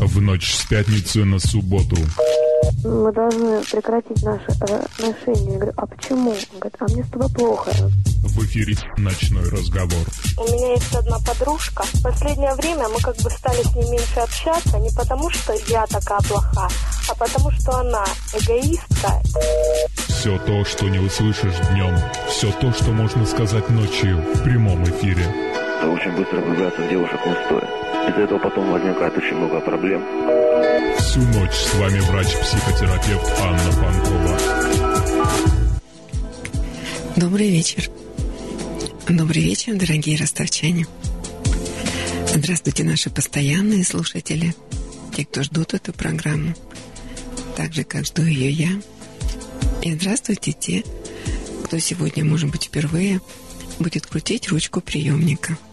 В ночь с пятницы на субботу. Мы должны прекратить наши отношения. Я говорю, а почему? Он говорит, а мне с тобой плохо. В эфире «Ночной разговор». У меня есть одна подружка. В последнее время мы как бы стали с ней меньше общаться. Не потому, что я такая плохая, а потому, что она эгоистка. Все то, что не услышишь днем. Все то, что можно сказать ночью в прямом эфире. Очень быстро влюбляться в девушек не стоит. Из-за этого потом возникает очень много проблем. Всю ночь с вами врач-психотерапевт Анна Панкова. Добрый вечер. Добрый вечер, дорогие ростовчане. Здравствуйте, наши постоянные слушатели, те, кто ждут эту программу, так же, как жду ее я. И здравствуйте те, кто сегодня, может быть, впервые будет крутить ручку приемника –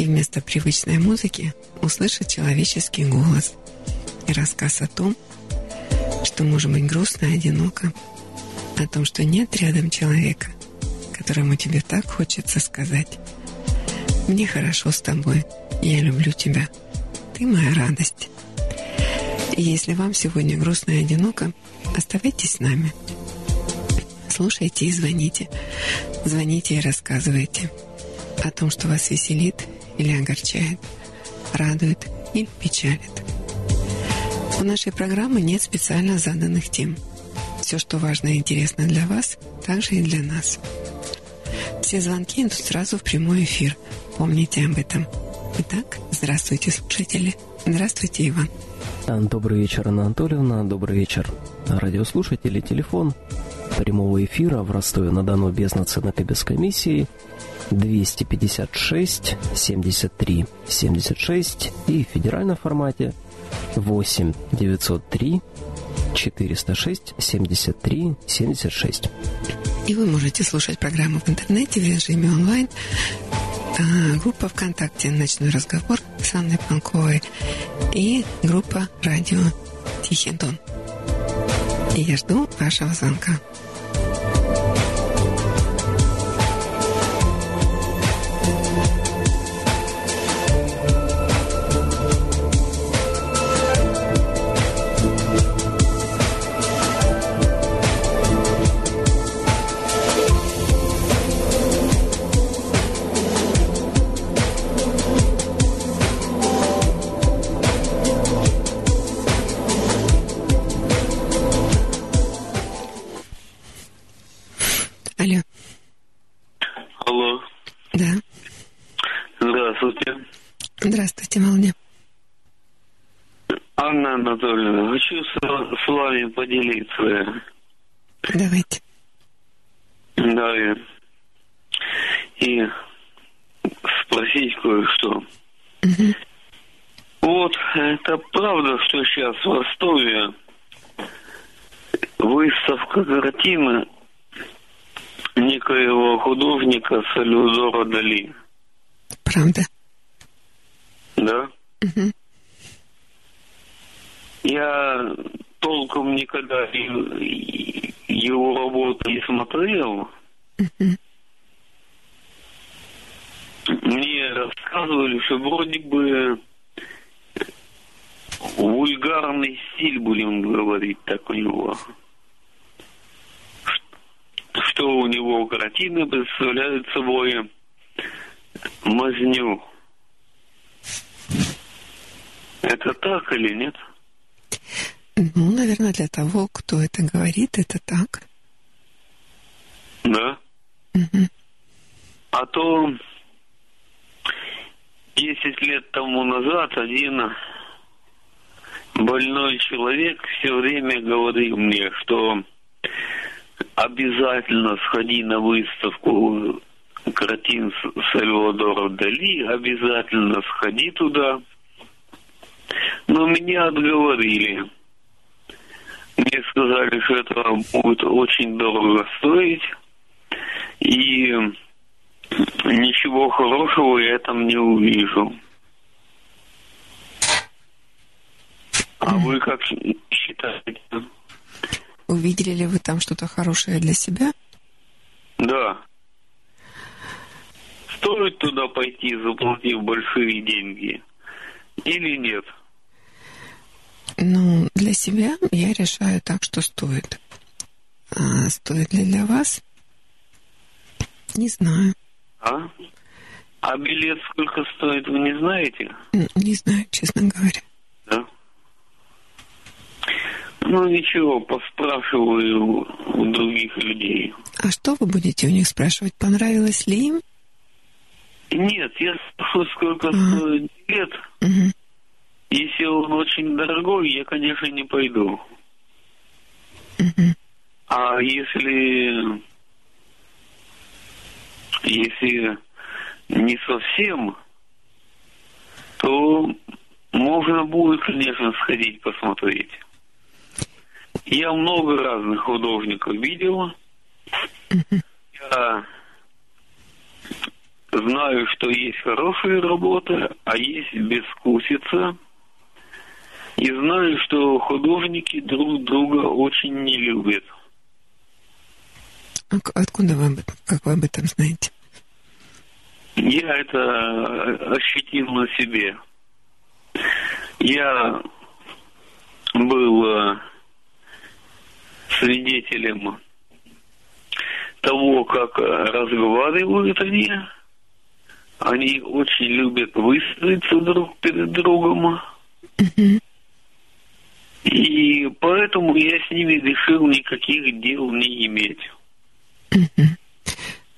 и вместо привычной музыки услышит человеческий голос и рассказ о том, что может быть грустно и одиноко, о том, что нет рядом человека, которому тебе так хочется сказать «Мне хорошо с тобой, я люблю тебя, ты моя радость». И если вам сегодня грустно и одиноко, оставайтесь с нами. Слушайте и звоните. Звоните и рассказывайте о том, что вас веселит или огорчает, радует или печалит. У нашей программы нет специально заданных тем. Все, что важно и интересно для вас, также и для нас. Все звонки идут сразу в прямой эфир. Помните об этом. Итак, здравствуйте, слушатели. Здравствуйте, Иван. Добрый вечер, Анна Анатольевна. Добрый вечер, радиослушатели. Телефон прямого эфира в Ростове-на-Дону без наценок и без комиссии 256 73 76 и в федеральном формате 8 903 406 73 76. И вы можете слушать программу в интернете в режиме онлайн. А, группа ВКонтакте «Ночной разговор» с Анной Панковой и группа «Радио Тихий Дон». И я жду вашего звонка. Здравствуйте, Володя. Анна Анатольевна, хочу с, с вами поделиться. Давайте. Да, и спросить кое-что. Угу. Вот, это правда, что сейчас в Ростове выставка картины некоего художника Сальвадора Дали. Правда. Да. Угу. Я толком никогда его работу не смотрел. Угу. Мне рассказывали, что вроде бы вульгарный стиль, будем говорить, так у него. Что у него картины представляют собой мазню. Это так или нет? Ну, наверное, для того, кто это говорит, это так. Да? Угу. А то 10 лет тому назад один больной человек все время говорил мне, что обязательно сходи на выставку картин Сальвадора Дали, обязательно сходи туда. Но меня отговорили. Мне сказали, что это будет очень дорого стоить. И ничего хорошего я там не увижу. А вы как считаете? Увидели ли вы там что-то хорошее для себя? Да. Стоит туда пойти, заплатив большие деньги? Или нет? Ну, для себя я решаю так, что стоит. А стоит ли для вас? Не знаю. А? А билет сколько стоит, вы не знаете? Не знаю, честно говоря. Да. Ну ничего, поспрашиваю у, других людей. А что вы будете у них спрашивать? Понравилось ли им? Нет, я спрошу, сколько Ага. стоит билет. Мгм. Если он очень дорогой, я, конечно, не пойду. Мгм. А если... Если не совсем, то можно будет, конечно, сходить посмотреть. Я много разных художников видел. Я знаю, что есть хорошие работы, а есть безвкусица. И знаю, что художники друг друга очень не любят. А откуда вы об этом, как вы об этом знаете? Я это ощутил на себе. Я был э, свидетелем того, как э, разговаривают они. Они очень любят высказаться друг перед другом. И поэтому я с ними решил никаких дел не иметь.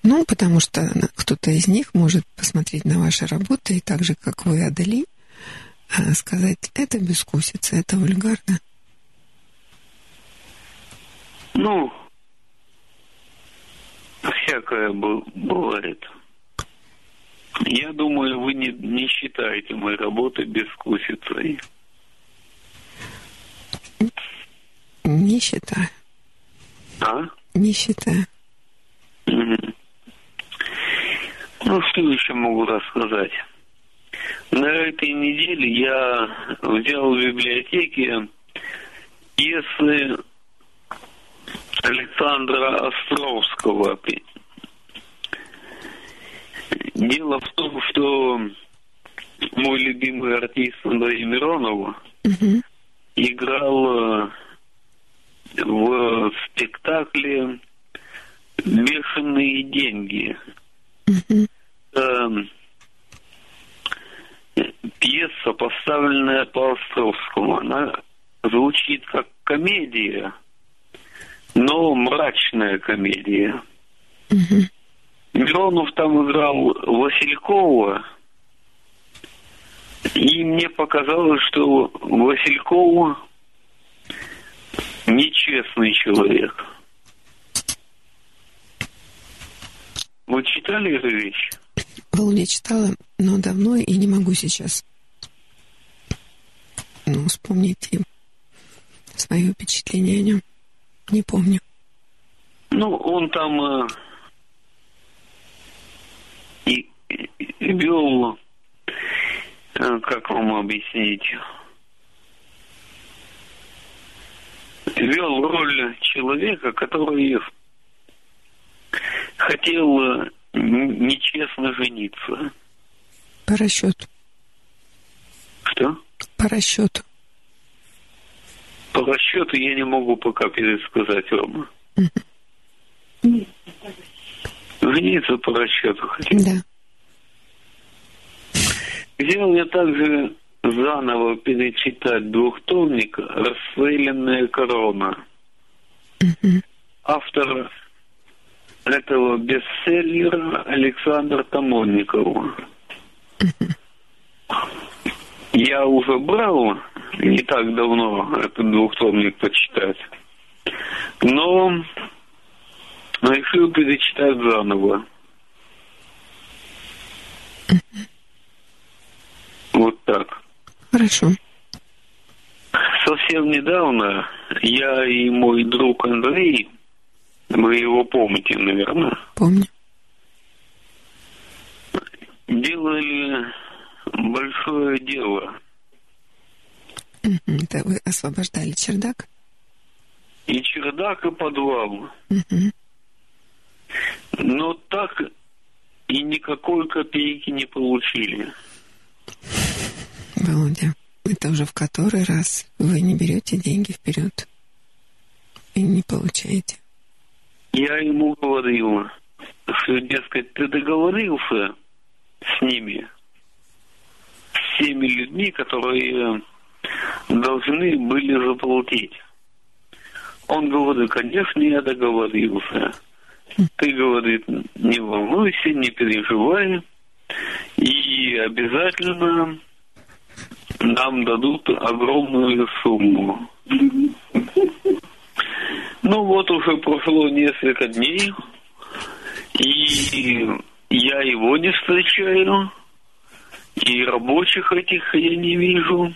Ну, потому что кто-то из них может посмотреть на ваши работы и так же, как вы, Адали, а, сказать, это бескусица, это вульгарно. Ну, всякое бывает. Я думаю, вы не, не считаете моей работы безвкусицей. Считаю, А? считаю. Мгм. Ну, что еще могу рассказать? На этой неделе я взял в библиотеке пьесы Александра Островского. Дело в том, что мой любимый артист Андрей Миронов Мгм. играл э, в спектакле «Бешеные деньги». Эм, пьеса, поставленная по Островскому, она звучит как комедия, но мрачная комедия. Мгм. Миронов там играл Василькова, и мне показалось, что Васильков нечестный человек. Вы читали эту вещь? Володя читала, но давно и не могу сейчас ну, вспомнить и свое впечатление о нем. Не помню. Ну, он там э, и, и- и вел, э, как вам объяснить, вел роль человека, который хотел э, нечестно жениться. По расчету. Что? По расчету. По расчету я не могу пока пересказать вам. Жениться по расчету хотел. Да. Взял я также заново перечитать двухтомник «Расстрелянная корона». Автор этого бестселлера Александр Тамонников. Я уже брал не так давно этот двухтомник почитать, но решил перечитать заново. Вот так. Хорошо. Совсем недавно я и мой друг Андрей, вы его помните, наверное, Помню. делали большое дело. Это вы освобождали чердак? И чердак, и подвал. Мгм. Но так и никакой копейки не получили. Володя. это уже в который раз вы не берете деньги вперед и не получаете. Я ему говорил, что, дескать, ты договорился с ними, с теми людьми, которые должны были заплатить. Он говорит, конечно, я договорился. Ты, говорит, не волнуйся, не переживай. И обязательно нам дадут огромную сумму. Ну вот уже прошло несколько дней, и я его не встречаю, и рабочих этих я не вижу.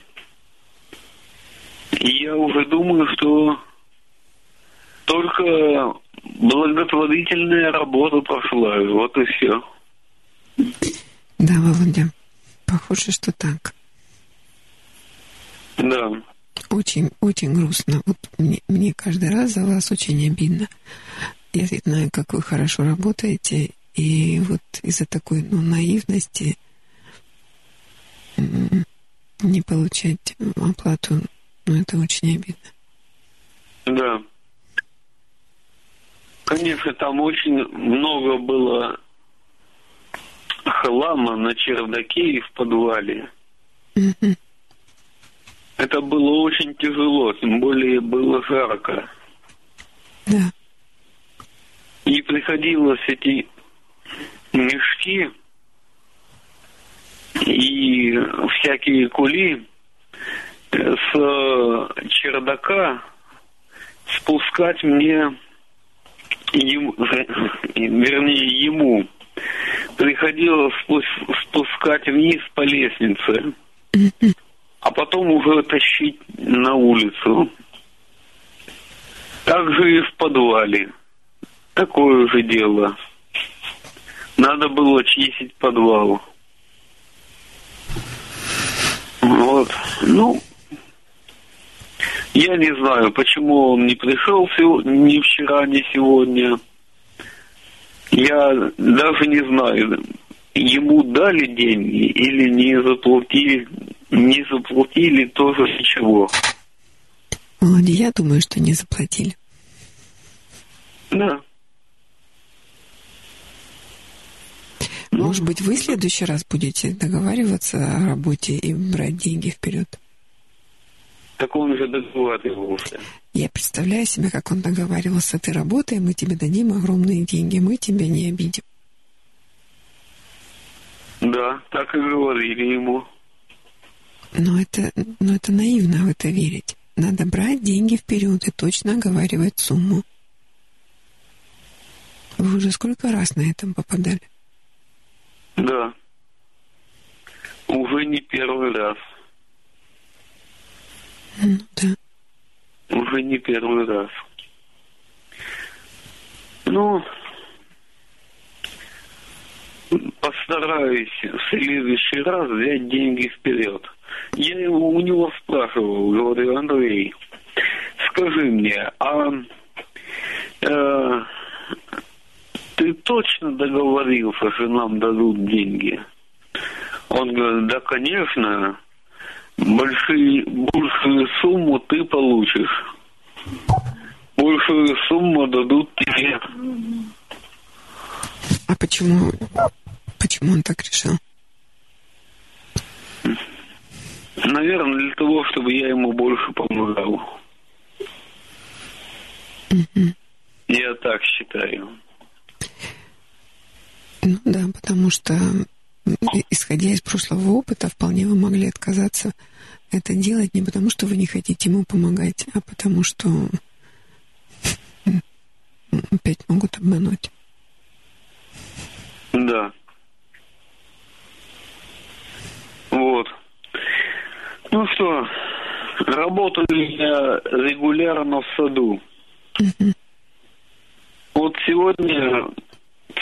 И я уже думаю, что только благотворительная работа прошла, вот и все. Да, Володя, похоже, что так. Да. Очень, очень грустно. Вот мне, мне каждый раз за вас очень обидно. Я знаю, как вы хорошо работаете, и вот из-за такой ну, наивности не получать оплату, ну, это очень обидно. Да. Конечно, там очень много было хлама на чердаке и в подвале. Мгм. Это было очень тяжело, тем более было жарко. Да. И приходилось эти мешки и всякие кули э, с чердака спускать мне, ему, вернее, ему приходилось спус- спускать вниз по лестнице, а потом уже тащить на улицу. Также и в подвале. Такое же дело. Надо было чистить подвал. Вот. Ну, я не знаю, почему он не пришел ни вчера, ни сегодня. Я даже не знаю, ему дали деньги или не заплатили, не заплатили тоже ничего. Володя, я думаю, что не заплатили. Да. Может быть, вы в следующий раз будете договариваться о работе и брать деньги вперед? Так он же договаривался. Я представляю себе, как он договаривался. Ты работай, мы тебе дадим огромные деньги, мы тебя не обидим. Да, так и говорили ему. Но это, но это наивно в это верить. Надо брать деньги вперед и точно оговаривать сумму. Вы уже сколько раз на этом попадали? Да. Уже не первый раз. Ну да. Уже не первый раз. Ну, постараюсь в следующий раз взять деньги вперед. Я его, у него спрашивал, говорю, Андрей, скажи мне, а э, ты точно договорился, что нам дадут деньги? Он говорит, да, конечно, большие, большую сумму ты получишь. Большую сумму дадут тебе. А почему, почему он так решил? Наверное, для того, чтобы я ему больше помогал. Я так считаю. Ну да, потому что, исходя из прошлого опыта, вполне вы могли отказаться это делать не потому, что вы не хотите ему помогать, а потому что опять могут обмануть. Да. Вот. Ну что, работаю я регулярно в саду. Вот сегодня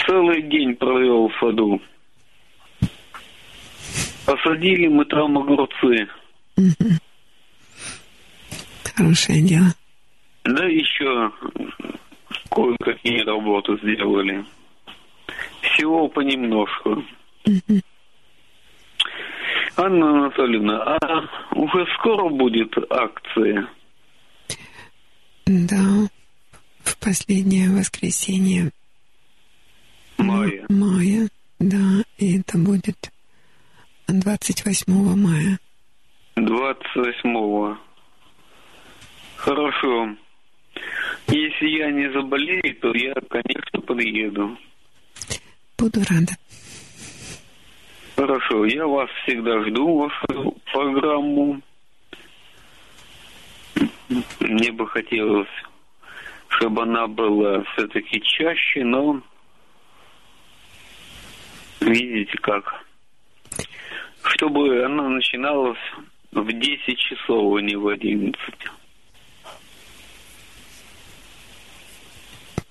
целый день провел в саду. Посадили мы там огурцы. Хорошее дело. Да еще кое-какие работы сделали. Всего понемножку. Анна Анатольевна, а уже скоро будет акция? Да, в последнее воскресенье Мая. мая, да, и это будет 28 мая. 28-го. Хорошо. Если я не заболею, то я, конечно, подъеду. Буду рада. Хорошо, я вас всегда жду, вашу программу. Мне бы хотелось, чтобы она была все-таки чаще, но видите как. Чтобы она начиналась в 10 часов, а не в 11.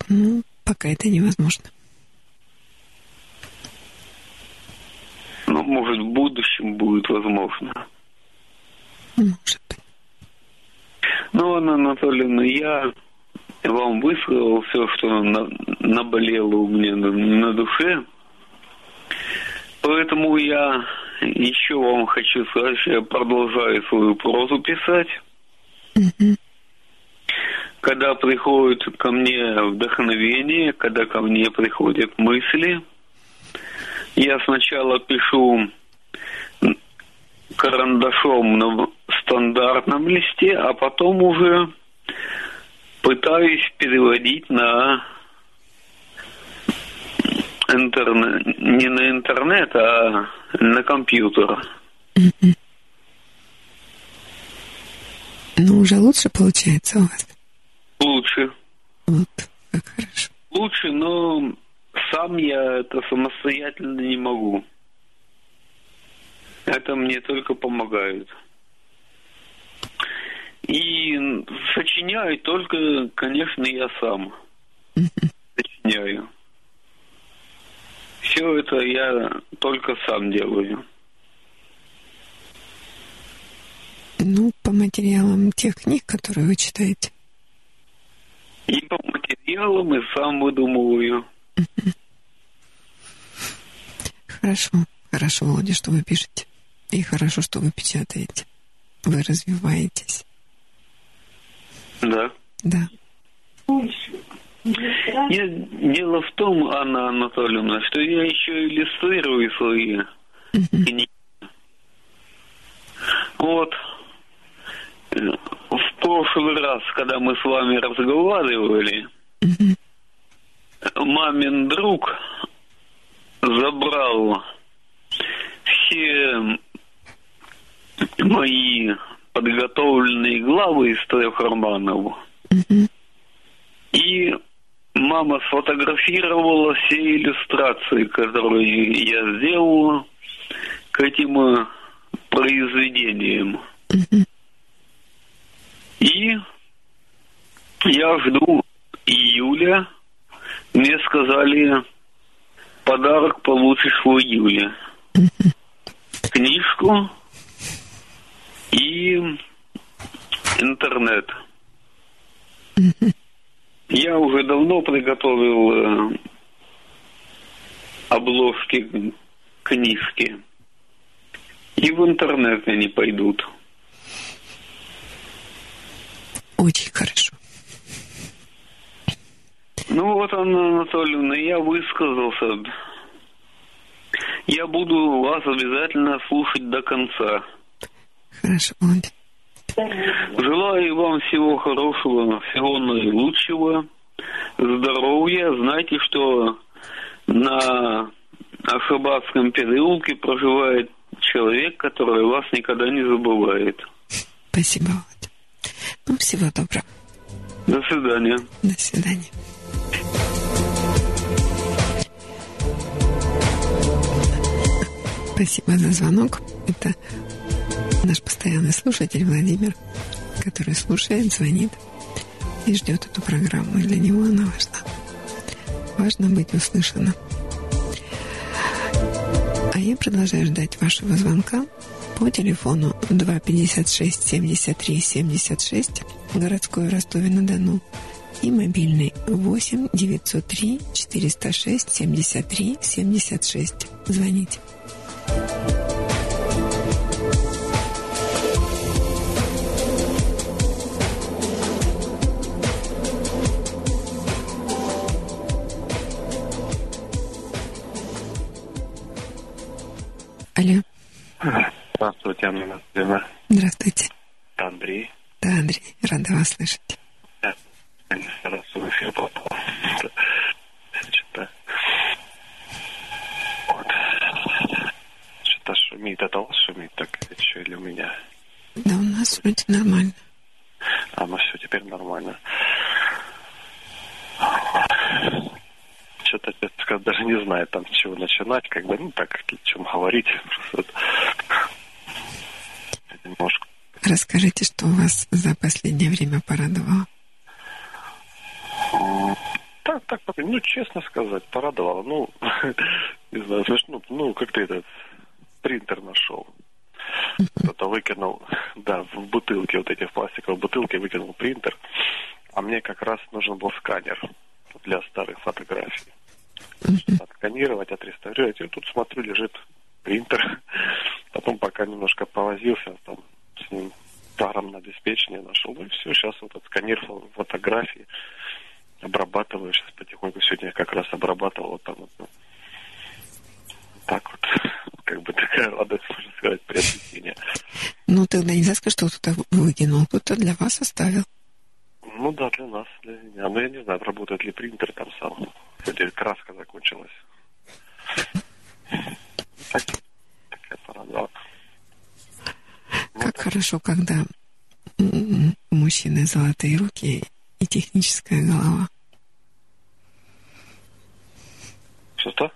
Ну, пока это невозможно. Может, в будущем будет возможно. Может быть. Ну, Анна Анатольевна, я вам высказал все, что на- наболело у меня на, на душе. Поэтому я еще вам хочу сказать, что я продолжаю свою прозу писать. Когда приходит ко мне вдохновение, когда ко мне приходят мысли, я сначала пишу карандашом на стандартном листе, а потом уже пытаюсь переводить на интернет, не на интернет, а на компьютер. Ну, уже лучше получается у вас. Лучше. Вот, как хорошо. Лучше, но сам я это самостоятельно не могу. Это мне только помогает. И сочиняю только, конечно, я сам. Сочиняю. Все это я только сам делаю. Ну, по материалам тех книг, которые вы читаете. И по материалам, и сам выдумываю. Хорошо, хорошо, Володя, что вы пишете. И хорошо, что вы печатаете. Вы развиваетесь. Да. Да. Нет, дело в том, Анна Анатольевна, что я еще иллюстрирую свои книги. Вот. В прошлый раз, когда мы с вами разговаривали, мамин друг забрал все мои подготовленные главы из трех романов. И мама сфотографировала все иллюстрации, которые я сделал к этим э, произведениям. И я жду июля. Мне сказали, подарок получишь в июле. Книжку и интернет. Я уже давно приготовил э, обложки книжки. И в интернет они пойдут. Очень хорошо. Ну вот, Анна Анатольевна, я высказался. Я буду вас обязательно слушать до конца. Хорошо, Володя. Желаю вам всего хорошего, всего наилучшего, здоровья. Знайте, что на Ашабадском переулке проживает человек, который вас никогда не забывает. Спасибо, Володя. Ну, всего доброго. До свидания. До свидания. Спасибо за звонок. Это наш постоянный слушатель Владимир, который слушает, звонит и ждет эту программу. И для него она важна. Важно быть услышанным. А я продолжаю ждать вашего звонка по телефону 256 73 76 городской Ростове-на-Дону и мобильный 8 903 406 73 76. Звоните. Татьяна Анатольевна. Здравствуйте. Андрей. Да, Андрей, рада вас слышать. Да, конечно, раз в эфир попал. Что-то... Вот. Что-то шумит. Это у вас шумит так? Что, или у меня? Да, у нас вроде нормально. А, ну все, теперь нормально. Что-то, сказать, даже не знаю, там, с чего начинать, как бы, ну, так, о чем говорить. Просто немножко Расскажите, что вас за последнее время порадовало. Так, так, ну, честно сказать, порадовало. Ну, не знаю, знаешь, ну, ну как-то этот принтер нашел. Кто-то выкинул, да, в бутылке, вот эти в пластиковой бутылке выкинул принтер. А мне как раз нужен был сканер для старых фотографий. Отсканировать, отреставрировать. И тут смотрю, лежит принтер. Потом пока немножко повозился, там с ним программное обеспечение нашел. Ну и все, сейчас вот отсканировал фотографии, обрабатываю сейчас потихоньку. Сегодня я как раз обрабатывал вот там вот, ну, так вот, как бы такая радость, можно сказать, приобретение. Ну, тогда нельзя сказать, что кто-то выкинул, кто-то для вас оставил. Ну да, для нас, для меня. Но я не знаю, работает ли принтер там сам. Сегодня краска закончилась. Так, такая парадокс. Как хорошо, когда у мужчины золотые руки и техническая голова. Что-что?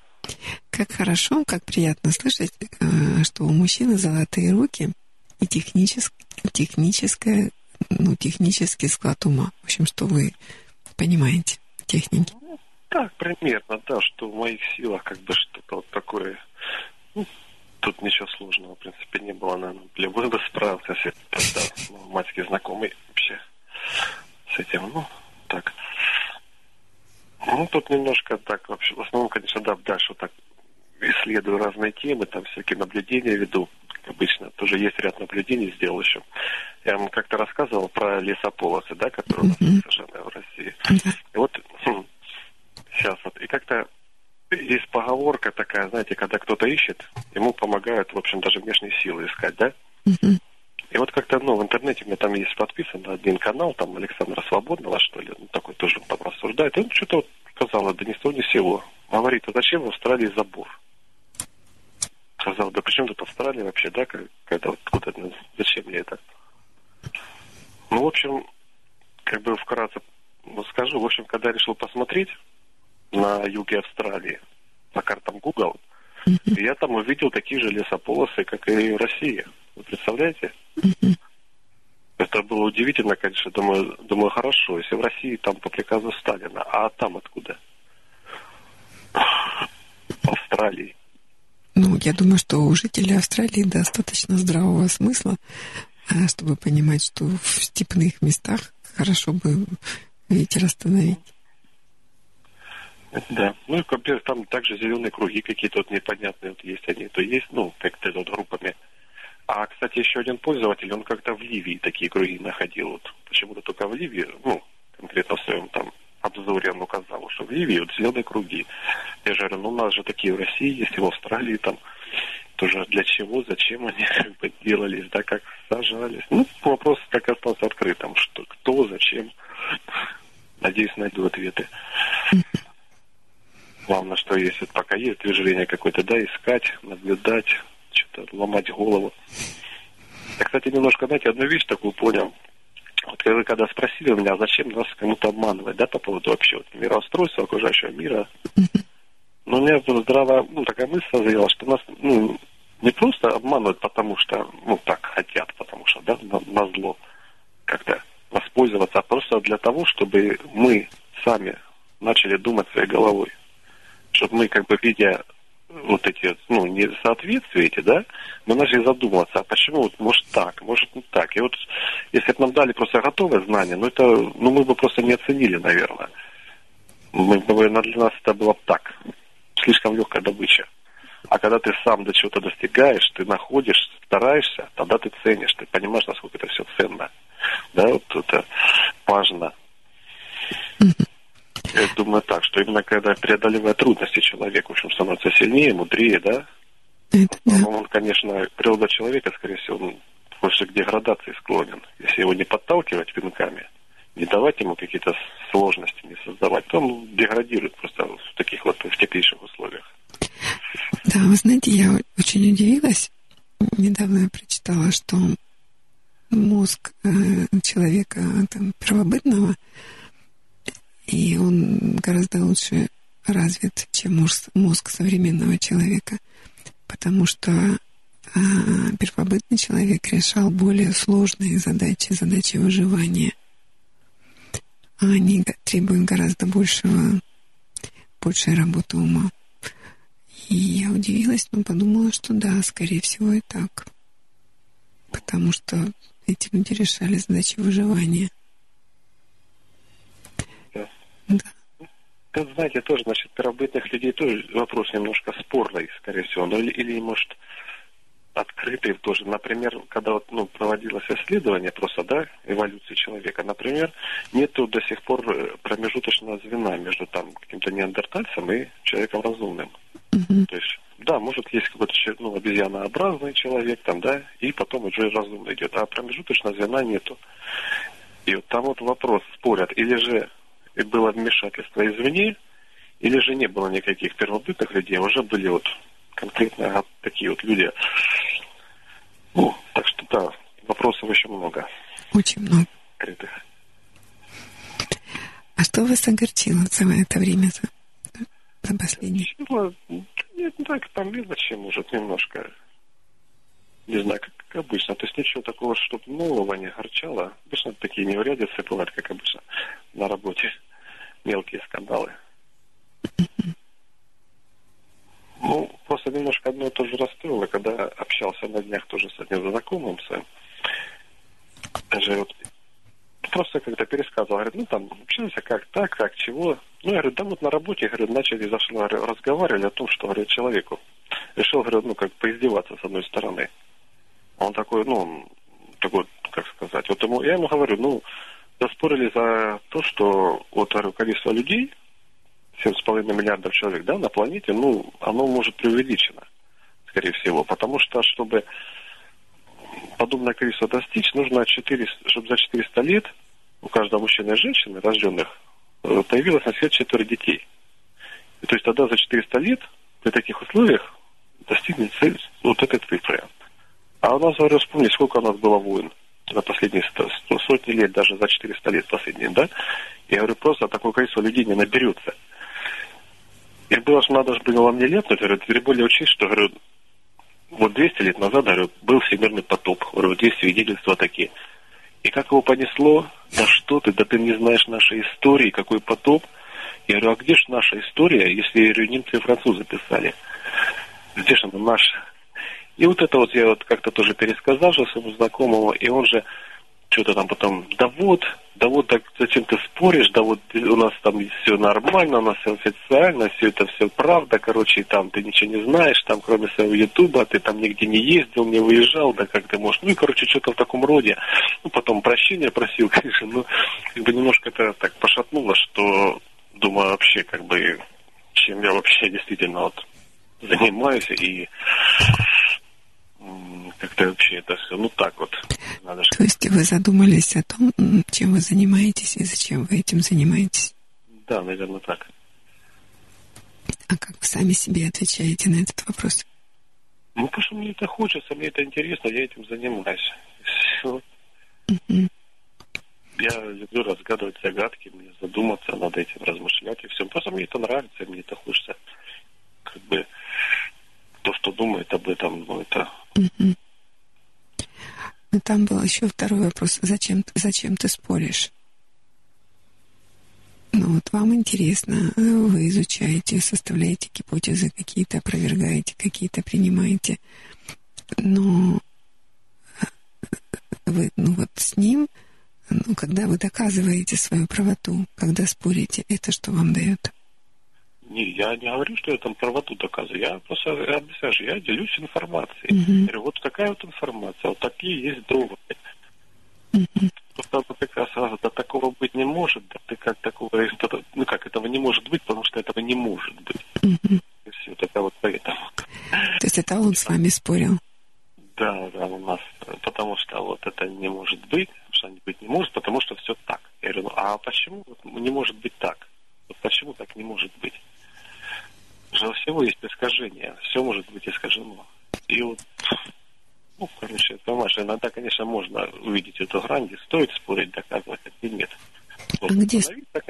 Как хорошо, как приятно слышать, э, что у мужчины золотые руки и техничес- техническая, ну, технический склад ума. В общем, что вы понимаете техники. Так, примерно, да, что в моих силах как бы что-то вот такое. Тут ничего сложного, в принципе, не было, наверное. Любой бы справился, если тогда ну, матский знакомый вообще с этим, ну, так. Ну, тут немножко так, вообще, в основном, конечно, да, дальше вот так исследую разные темы, там всякие наблюдения веду, как обычно. Тоже есть ряд наблюдений, сделал еще. Я вам как-то рассказывал про лесополосы, да, которые у нас в России. И вот хм, сейчас вот, и как-то есть поговорка такая, знаете, когда кто-то ищет, ему помогают, в общем, даже внешние силы искать, да? И вот как-то, ну, в интернете у меня там есть подписан на один канал, там Александра Свободного, что ли, ну, такой тоже там рассуждает. И он что-то вот сказал, да ни с того ни с сего. Говорит, а зачем в Австралии забор? Сказал, да при чем тут Австралия вообще, да, какая-то вот, вот это, зачем мне это? Ну, в общем, как бы вкратце ну, скажу, в общем, когда решил посмотреть на юге Австралии по картам Google, я там увидел такие же лесополосы, как и в России. Вы представляете? Это было удивительно, конечно. Думаю, думаю, хорошо, если в России там по приказу Сталина, а там откуда? В Австралии. Ну, я думаю, что у жителей Австралии достаточно здравого смысла, а, чтобы понимать, что в степных местах хорошо бы ветер остановить. Да. Ну и во-первых, там также зеленые круги какие-то вот непонятные вот есть они, то есть, ну, как-то вот группами. А, кстати, еще один пользователь, он как-то в Ливии такие круги находил. Вот почему-то только в Ливии, ну, конкретно в своем там обзоре он указал, что в Ливии вот зеленые круги. Я же говорю, ну у нас же такие в России есть, и в Австралии там тоже для чего, зачем они как бы делались, да, как сажались. Ну, вопрос так остался открытым, что кто, зачем. Надеюсь, найду ответы. Главное, что если пока есть движение какое-то, да, искать, наблюдать, что-то ломать голову. Я, кстати, немножко, знаете, одну вещь такую понял. Вот вы когда спросили у меня, зачем нас кому-то обманывать, да, по поводу вообще вот, мироустройства окружающего мира, ну, у меня здравая, ну, такая мысль созрела, что нас, ну, не просто обманывают, потому что, ну, так хотят, потому что, да, на зло как-то воспользоваться, а просто для того, чтобы мы сами начали думать своей головой. Чтобы мы, как бы, видя вот эти, ну, несоответствия эти, да, мы начали задумываться, а почему, вот, может так, может не так. И вот, если бы нам дали просто готовое знание, ну, это, ну, мы бы просто не оценили, наверное. Мы, наверное, для нас это было бы так, слишком легкая добыча. А когда ты сам до чего-то достигаешь, ты находишь, стараешься, тогда ты ценишь, ты понимаешь, насколько это все ценно. Да, вот это важно. Я думаю так, что именно когда преодолевая трудности человек, в общем, становится сильнее, мудрее, да, Это да. Он, конечно, природа человека, скорее всего, он больше к деградации склонен. Если его не подталкивать пинками, не давать ему какие-то сложности, не создавать, то он деградирует просто в таких вот в теплейших условиях. Да, вы знаете, я очень удивилась. Недавно я прочитала, что мозг э, человека там, первобытного, и он гораздо лучше развит, чем мозг, современного человека, потому что э, первобытный человек решал более сложные задачи, задачи выживания. А они требуют гораздо большего, большей работы ума. И я удивилась, но подумала, что да, скорее всего и так. Потому что эти люди решали задачи выживания. Да. Да, знаете, тоже насчет первобытных людей тоже вопрос немножко спорный, скорее всего. Ну, или, или, может, открытый тоже. Например, когда вот, ну, проводилось исследование просто, да, эволюции человека, например, нету до сих пор э, промежуточного звена между там каким-то неандертальцем и человеком разумным. Мгм. То есть, да, может, есть какой-то ну, обезьянообразный человек там, да, и потом уже разумный идет, а промежуточного звена нету. И вот там вот вопрос, спорят, или же и было вмешательство извне, или же не было никаких первобытных людей, а уже были вот конкретно вот такие вот люди. Ну, так что да, вопросов еще много Очень много. открытых. А что вас огорчило за это время, за, за последнее? Ну, нет, так по мелочи, может, немножко. Не знаю, как, как обычно. То есть ничего такого, чтобы нового не огорчало. Обычно такие неурядицы бывают, как обычно на работе. Мелкие скандалы. Ну, просто немножко одно и то же расстроило, когда общался на днях тоже с одним знакомым своим. Даже вот просто когда пересказывал, говорит, ну там общался как так, как чего. Ну, я говорю, да вот на работе, говорю, начали зашло, разговаривали о том, что, говорю, человеку. Решил, говорю, ну, как поиздеваться с одной стороны. Он такой, ну, такой, как сказать, вот ему, я ему говорю, ну, заспорили за то, что вот, количество людей, 7,5 миллиардов человек, да, на планете, ну, оно может преувеличено, скорее всего, потому что, чтобы подобное количество достичь, нужно 400, чтобы за 400 лет у каждого мужчины и женщины, рожденных, э, появилось на свет четверо детей. И то есть тогда за 400 лет при таких условиях достигнет цель вот этой цифры. А у нас, говорю, вспомни, сколько у нас было войн за последние сто- сотни лет, даже за 400 лет последние, да? Я говорю, просто такое количество людей не наберется. И было же надо же было мне ляпнуть, говорю, тем более учесть, что, говорю, вот 200 лет назад, говорю, был всемирный потоп, говорю, есть свидетельства такие. И как его понесло, да что ты, да ты не знаешь нашей истории, какой потоп. Я говорю, а где же наша история, если я немцы и французы писали? Где же она наша? И вот это вот я вот как-то тоже пересказал же своему знакомому, и он же что-то там потом, да вот, да вот, так зачем ты споришь, да вот у нас там все нормально, у нас все официально, все это все правда, короче, там ты ничего не знаешь, там кроме своего ютуба, ты там нигде не ездил, не выезжал, да как ты можешь, ну и, короче, что-то в таком роде. Ну, потом прощения просил, конечно, ну, как бы немножко это так пошатнуло, что, думаю, вообще, как бы, чем я вообще действительно вот занимаюсь, и как-то вообще это все, ну так вот, надо То есть вы задумались о том, чем вы занимаетесь и зачем вы этим занимаетесь? Да, наверное, так. А как вы сами себе отвечаете на этот вопрос? Ну, потому что мне это хочется, мне это интересно, я этим занимаюсь. Всё. Мгм. Я люблю разгадывать загадки, мне задуматься над этим, размышлять и все. Просто мне это нравится, мне это хочется. Как бы то, что думает об этом, ну, это... Мгм. Но там был еще второй вопрос. Зачем, зачем ты споришь? Ну вот вам интересно, э, вы изучаете, составляете гипотезы какие-то, опровергаете, какие-то принимаете. Но э, вы, ну вот с ним, ну, когда вы доказываете свою правоту, когда спорите, это что вам дает? Не, я не говорю, что я там правоту доказываю. Я просто объясняю, что я делюсь информацией. Мгм. Я говорю, вот такая вот информация, вот такие есть доводы. Мгм. Просто ты как сразу, да такого быть не может, да ты как такого, это- ну как, этого не может быть, потому что этого не может быть. Мгм. И все, только вот поэтому. То есть это он с вами спорил? Да, да, у нас, потому что вот это не может быть, что быть не может, потому что все так. Я говорю, ну а почему не может быть так? Вот почему так не может быть? Же всего есть искажение, все может быть искажено. И вот, ну, короче, понимаешь, иногда, конечно, можно увидеть эту грань, где стоит спорить, доказывать, а где нет. А где,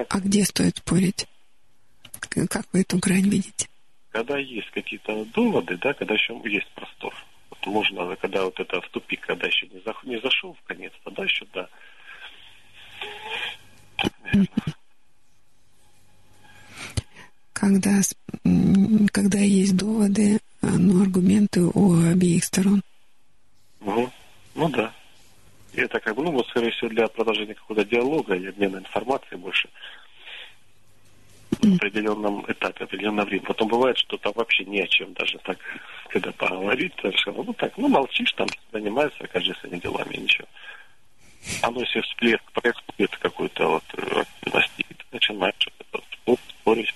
а где стоит спорить? Как вы эту грань видите? Когда есть какие-то доводы, да, когда еще есть простор. Вот можно, когда вот это в тупик, когда еще не, зах, не зашел в конец, тогда еще, да. Когда, когда есть доводы, ну, аргументы у обеих сторон. Угу. Ну да. И это как бы, ну, вот, скорее всего, для продолжения какого-то диалога и обмена информацией больше на определенном этапе, определенное время. Потом бывает, что там вообще не о чем даже так, когда поговорить, совершенно, ну так, ну молчишь, там занимаешься, каждый своими делами, ничего. А ну если всплеск происходит какой-то вот э, активности, ты начинаешь что-то спорить.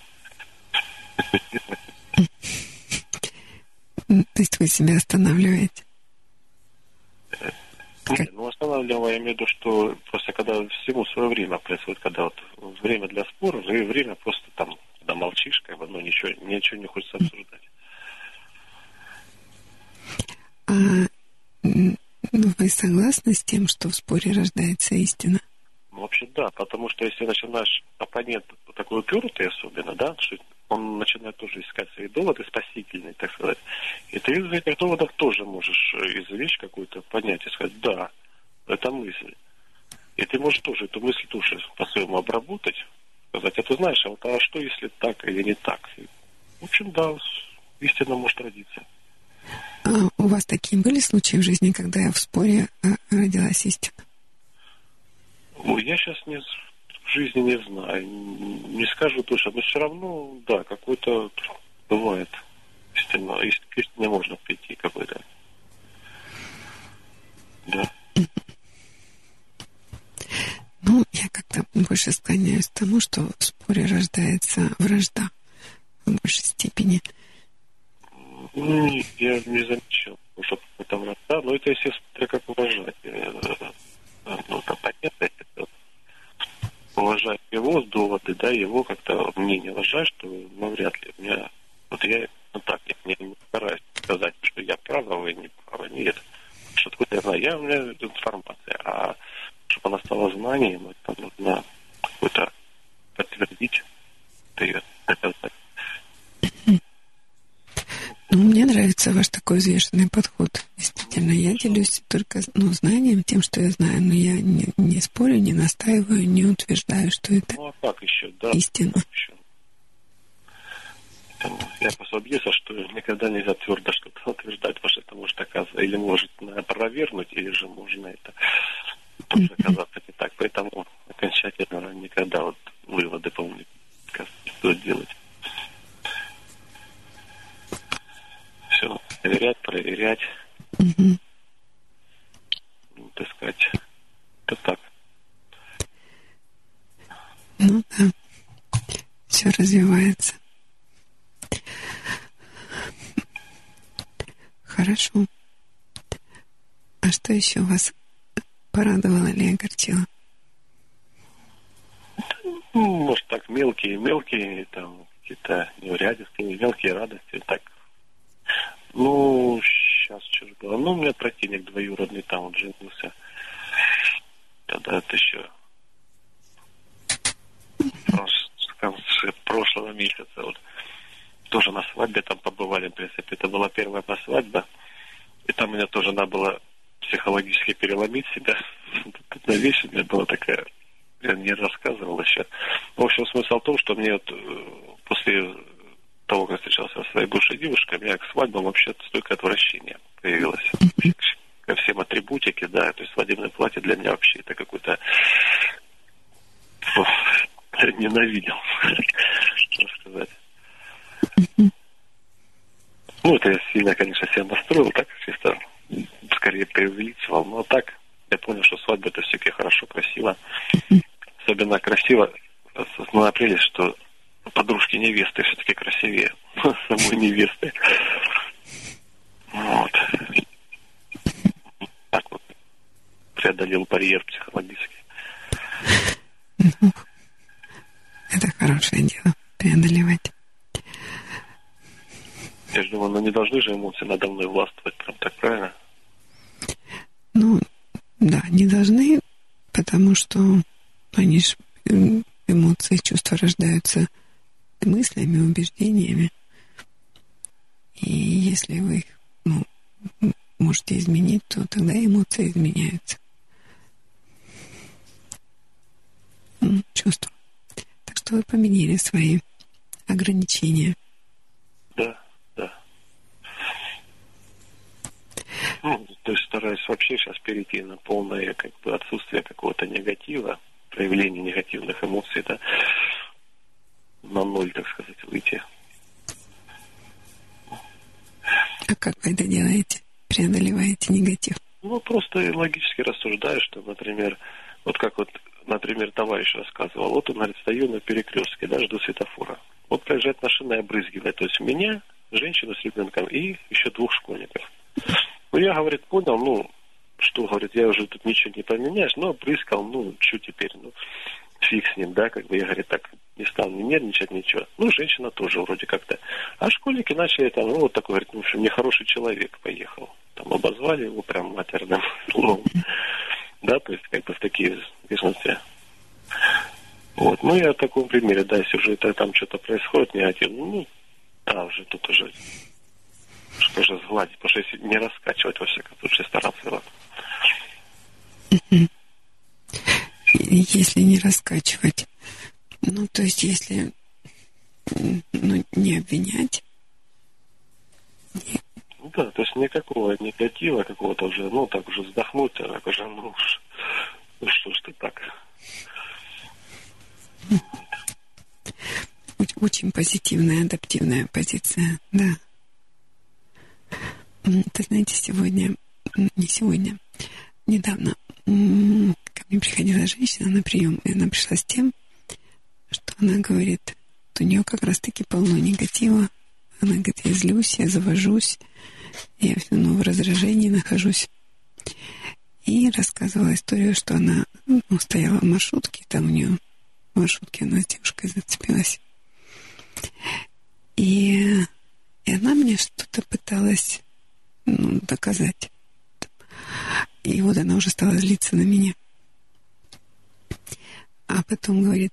То есть вы себя останавливаете? Нет, ну, останавливаем, я имею в виду, что просто когда всему свое время происходит, когда вот время для спора, и время просто там, когда молчишь, как бы, ну, ничего, ничего не хочется обсуждать. А вы согласны с тем, что в споре рождается истина? Ну, вообще да, потому что если начинаешь оппонент такой упертый особенно, да, что он начинает тоже искать свои доводы спасительные, так сказать. И ты из этих доводов тоже можешь э, извлечь какую-то понять и сказать, да, это мысль. И ты можешь тоже эту мысль тоже по-своему обработать, сказать, а ты знаешь, а вот а что если так или не так? И, в общем, да, истина может родиться. А у вас такие были случаи в жизни, когда в споре э, родилась истина? Ой, я сейчас не жизни не знаю, не скажу точно, но все равно, да, какой-то бывает. Истинно, истинно можно прийти какой-то. Да. Ну, я как-то больше склоняюсь к тому, что в споре рождается вражда в большей степени. Ну, я не замечал, что это вражда, но это, естественно, как уважать. Э, ну, это понятно, это уважать его доводы, да, его как-то мнение уважать, что навряд ли у меня, вот я, ну так, я не, стараюсь сказать, что я прав, а вы не правы, нет. Что такое я знаю, я, у меня информация, а чтобы она стала знанием, это нужно какой-то подтвердить, доказать. Ну, мне нравится ваш такой взвешенный подход. Действительно, я делюсь только ну, знанием, тем, что я знаю, но я не, не спорю, не настаиваю, не утверждаю, что это ну, а так еще, да, истина. Еще. Я просто убедился, что никогда нельзя твердо что-то утверждать, потому что это может оказываться, или может опровергнуть, или же можно это тоже оказаться не так. Поэтому окончательно никогда вот выводы, по-моему, стоит делать. Все проверять, проверять. Угу. Ну, так сказать, это так. Ну да, все развивается. Хорошо. А что еще вас порадовало или огорчило? Ну, может, так, мелкие, мелкие, там, какие-то неурядистые, мелкие радости, так, ну, сейчас что же было. Ну, у меня противник двоюродный там вот женился. Когда это еще в конце прошлого месяца вот тоже на свадьбе там побывали, в принципе. Это была первая моя свадьба. И там меня тоже надо было психологически переломить себя. Одна вещь у меня была такая, я не рассказывал еще. В общем, смысл в том, что мне вот э, после того, как встречался со своей бывшей девушкой, у меня к свадьбам вообще столько отвращения появилось. Ко всем атрибутике, да, то есть свадебное платье для меня вообще это какой-то ненавидел, что сказать. Ну, это я сильно, конечно, себя настроил, так, чисто скорее преувеличивал, но так я понял, что свадьба это все-таки хорошо, красиво. Особенно красиво мы апреле, что подружки невесты все-таки красивее самой невесты. Вот. Так вот преодолел барьер психологический. Это хорошее дело, преодолевать. Я же думаю, ну не должны же эмоции надо мной властвовать, прям так, правильно? Ну, да, не должны, потому что они же эмоции, чувства рождаются – мыслями, убеждениями. И если вы их ну, можете изменить, то тогда эмоции изменяются. Чувства. Так что вы поменяли свои ограничения. Да, да. Ну, то есть стараюсь вообще сейчас перейти на полное как бы отсутствие какого-то негатива, проявления негативных эмоций, да, на ноль, так сказать, выйти. А как вы это делаете? Преодолеваете негатив? Ну, просто логически рассуждаю, что, например, вот как вот, например, товарищ рассказывал, вот он, говорит, стою на перекрестке, да, жду светофора. Вот проезжает машина и обрызгивает, то есть меня, женщину с ребенком и еще двух школьников. Ну, я, говорит, понял, ну, что, говорит, я уже тут ничего не поменяешь, но опрыскал, ну, что теперь, ну, фиг с ним, да, как бы я, говорит, так не стал не нервничать, ничего. Ну, женщина тоже вроде как-то. А школьники начали там, ну, вот такой, говорит, ну, в общем, нехороший человек поехал. Там обозвали его прям матерным словом. Да, то есть, как бы в такие беженцы. Вот, ну, я в таком примере, да, если это там что-то происходит негативно, ну, да, уже тут уже что же сгладить, потому что если не раскачивать, во всяком случае, стараться. Вот. Если не раскачивать, ну, то есть, если ну, не обвинять. Ну да, то есть никакого негатива какого-то уже, ну, так уже вздохнуть, а так уже, ну, ну что ж ты так. Очень позитивная, адаптивная позиция, да. Ты знаете, сегодня, не сегодня, недавно мне приходила женщина на прием, и она пришла с тем, что она говорит, у нее как раз-таки полно негатива. Она говорит, я злюсь, я завожусь, я все равно в раздражении нахожусь. И рассказывала историю, что она ну, стояла в маршрутке, там у нее в маршрутке она с девушкой зацепилась. И, и она мне что-то пыталась ну, доказать. И вот она уже стала злиться на меня. А потом говорит,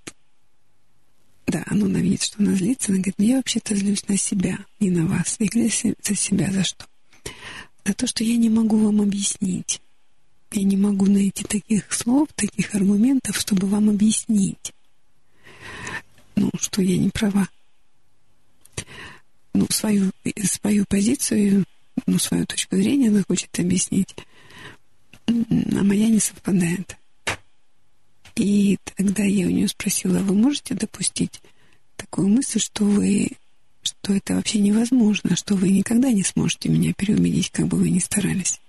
да, она видит, что она злится. Она говорит, ну я вообще-то злюсь на себя, не на вас. И за себя за что? За то, что я не могу вам объяснить. Я не могу найти таких слов, таких аргументов, чтобы вам объяснить, ну, что я не права. Ну, свою, свою позицию ну, свою точку зрения она хочет объяснить, а моя не совпадает. И тогда я у нее спросила, вы можете допустить такую мысль, что вы что это вообще невозможно, что вы никогда не сможете меня переубедить, как бы вы ни старались.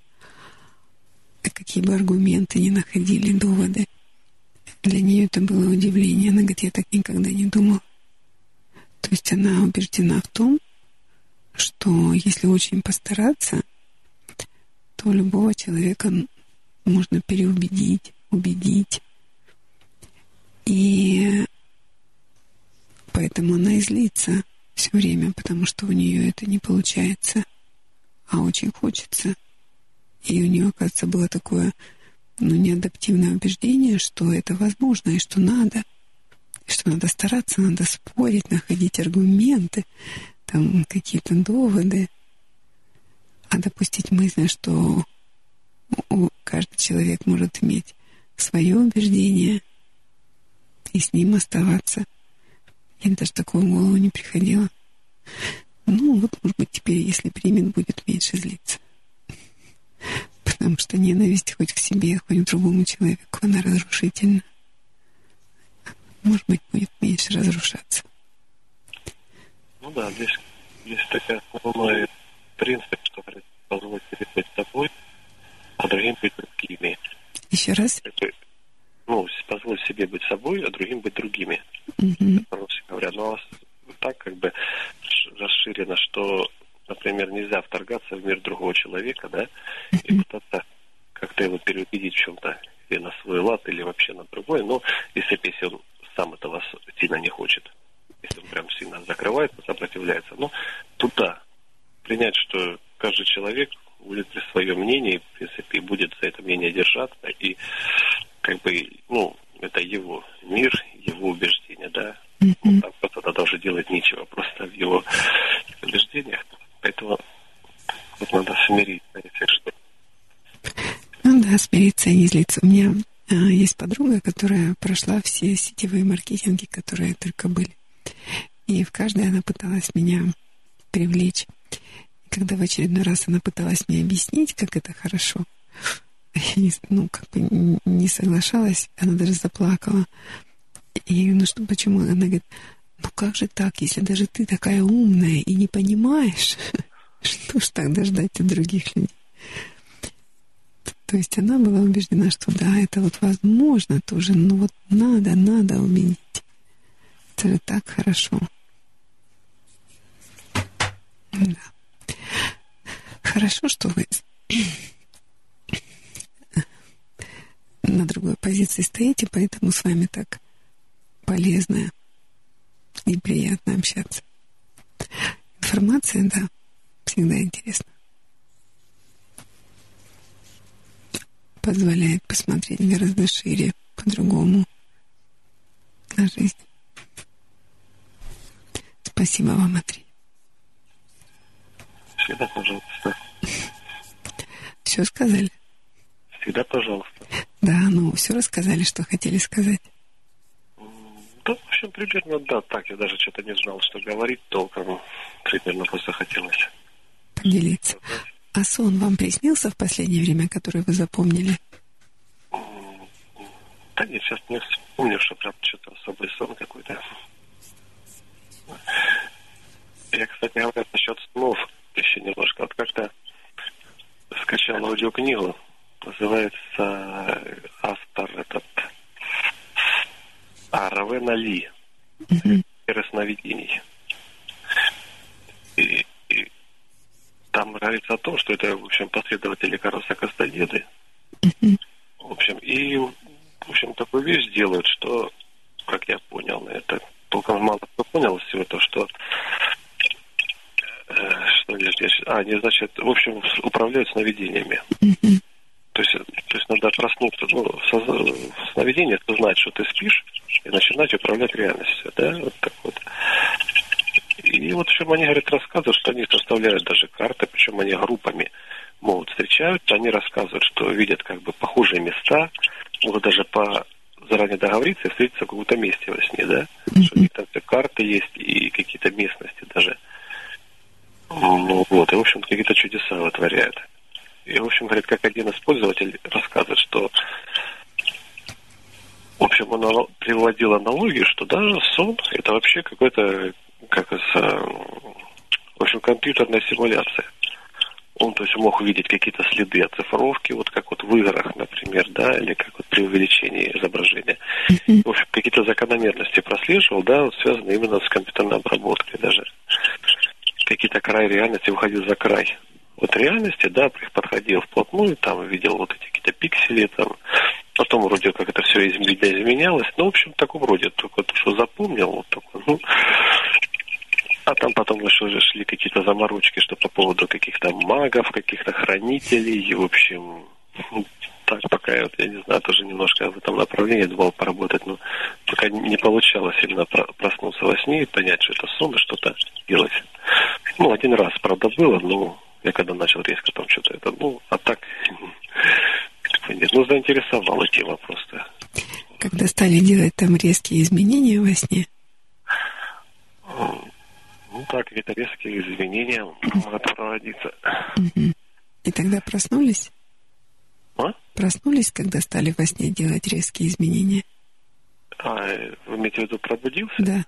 А какие бы аргументы ни находили, доводы. Для нее это было удивление. Она говорит, я так никогда не думала. То есть она убеждена в том, что если очень постараться, то любого человека можно переубедить, убедить. И поэтому она и злится все время, потому что у нее это не получается, а очень хочется. И у нее, кажется, было такое ну, неадаптивное убеждение, что это возможно и что надо. И что надо стараться, надо спорить, находить аргументы, там какие-то доводы, а допустить мысль, что каждый человек может иметь свое убеждение и с ним оставаться. Мне даже такого в голову не приходило. Ну, вот, может быть, теперь, если примет, будет меньше злиться. Потому что ненависть хоть к себе, хоть к другому человеку, она разрушительна. Может быть, будет меньше разрушаться. Ну да, здесь, здесь такая основной принцип, что позволить себе быть собой, а другим быть другими. Еще раз? Ну, позволить себе быть собой, а другим быть другими. По-русски говоря. Но так как бы расширено, что например, нельзя вторгаться в мир другого человека, да, и пытаться как-то его переубедить в чем-то, или на свой лад, или вообще на другой, но если, если он сам этого сильно не хочет, если он прям сильно закрывается, сопротивляется, но туда принять, что каждый человек будет при своем мнении, в принципе, и будет за это мнение держаться, и как бы, ну, это его мир, его убеждения, да. Mm-hmm. Там кто-то даже делать нечего, просто в его убеждениях. Поэтому вот надо смириться, если что. Ну да, смириться и не злиться. У меня а, есть подруга, которая прошла все сетевые маркетинги, которые только были. И в каждой она пыталась меня привлечь. И когда в очередной раз она пыталась мне объяснить, как это хорошо, ну, как бы не соглашалась, она даже заплакала. И я говорю, ну что, почему? Она говорит, ну как же так, если даже ты такая умная и не понимаешь, что ж тогда ждать от других людей? То есть она была убеждена, что да, это вот возможно тоже, но вот надо, надо убедить. Это же так хорошо. Да. Хорошо, что вы на другой позиции стоите, поэтому с вами так полезно и приятно общаться. Информация, да, всегда интересна. Позволяет посмотреть гораздо шире, по-другому на жизнь. Спасибо вам, Андрей. Всегда пожалуйста. Все сказали? Всегда пожалуйста. Да, ну все рассказали, что хотели сказать. Да, в общем, примерно, да, так. Я даже что-то не знал, что говорить толком. Примерно просто хотелось. Поделиться. А сон вам приснился в последнее время, который вы запомнили? Да нет, сейчас не вспомню, что прям что-то особый сон какой-то. Я, кстати говоря, насчет снов еще немножко. Вот как-то скачал аудиокнигу называется автор этот Равена Ли. Сферы сновидений. И, и там говорится о том, что это, в общем, последователи Карлоса Кастадеды. В общем, и, в общем, такую вещь делают, что, как я понял, это толком мало кто понял всего то, что э, что здесь, а, не значит, в общем, управляют сновидениями. То есть, то есть надо проснуться, ну, в сновидении знать, что ты спишь, и начинать управлять реальностью, да, вот так вот. И вот в чем они, говорят, рассказывают, что они составляют даже карты, причем они группами могут встречаются, они рассказывают, что видят как бы похожие места, могут даже по заранее договориться и встретиться в каком-то месте во сне, да, что у них там все карты есть и какие-то местности даже. Ну вот, и в общем какие-то чудеса вытворяют. И, в общем, говорит, как один из пользователей рассказывает, что в общем, он приводил аналогию, что даже сон – это вообще какой-то, как из, в общем, компьютерная симуляция. Он, то есть, мог увидеть какие-то следы оцифровки, вот как вот в играх, например, да, или как вот при увеличении изображения. В общем, какие-то закономерности прослеживал, да, вот связанные именно с компьютерной обработкой даже. Какие-то край реальности выходил за край вот реальности, да, подходил вплотную, там видел вот эти какие-то пиксели, там, потом вроде как это все изменялось, ну, в общем, в таком роде, только то, что запомнил, вот такой, ну, а там потом еще шли какие-то заморочки, что по поводу каких-то магов, каких-то хранителей, и, в общем, так пока я, я не знаю, тоже немножко в этом направлении думал поработать, но пока не получалось именно проснуться во сне и понять, что это сон что-то делать. Ну, один раз, правда, было, но я когда начал резко там что-то это, ну, а так, нет, ну, заинтересовала тема просто. Когда стали делать там резкие изменения во сне? Ну, так, какие-то резкие изменения могут проводиться. И тогда проснулись? А? Проснулись, когда стали во сне делать резкие изменения? А, вы имеете в виду пробудился? Да.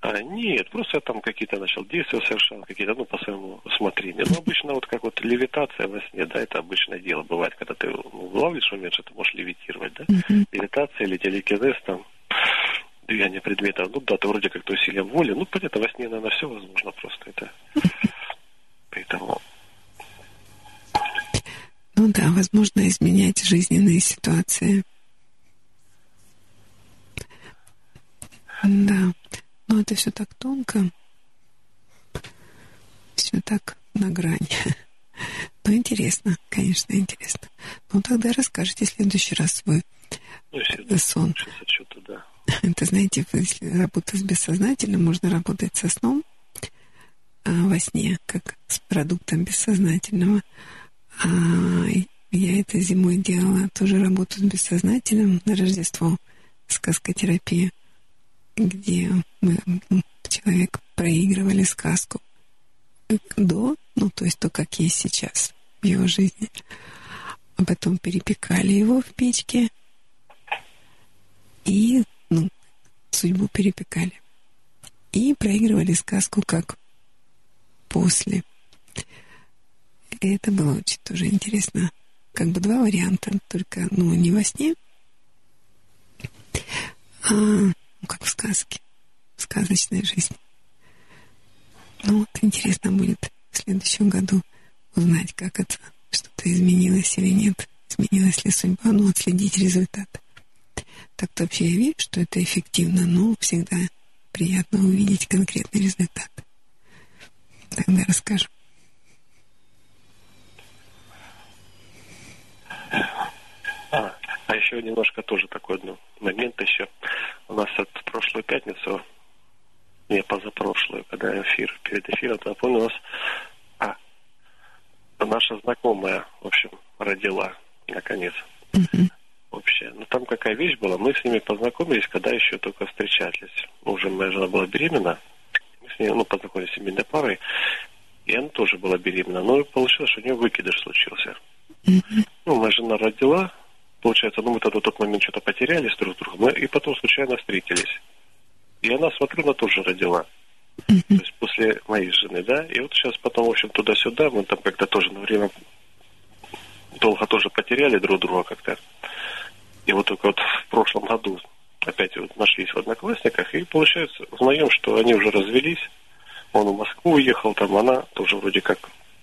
А, нет, просто я там какие-то начал действия совершал, какие-то, ну, по своему усмотрению. Ну, обычно вот как вот левитация во сне, да, это обычное дело бывает, когда ты ну, ловишь момент, что ты можешь левитировать, да. Uh-huh. Левитация или телекинез, там, движение предметов, ну, да, ты вроде как-то усилием воли, ну, понятно, во сне, наверное, все возможно просто это. Поэтому... Ну да, возможно изменять жизненные ситуации. Да, но это все так тонко, все так на грани. Ну, интересно, конечно, интересно. Ну, тогда расскажите в следующий раз свой ну, сон. Да. Это, знаете, если работать с бессознательным, можно работать со сном а, во сне, как с продуктом бессознательного. А, я это зимой делала, тоже работу с бессознательным на Рождество, сказкотерапия, где мы, человек проигрывали сказку до, ну, то есть то, как есть сейчас в его жизни. А потом перепекали его в печке и, ну, судьбу перепекали. И проигрывали сказку как после. И это было очень тоже интересно. Как бы два варианта, только, ну, не во сне, а, ну, как в сказке, в сказочной жизни. Ну вот интересно будет в следующем году узнать, как это что-то изменилось или нет. Изменилась ли судьба, ну, отследить результат. Так-то вообще я верю, что это эффективно, но всегда приятно увидеть конкретный результат. Тогда расскажу. А, еще немножко тоже такой ну, момент еще. У нас от прошлую пятницу не позапрошлую, когда эфир, перед эфиром, то помню, у нас а, наша знакомая, в общем, родила, наконец. Mm-hmm. Вообще. Ну, там какая вещь была, мы с ними познакомились, когда еще только встречались. Уже моя жена была беременна, мы с ней, ну, познакомились с семейной парой, и она тоже была беременна. Но получилось, что у нее выкидыш случился. Mm-hmm. Ну, моя жена родила, получается, ну, мы тогда в тот момент что-то потерялись друг друга, мы и потом случайно встретились. И она, смотрю, она тоже родила. То есть после моей жены, да. И вот сейчас потом, в общем, туда-сюда, мы там как-то тоже на время долго тоже потеряли друг друга как-то. И вот только вот в прошлом году опять вот нашлись в Одноклассниках, и получается, узнаем, что они уже развелись. Он в Москву уехал, там она тоже вроде как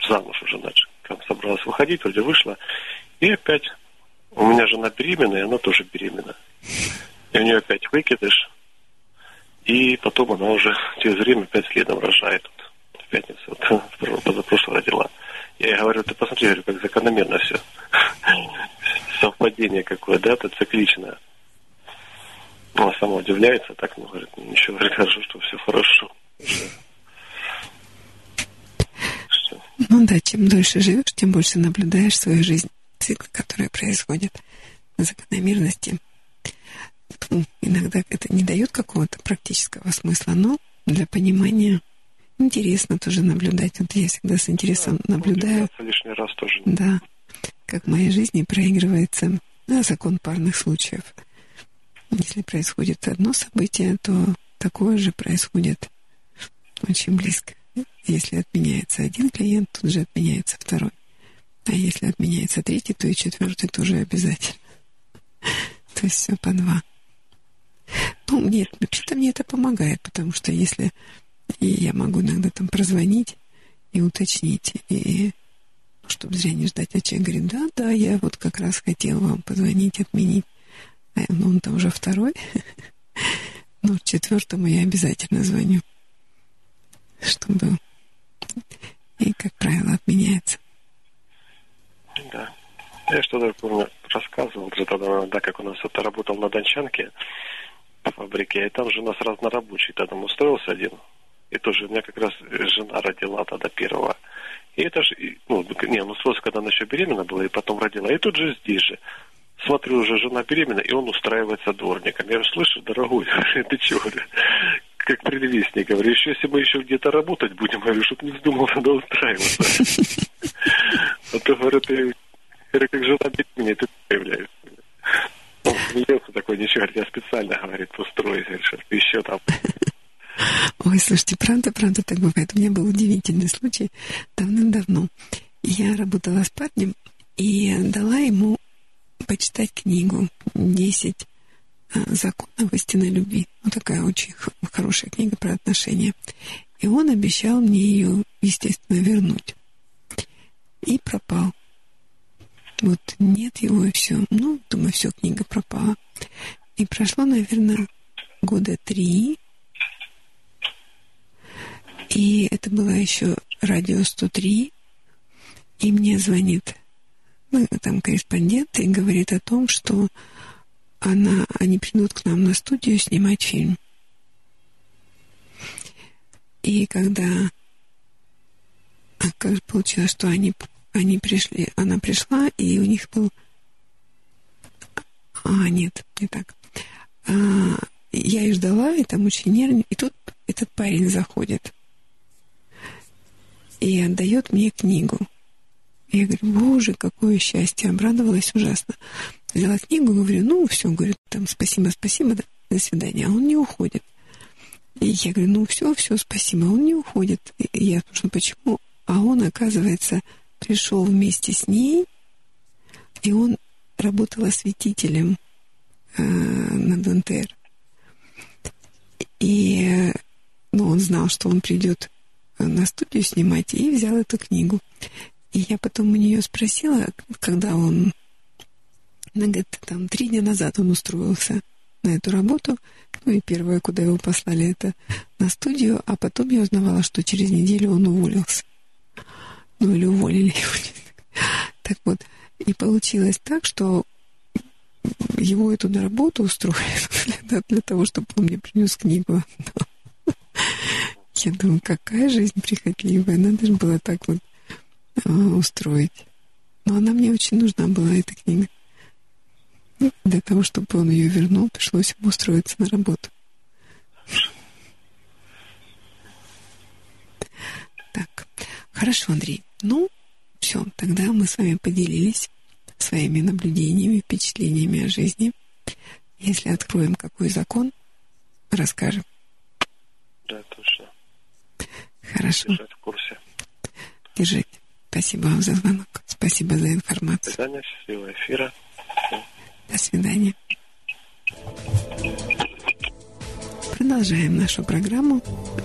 замуж уже начал. Там собралась выходить, вроде вышла. И опять у меня жена беременная, и она тоже беременна. И у нее опять выкидыш. И потом она уже через время опять следом рожает. Вот, в пятницу, вот, позапрошлого родила. Я ей говорю, ты посмотри, говорю, как закономерно все. Совпадение какое, да, это цикличное. Она сама удивляется, так, ну, говорит, ничего, говорит, хорошо, что все хорошо. Ну да, чем дольше живешь, тем больше наблюдаешь свою жизнь, циклы, которые происходят, закономерности. Ну, иногда это не дает какого-то практического смысла, но для понимания интересно тоже наблюдать. Вот я всегда с интересом да, наблюдаю. Лишний раз тоже. Да, как в моей жизни проигрывается да, закон парных случаев. Если происходит одно событие, то такое же происходит очень близко. Если отменяется один клиент, тут же отменяется второй. А если отменяется третий, то и четвертый тоже обязательно. То есть все по два. Ну, нет, вообще-то мне это помогает, потому что если и я могу иногда там прозвонить и уточнить, и чтобы зря не ждать, а человек говорит, да, да, я вот как раз хотел вам позвонить, отменить. Ну, он там уже второй. Но четвертому я обязательно звоню, чтобы... И, как правило, отменяется. Да. Я что-то помню, рассказывал уже тогда, да, как у нас это работал на Дончанке, фабрике, и там жена сразу на рабочий тогда устроился один. И тоже у меня как раз жена родила тогда первого. И это же, ну, не, ну, устроился, когда она еще беременна была, и потом родила. И тут же здесь же. Смотрю, уже жена беременна, и он устраивается дворником. Я говорю, слышишь, дорогой, ты чего? Как предвестник, говорю, еще если мы еще где-то работать будем, говорю, чтобы не вздумал тогда устраиваться. А то, говорю, ты, как жена беременна, ты появляешься смеется такой, ничего, я специально, говорит, устроюсь, говорит, еще там. Ой, слушайте, правда, правда так бывает. У меня был удивительный случай давным-давно. Я работала с парнем и дала ему почитать книгу «10 а, законов истинной любви». Ну, такая очень хорошая книга про отношения. И он обещал мне ее, естественно, вернуть. и пропал. Вот нет его и все. Ну, думаю, все, книга пропала. И прошло, наверное, года три. И это было еще радио 103. И мне звонит ну, там корреспондент и говорит о том, что она, они придут к нам на студию снимать фильм. И когда а получилось, что они, они пришли, она пришла, и у них был... А, нет, не так. А, я их ждала, и там очень нервно, и тут этот парень заходит и отдает мне книгу. Я говорю, боже, какое счастье, обрадовалась ужасно. Взяла книгу, говорю, ну, все, говорю, там, спасибо, спасибо, до свидания. А он не уходит. И я говорю, ну, все, все, спасибо. А он не уходит. И я спрашиваю, почему? А он, оказывается, пришел вместе с ней, и он работал осветителем э, на Донтер. И ну, он знал, что он придет на студию снимать, и взял эту книгу. И я потом у нее спросила, когда он... Она говорит, там, три дня назад он устроился на эту работу. Ну и первое, куда его послали, это на студию. А потом я узнавала, что через неделю он уволился. Ну или уволили его. Так вот, и получилось так, что его эту на работу устроили для, для того, чтобы он мне принес книгу. Я думаю, какая жизнь прихотливая. Надо же было так вот а, устроить. Но она мне очень нужна была, эта книга. Для того, чтобы он ее вернул, пришлось ему устроиться на работу. Так, хорошо, Андрей. Ну, все, тогда мы с вами поделились своими наблюдениями, впечатлениями о жизни. Если откроем какой закон, расскажем. Да, точно. Хорошо. Держать в курсе. Держите. Спасибо вам за звонок. Спасибо за информацию. До свидания, счастливого эфира. До свидания. Продолжаем нашу программу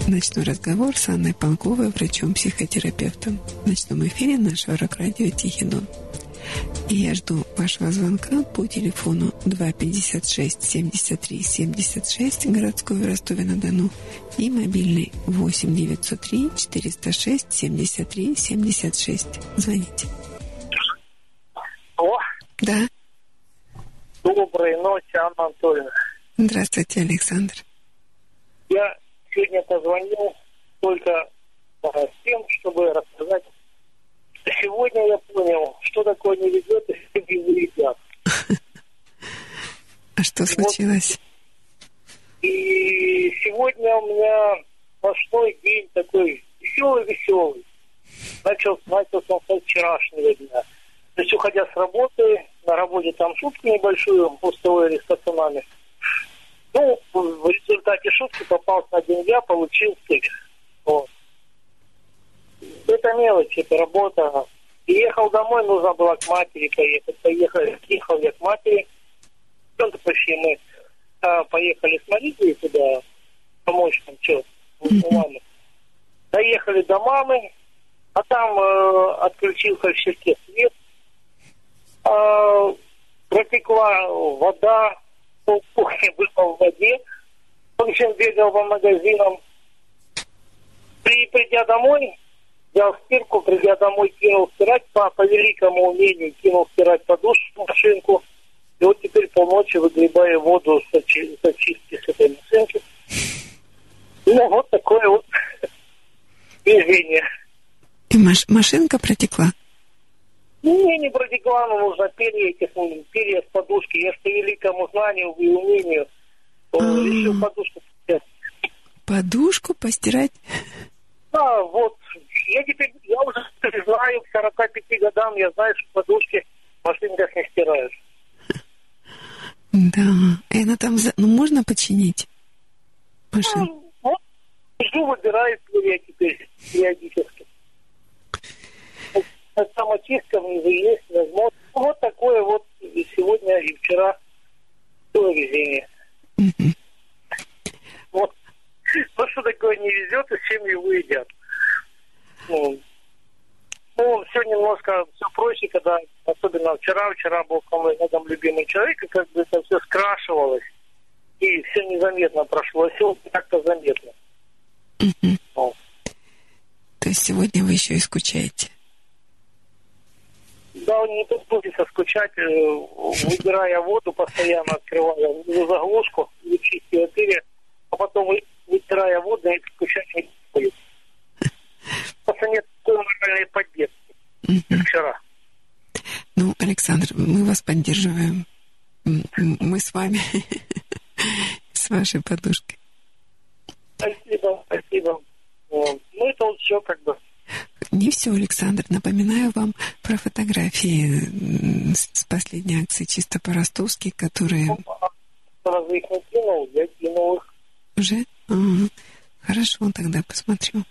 «Ночной разговор» с Анной Панковой, врачом-психотерапевтом. В ночном эфире нашего рок-радио «Тихий дон». И я жду вашего звонка по телефону 256 73 76 городской в Ростове-на-Дону и мобильный 8 903 406 73 76. Звоните. О, Да. Доброй ночи, Анна Анатольевна. Здравствуйте, Александр. Я сегодня позвонил только а, с тем, чтобы рассказать. Сегодня я понял, что такое не ведет и что не едят. А что случилось? И сегодня у меня ночной день такой веселый-веселый. Начал, начался со вчерашнего дня. То есть, уходя с работы, на работе там шутку небольшую устроили с пацанами. Ну, в результате шутки попался на деньги, получил стык. Вот. Это мелочь, это работа. И ехал домой, нужно было к матери поехать. Поехал, ехал я к матери. Ну, почти мы а, поехали с Маризой туда помочь там что у мамы. Доехали до мамы, а там э, отключился в свет. А, протекла вода, пол кухни был в воде. В общем, бегал по магазинам. При, придя домой, взял стирку, придя домой, кинул стирать по, по великому умению, кинул стирать подушку машинку. И вот теперь полночи выгребаю воду с, очи- с очистки с этой машинки. Ну, вот такое вот везение. И маш- машинка протекла? Не, не протекла, но нужно перья, эти, м, перья с подушки. Я по великому знанию и умению э, А. решил подушку снять. Подушку постирать? Да, вот. Я теперь, я уже знаю, к 45 годам я знаю, что подушки в машинках не стираешь. Да. И она там... за- Ну, можно починить? Машину? Ну, вот, жду, выбираю перья теперь периодически. А Самочистка внизу есть, возможно. Ну, Вот такое вот и сегодня и вчера было везение. Вот. Вот что такое не везет, и с чем его едят. Ну, Ну, все немножко все проще, когда, особенно вчера, вчера был ко мне рядом любимый человек, и как бы это все скрашивалось, и все незаметно прошло, а сегодня как-то заметно. Угу. То есть сегодня вы еще и скучаете? Да, не приходится скучать, э, выбирая воду, постоянно открывая заглушку, чистую дыре, а потом вытирая воду, и скучать не будет. Просто нет такой моральной поддержки, как вчера. Ну, Александр, мы вас поддерживаем. Мы с вами, с вашей подушкой. Спасибо, спасибо. Ну, это вот все как бы не все, Александр. Напоминаю вам про фотографии с последней акции чисто по-ростовски, которые... Разве их не кинул? Я кинул их. Уже? Ага. Хорошо, тогда посмотрю.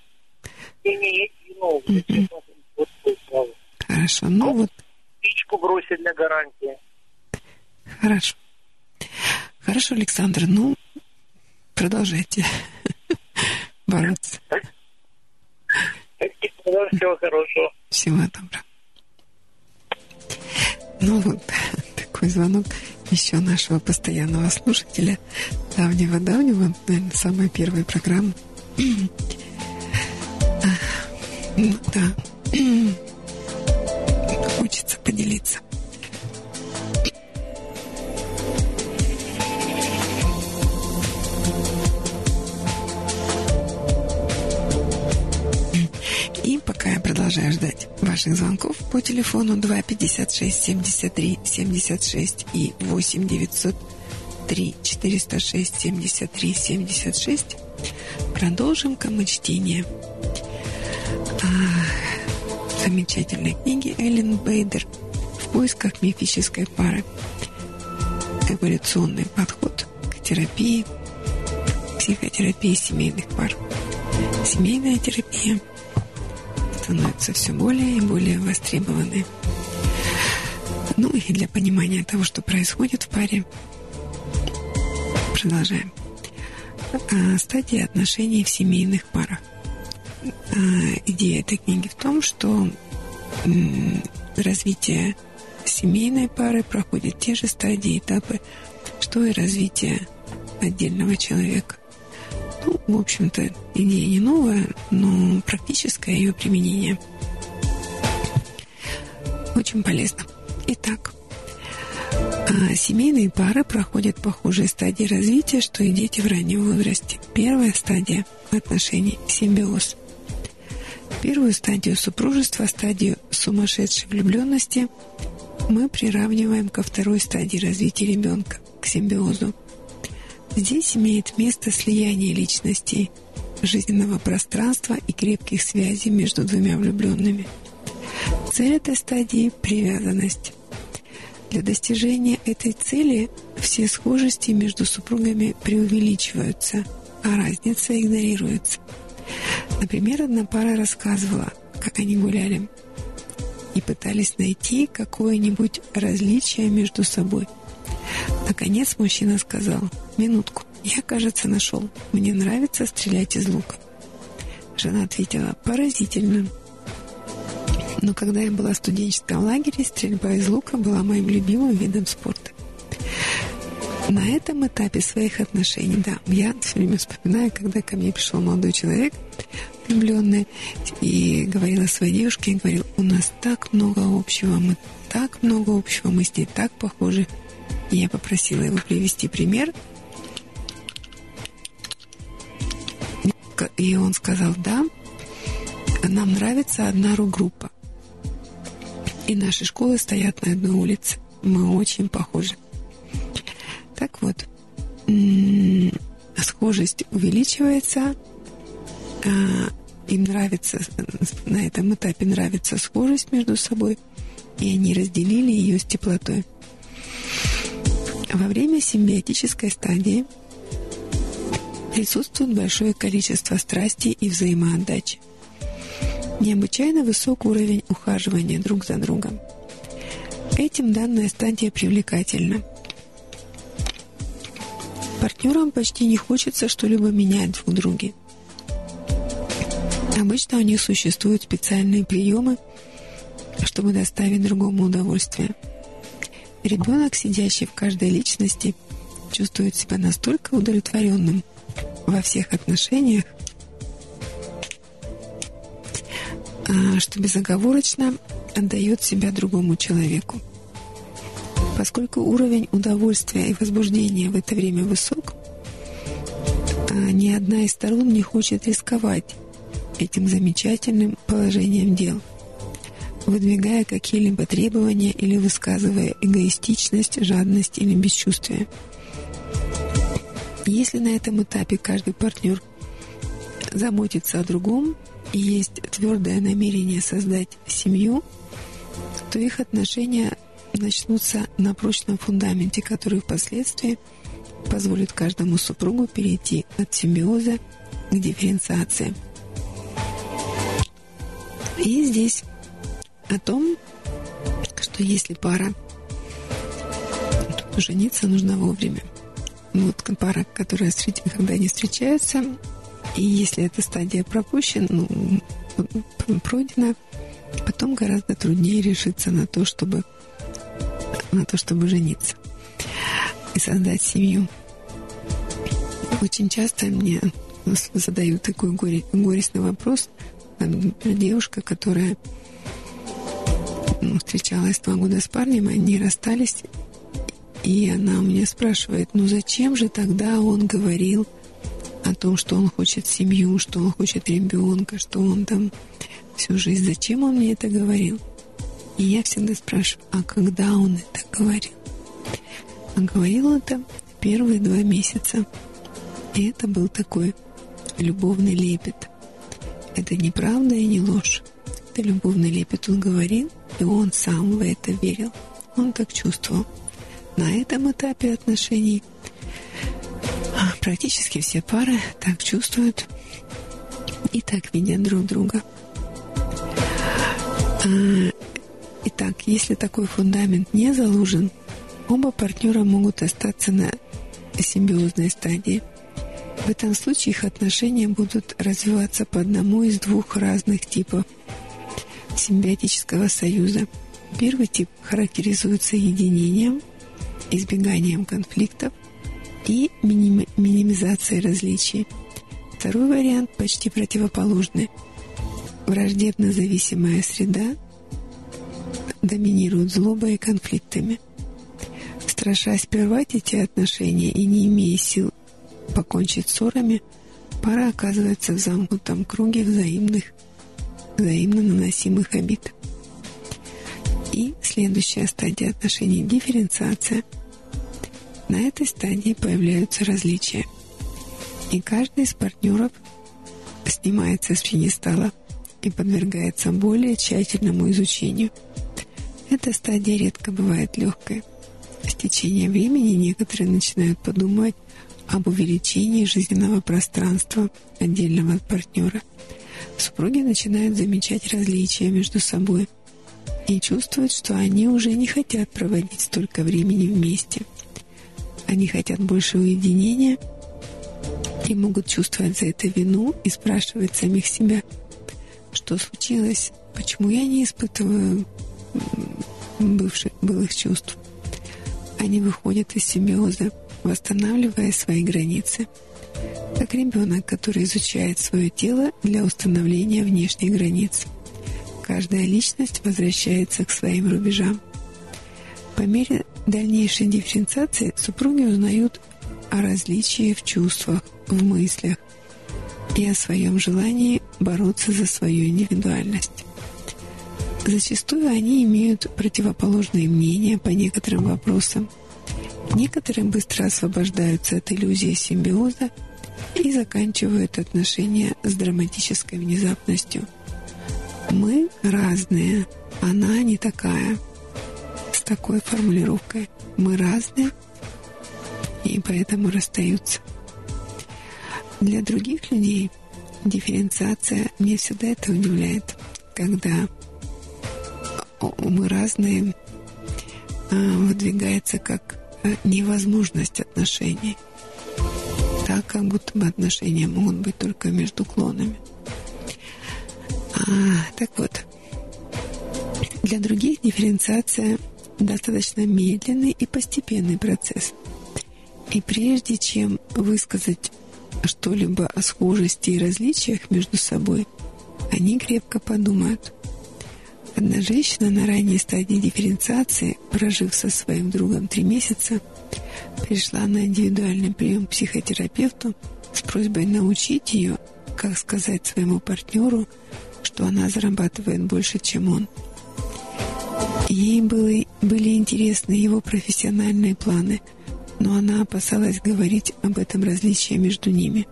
И не кинул. Угу. Хорошо, ну вот... Спичку бросить для гарантии. Хорошо. Хорошо, Александр, ну, продолжайте бороться. Всего хорошего. Всего доброго. Ну вот, такой звонок еще нашего постоянного слушателя, давнего-давнего, наверное, самой первой программы. ну да, хочется поделиться. И пока я продолжаю ждать ваших звонков по телефону 256 73 76 и 8 903 406 73 76, продолжим-ка мы чтение а, замечательной книги Эллен Бейдер «В поисках мифической пары». Эволюционный подход к терапии, психотерапии семейных пар. Семейная терапия – становятся все более и более востребованы. Ну и для понимания того, что происходит в паре, продолжаем. А, стадия отношений в семейных парах. А, идея этой книги в том, что развитие семейной пары проходит те же стадии, этапы, что и развитие отдельного человека. Ну, в общем-то, идея не новая, но практическое ее применение очень полезно. Итак, а, семейные пары проходят похожие стадии развития, что и дети в раннем возрасте. Первая стадия отношений – симбиоз. Первую стадию супружества, стадию сумасшедшей влюбленности, мы приравниваем ко второй стадии развития ребенка, к симбиозу – Здесь имеет место слияние личностей, жизненного пространства и крепких связей между двумя влюбленными. Цель этой стадии – привязанность. Для достижения этой цели все схожести между супругами преувеличиваются, а разница игнорируется. Например, одна пара рассказывала, как они гуляли и пытались найти какое-нибудь различие между собой – Наконец мужчина сказал, «Минутку, я, кажется, нашел. Мне нравится стрелять из лука». Жена ответила, «Поразительно». Но когда я была в студенческом лагере, стрельба из лука была моим любимым видом спорта. На этом этапе своих отношений, да, я все время вспоминаю, когда ко мне пришел молодой человек, влюбленный, и говорила своей девушке, и говорил, у нас так много общего, мы так много общего, мы с ней так похожи. Я попросила его привести пример. И он сказал, да, нам нравится одна рок-группа. И наши школы стоят на одной улице. Мы очень похожи. Так вот, схожесть увеличивается, а, им нравится, на этом этапе нравится схожесть между собой, и они разделили ее с теплотой. Во время симбиотической стадии присутствует большое количество страсти и взаимоотдачи. Необычайно высок уровень ухаживания друг за другом. Этим данная стадия привлекательна. Партнерам почти не хочется что-либо менять друг в друге. Обычно у них существуют специальные приемы чтобы доставить другому удовольствие. Ребенок, сидящий в каждой личности, чувствует себя настолько удовлетворенным во всех отношениях, а, что безоговорочно отдает себя другому человеку. Поскольку уровень удовольствия и возбуждения в это время высок, а, ни одна из сторон не хочет рисковать этим замечательным положением дел, выдвигая какие-либо требования или высказывая эгоистичность, жадность или бесчувствие. Если на этом этапе каждый партнер заботится о другом и есть твердое намерение создать семью, то их отношения начнутся на прочном фундаменте, который впоследствии позволит каждому супругу перейти от симбиоза к дифференциации. И здесь о том, что если пара жениться нужно вовремя. Вот пара, которая когда они встречаются, и если эта стадия пропущена, ну, пройдена, потом гораздо труднее решиться на то, чтобы на то, чтобы жениться и создать семью. Очень часто мне задают такой горе, горестный вопрос. Например, девушка, которая встречалась два года с парнем, они расстались, и она у меня спрашивает, ну зачем же тогда он говорил о том, что он хочет семью, что он хочет ребенка, что он там всю жизнь, зачем он мне это говорил? И я всегда спрашиваю, а когда он это говорил? А говорил это первые два месяца. И это был такой любовный лепет. Это не правда и не ложь. Это любовный лепет он говорил, и он сам в это верил. Он так чувствовал. На этом этапе отношений а, практически все пары так чувствуют и так видят друг друга. А, Итак, если такой фундамент не заложен, оба партнера могут остаться на симбиозной стадии. В этом случае их отношения будут развиваться по одному из двух разных типов симбиотического союза. Первый тип характеризуется единением, избеганием конфликтов и миним, минимизацией различий. Второй вариант почти противоположный. Враждебно зависимая среда – доминируют злобой и конфликтами. Страшась прервать эти отношения и не имея сил покончить ссорами, пара оказывается в замкнутом круге взаимных, взаимно наносимых обид. И следующая стадия отношений – дифференциация. На этой стадии появляются различия. И каждый из партнеров снимается с пьедестала и подвергается более тщательному изучению – эта стадия редко бывает легкой. С течением времени некоторые начинают подумать об увеличении жизненного пространства отдельного от партнера. Супруги начинают замечать различия между собой и чувствуют, что они уже не хотят проводить столько времени вместе. Они хотят больше уединения и могут чувствовать за это вину и спрашивать самих себя, что случилось, почему я не испытываю бывших, былых чувств. Они выходят из симбиоза, восстанавливая свои границы. Как ребенок, который изучает свое тело для установления внешних границ. Каждая личность возвращается к своим рубежам. По мере дальнейшей дифференциации супруги узнают о различии в чувствах, в мыслях и о своем желании бороться за свою индивидуальность. Зачастую они имеют противоположные мнения по некоторым вопросам. Некоторые быстро освобождаются от иллюзии симбиоза и заканчивают отношения с драматической внезапностью. Мы разные, она не такая. С такой формулировкой. Мы разные, и поэтому расстаются. Для других людей дифференциация, мне всегда это удивляет, когда мы разные, а, выдвигается как а, невозможность отношений. Так, как будто бы отношения могут быть только между клонами. А, так вот, Для других дифференциация достаточно медленный и постепенный процесс. И прежде чем высказать что-либо о схожести и различиях между собой, они крепко подумают. Одна женщина на ранней стадии дифференциации, прожив со своим другом три месяца, пришла на индивидуальный прием к психотерапевту с просьбой научить ее, как сказать своему партнеру, что она зарабатывает больше, чем он. Ей были, были интересны его профессиональные планы, но она опасалась говорить об этом различии между ними.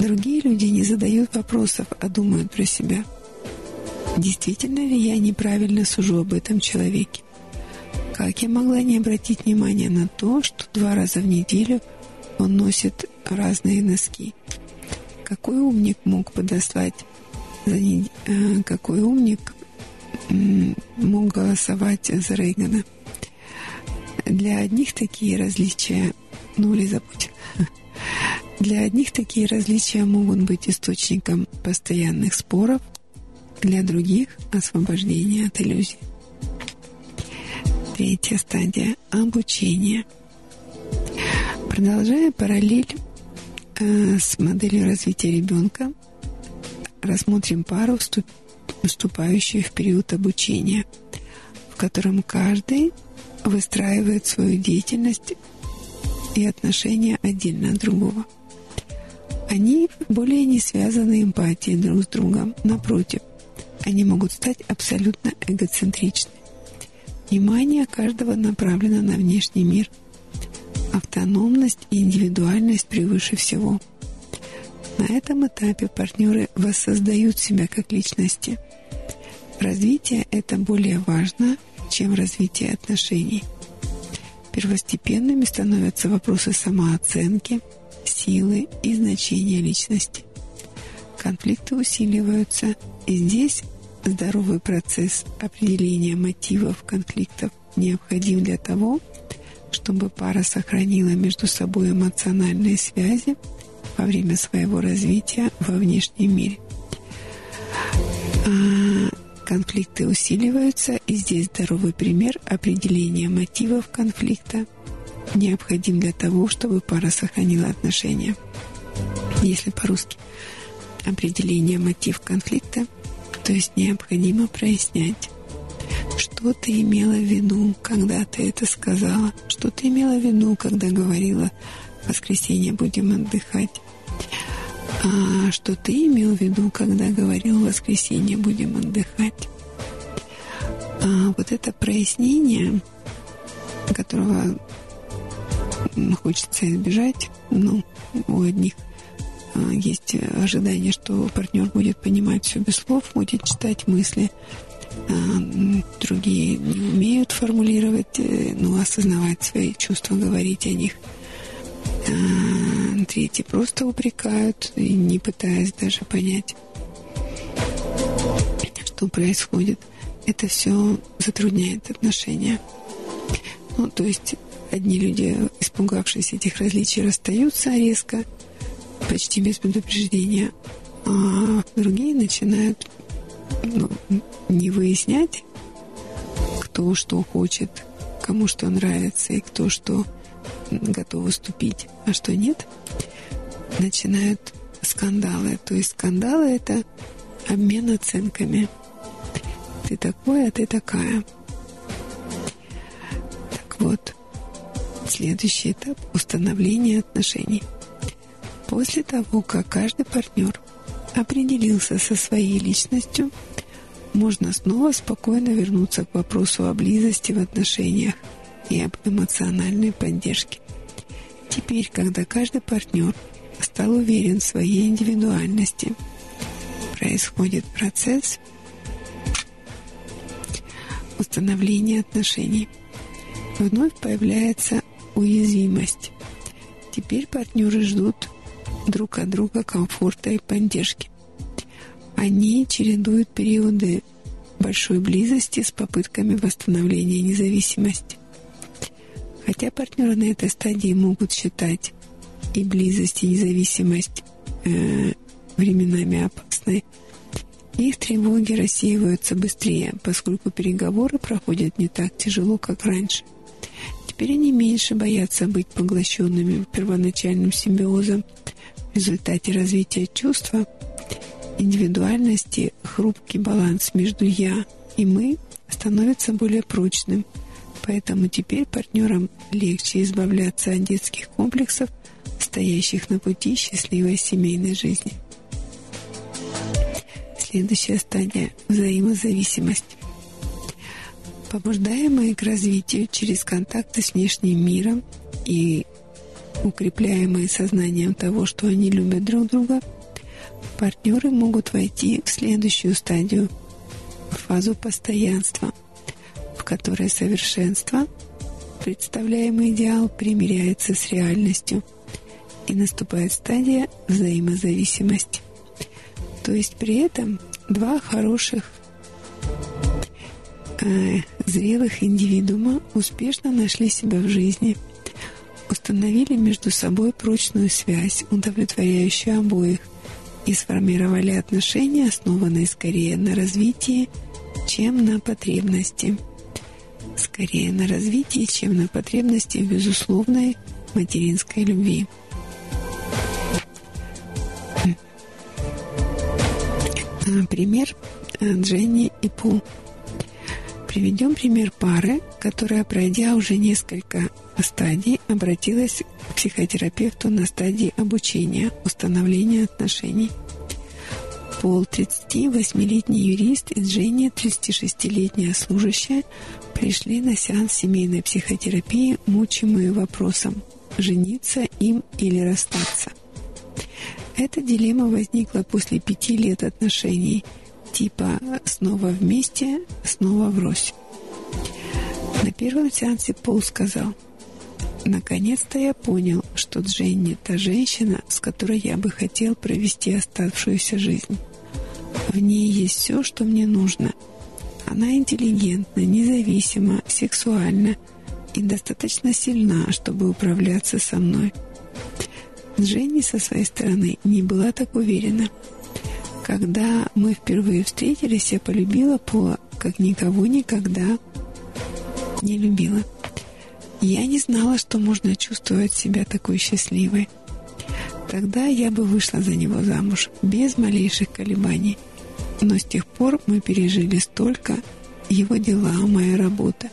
Другие люди не задают вопросов, а думают про себя. Действительно ли я неправильно сужу об этом человеке? Как я могла не обратить внимания на то, что два раза в неделю он носит разные носки? Какой умник мог подослать за нед... Э, какой умник мог голосовать за Рейгана? Для одних такие различия, ну или забудь. Для одних такие различия могут быть источником постоянных споров, для других – освобождение от иллюзий. Третья стадия – обучение. Продолжая параллель э, с моделью развития ребенка, рассмотрим пару, вступ, в период обучения, в котором каждый выстраивает свою деятельность и отношения отдельно от другого. Они более не связаны эмпатией друг с другом. Напротив, они могут стать абсолютно эгоцентричны. Внимание каждого направлено на внешний мир. Автономность и индивидуальность превыше всего. На этом этапе партнеры воссоздают себя как личности. Развитие это более важно, чем развитие отношений. Первостепенными становятся вопросы самооценки – силы и значения личности. Конфликты усиливаются, и здесь здоровый процесс определения мотивов конфликтов необходим для того, чтобы пара сохранила между собой эмоциональные связи во время своего развития во внешнем мире. А конфликты усиливаются, и здесь здоровый пример определения мотивов конфликта необходим для того, чтобы пара сохранила отношения. Если по-русски определение мотив конфликта, то есть необходимо прояснять, что ты имела в виду, когда ты это сказала, что ты имела в виду, когда говорила в воскресенье будем отдыхать, а что ты имел в виду, когда говорил в воскресенье будем отдыхать. А вот это прояснение, которого хочется избежать. Ну, у одних есть ожидание, что партнер будет понимать все без слов, будет читать мысли. А, другие не умеют формулировать, э, ну, осознавать свои чувства, говорить о них. А, третьи просто упрекают, не пытаясь даже понять, что происходит. Это все затрудняет отношения. Ну, то есть Одни люди, испугавшись этих различий, расстаются резко, почти без предупреждения, а другие начинают ну, не выяснять, кто что хочет, кому что нравится и кто что готов уступить, а что нет, начинают скандалы. То есть скандалы — это обмен оценками. Ты такой, а ты такая. Так вот, Следующий этап – установление отношений. После того, как каждый партнер определился со своей личностью, можно снова спокойно вернуться к вопросу о близости в отношениях и об эмоциональной поддержке. Теперь, когда каждый партнер стал уверен в своей индивидуальности, происходит процесс установления отношений. Вновь появляется уязвимость. Теперь партнеры ждут друг от друга комфорта и поддержки. Они чередуют периоды большой близости с попытками восстановления независимости. Хотя партнеры на этой стадии могут считать и близость, и независимость э, временами опасной, Их тревоги рассеиваются быстрее, поскольку переговоры проходят не так тяжело, как раньше. Теперь они меньше боятся быть поглощенными первоначальным симбиозом. В результате развития чувства индивидуальности хрупкий баланс между «я» и «мы» становится более прочным. Поэтому теперь партнерам легче избавляться от детских комплексов, стоящих на пути счастливой семейной жизни. Следующая стадия – взаимозависимость. Побуждаемые к развитию через контакты с внешним миром и укрепляемые сознанием того, что они любят друг друга, партнеры могут войти в следующую стадию – фазу постоянства, в которой совершенство, представляемый идеал, примиряется с реальностью, и наступает стадия взаимозависимости. То есть при этом два хороших э, зрелых индивидуума успешно нашли себя в жизни, установили между собой прочную связь, удовлетворяющую обоих, и сформировали отношения, основанные скорее на развитии, чем на потребности. Скорее на развитии, чем на потребности в безусловной материнской любви. Пример Дженни и Пул. Приведем пример пары, которая, пройдя уже несколько стадий, обратилась к психотерапевту на стадии обучения, установления отношений. Пол 38-летний юрист и Дженни 36-летняя служащая пришли на сеанс семейной психотерапии, мучимые вопросом жениться им или расстаться – эта дилемма возникла после пяти лет отношений, типа «снова вместе, снова врозь». На первом сеансе Пол сказал, «Наконец-то я понял, что Дженни – та женщина, с которой я бы хотел провести оставшуюся жизнь. В ней есть все, что мне нужно. Она интеллигентна, независима, сексуальна и достаточно сильна, чтобы управляться со мной». Дженни со своей стороны не была так уверена. Когда мы впервые встретились, я полюбила Пола, как никого никогда не любила. Я не знала, что можно чувствовать себя такой счастливой. Тогда я бы вышла за него замуж, без малейших колебаний. Но с тех пор мы пережили столько его дела, моя работа.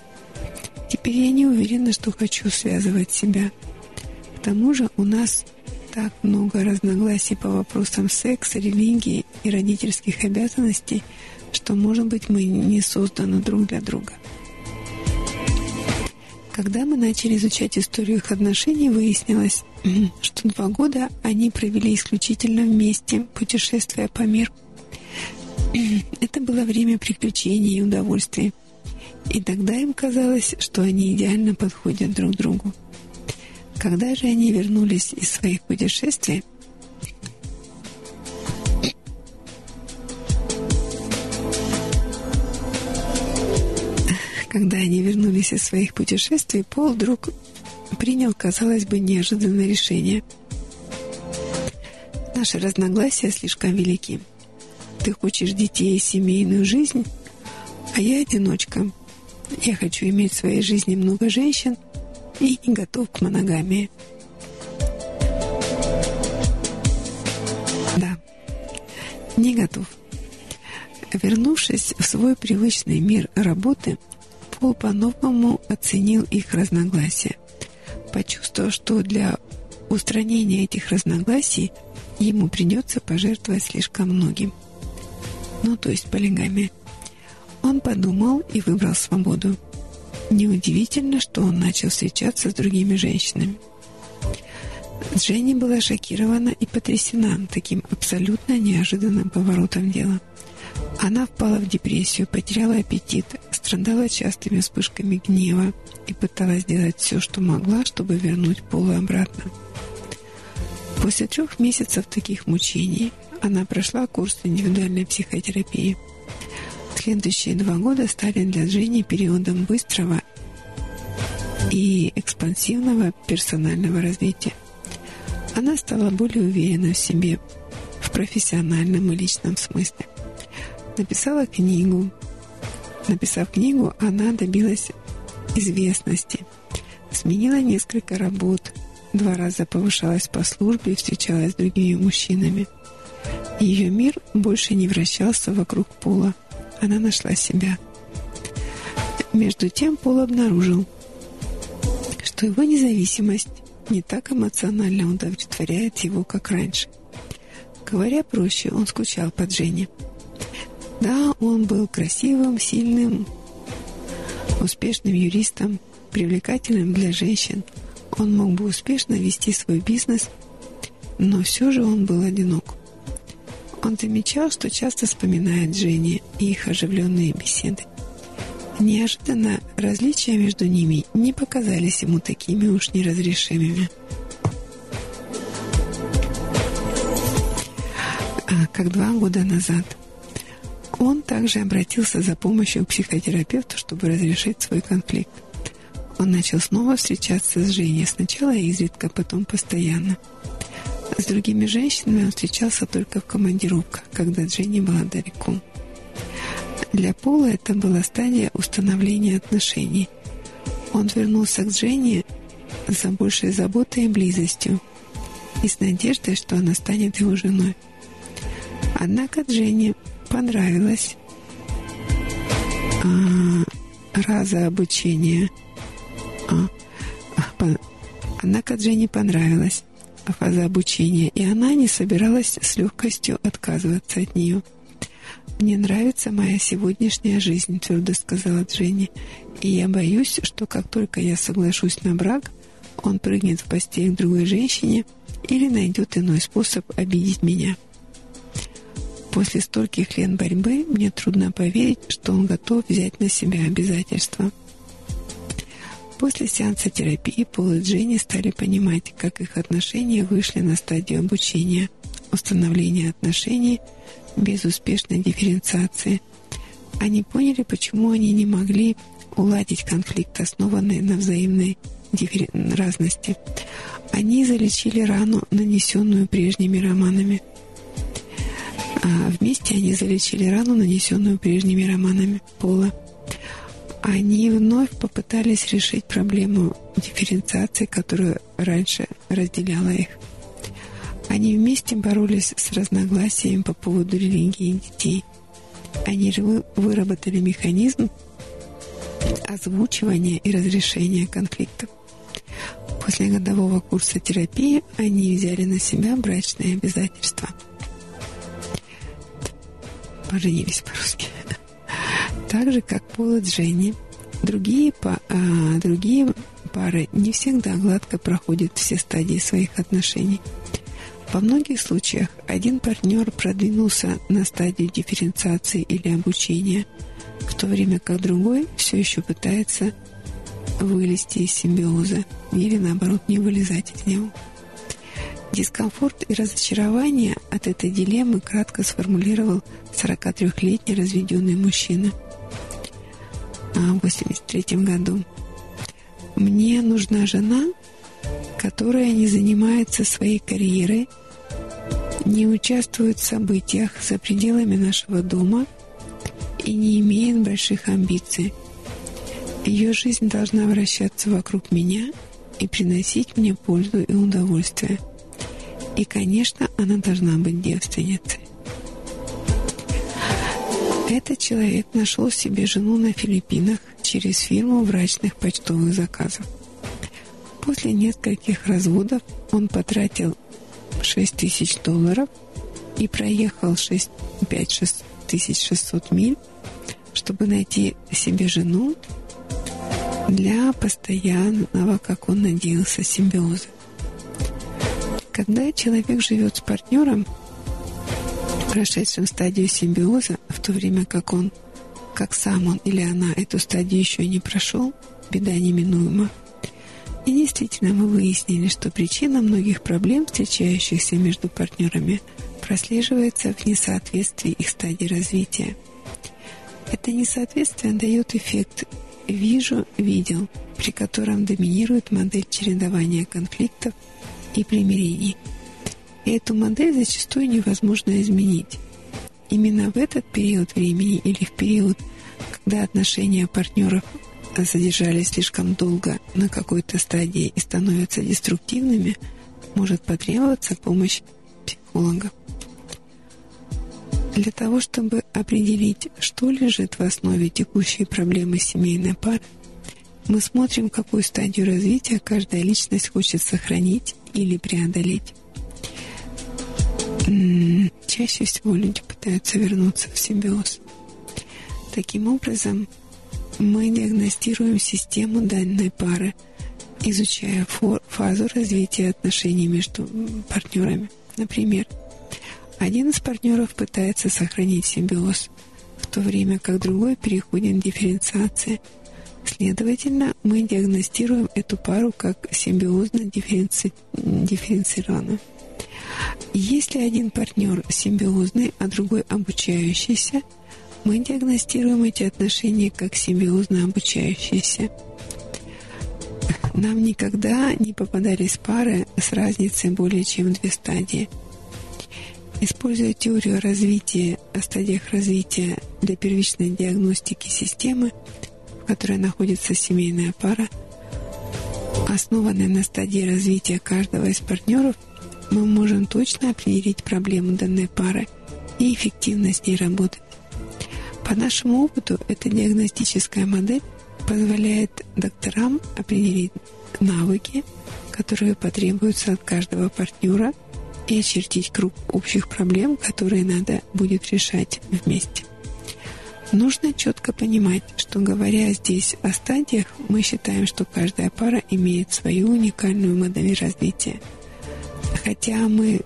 Теперь я не уверена, что хочу связывать себя. К тому же у нас так много разногласий по вопросам секса, религии и родительских обязанностей, что, может быть, мы не созданы друг для друга. Когда мы начали изучать историю их отношений, выяснилось, что два года они провели исключительно вместе, путешествуя по миру. Это было время приключений и удовольствий. И тогда им казалось, что они идеально подходят друг другу. Когда же они вернулись из своих путешествий, когда они вернулись из своих путешествий, Пол вдруг принял, казалось бы, неожиданное решение. Наши разногласия слишком велики. Ты хочешь детей и семейную жизнь, а я одиночка. Я хочу иметь в своей жизни много женщин – и не готов к моногамии. Да, не готов. Вернувшись в свой привычный мир работы, Пол по-новому оценил их разногласия, почувствовав, что для устранения этих разногласий ему придется пожертвовать слишком многим. Ну, то есть полигамия. Он подумал и выбрал свободу. Неудивительно, что он начал встречаться с другими женщинами. Дженни была шокирована и потрясена таким абсолютно неожиданным поворотом дела. Она впала в депрессию, потеряла аппетит, страдала частыми вспышками гнева и пыталась делать все, что могла, чтобы вернуть Полу обратно. После трех месяцев таких мучений она прошла курс индивидуальной психотерапии – Следующие два года стали для Жени периодом быстрого и экспансивного персонального развития. Она стала более уверена в себе в профессиональном и личном смысле. Написала книгу. Написав книгу, она добилась известности. Сменила несколько работ. Два раза повышалась по службе и встречалась с другими мужчинами. Ее мир больше не вращался вокруг Пола. Она нашла себя. Между тем Пол обнаружил, что его независимость не так эмоционально удовлетворяет его, как раньше. Говоря проще, он скучал по Жене. Да, он был красивым, сильным, успешным юристом, привлекательным для женщин. Он мог бы успешно вести свой бизнес, но все же он был одинок. Он замечал, что часто вспоминает Жене и их оживленные беседы. Неожиданно различия между ними не показались ему такими уж неразрешимыми. А как два года назад – он также обратился за помощью к психотерапевту, чтобы разрешить свой конфликт. Он начал снова встречаться с Женей, сначала изредка, потом постоянно. С другими женщинами он встречался только в командировках, когда Дженни была далеко. Для Пола это была стадия установления отношений. Он вернулся к Дженни за большей заботой и близостью и с надеждой, что она станет его женой. Однако Дженни понравилось а, раза обучения. А, по, однако Дженни понравилась фаза обучения, и она не собиралась с легкостью отказываться от нее. «Мне нравится моя сегодняшняя жизнь», — твердо сказала Дженни. «И я боюсь, что как только я соглашусь на брак, он прыгнет в постель к другой женщине или найдет иной способ обидеть меня». После стольких лет борьбы мне трудно поверить, что он готов взять на себя обязательства. После сеанса терапии Пол и Дженни стали понимать, как их отношения вышли на стадию обучения, установления отношений без успешной дифференциации. Они поняли, почему они не могли уладить конфликт, основанный на взаимной разности. Они залечили рану, нанесенную прежними романами – а вместе они залечили рану, нанесенную прежними романами Пола. Они вновь попытались решить проблему дифференциации, которая раньше разделяла их. Они вместе боролись с разногласиями по поводу религии детей. Они выработали механизм озвучивания и разрешения конфликтов. После годового курса терапии они взяли на себя брачные обязательства – поженились по-русски. Так же, как Пол и Дженни, другие, а, другие пары не всегда гладко проходят все стадии своих отношений. Во многих случаях один партнер продвинулся на стадию дифференциации или обучения, в то время как другой все еще пытается вылезти из симбиоза или, наоборот, не вылезать из него. Дискомфорт и разочарование от этой дилеммы кратко сформулировал 43-летний разведенный мужчина в 83 году. «Мне нужна жена, которая не занимается своей карьерой, не участвует в событиях за пределами нашего дома и не имеет больших амбиций. Ее жизнь должна вращаться вокруг меня и приносить мне пользу и удовольствие». И, конечно, она должна быть девственницей. Этот человек нашел себе жену на Филиппинах через фирму брачных почтовых заказов. После нескольких разводов он потратил 6 тысяч долларов и проехал 6, 5 600 миль, чтобы найти себе жену для постоянного, как он надеялся, симбиоза. Когда человек живет с партнером, прошедшим стадию симбиоза, в то время как он, как сам он или она эту стадию еще не прошел, беда неминуема. И действительно мы выяснили, что причина многих проблем, встречающихся между партнерами, прослеживается в несоответствии их стадий развития. Это несоответствие дает эффект «вижу, видел», при котором доминирует модель чередования конфликтов – и примирений. И эту модель зачастую невозможно изменить. именно в этот период времени или в период, когда отношения партнеров задержались слишком долго на какой-то стадии и становятся деструктивными, может потребоваться помощь психолога. Для того, чтобы определить, что лежит в основе текущей проблемы семейной пары, мы смотрим, какую стадию развития каждая личность хочет сохранить или преодолеть. Чаще всего люди пытаются вернуться в симбиоз. Таким образом, мы диагностируем систему данной пары, изучая фазу развития отношений между партнерами. Например, один из партнеров пытается сохранить симбиоз, в то время как другой переходит к дифференциации. Следовательно, мы диагностируем эту пару как симбиозно дифференци... дифференцированную. Если один партнер симбиозный, а другой обучающийся, мы диагностируем эти отношения как симбиозно обучающиеся. Нам никогда не попадались пары с разницей более чем две стадии. Используя теорию развития о стадиях развития для первичной диагностики системы, в которой находится семейная пара, основанная на стадии развития каждого из партнеров – мы можем точно определить проблему данной пары и эффективно с ней работать. По нашему опыту, эта диагностическая модель позволяет докторам определить навыки, которые потребуются от каждого партнера и очертить круг общих проблем, которые надо будет решать вместе. Нужно четко понимать, что говоря здесь о стадиях, мы считаем, что каждая пара имеет свою уникальную модель развития – Хотя мы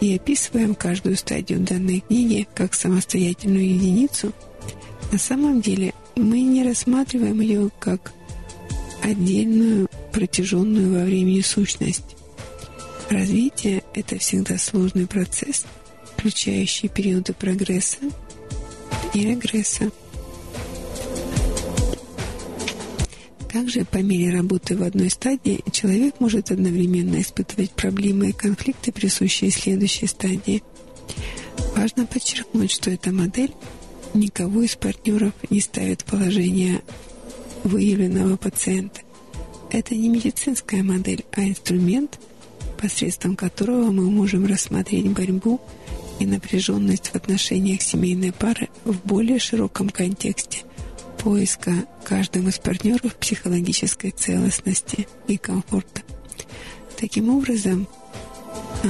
и описываем каждую стадию данной книги как самостоятельную единицу, на самом деле мы не рассматриваем ее как отдельную, протяженную во времени сущность. Развитие – это всегда сложный процесс, включающий периоды прогресса и регресса. Также по мере работы в одной стадии человек может одновременно испытывать проблемы и конфликты, присущие следующей стадии. Важно подчеркнуть, что эта модель никого из партнеров не ставит в положение выявленного пациента. Это не медицинская модель, а инструмент, посредством которого мы можем рассмотреть борьбу и напряженность в отношениях семейной пары в более широком контексте поиска каждым из партнеров психологической целостности и комфорта. Таким образом, а,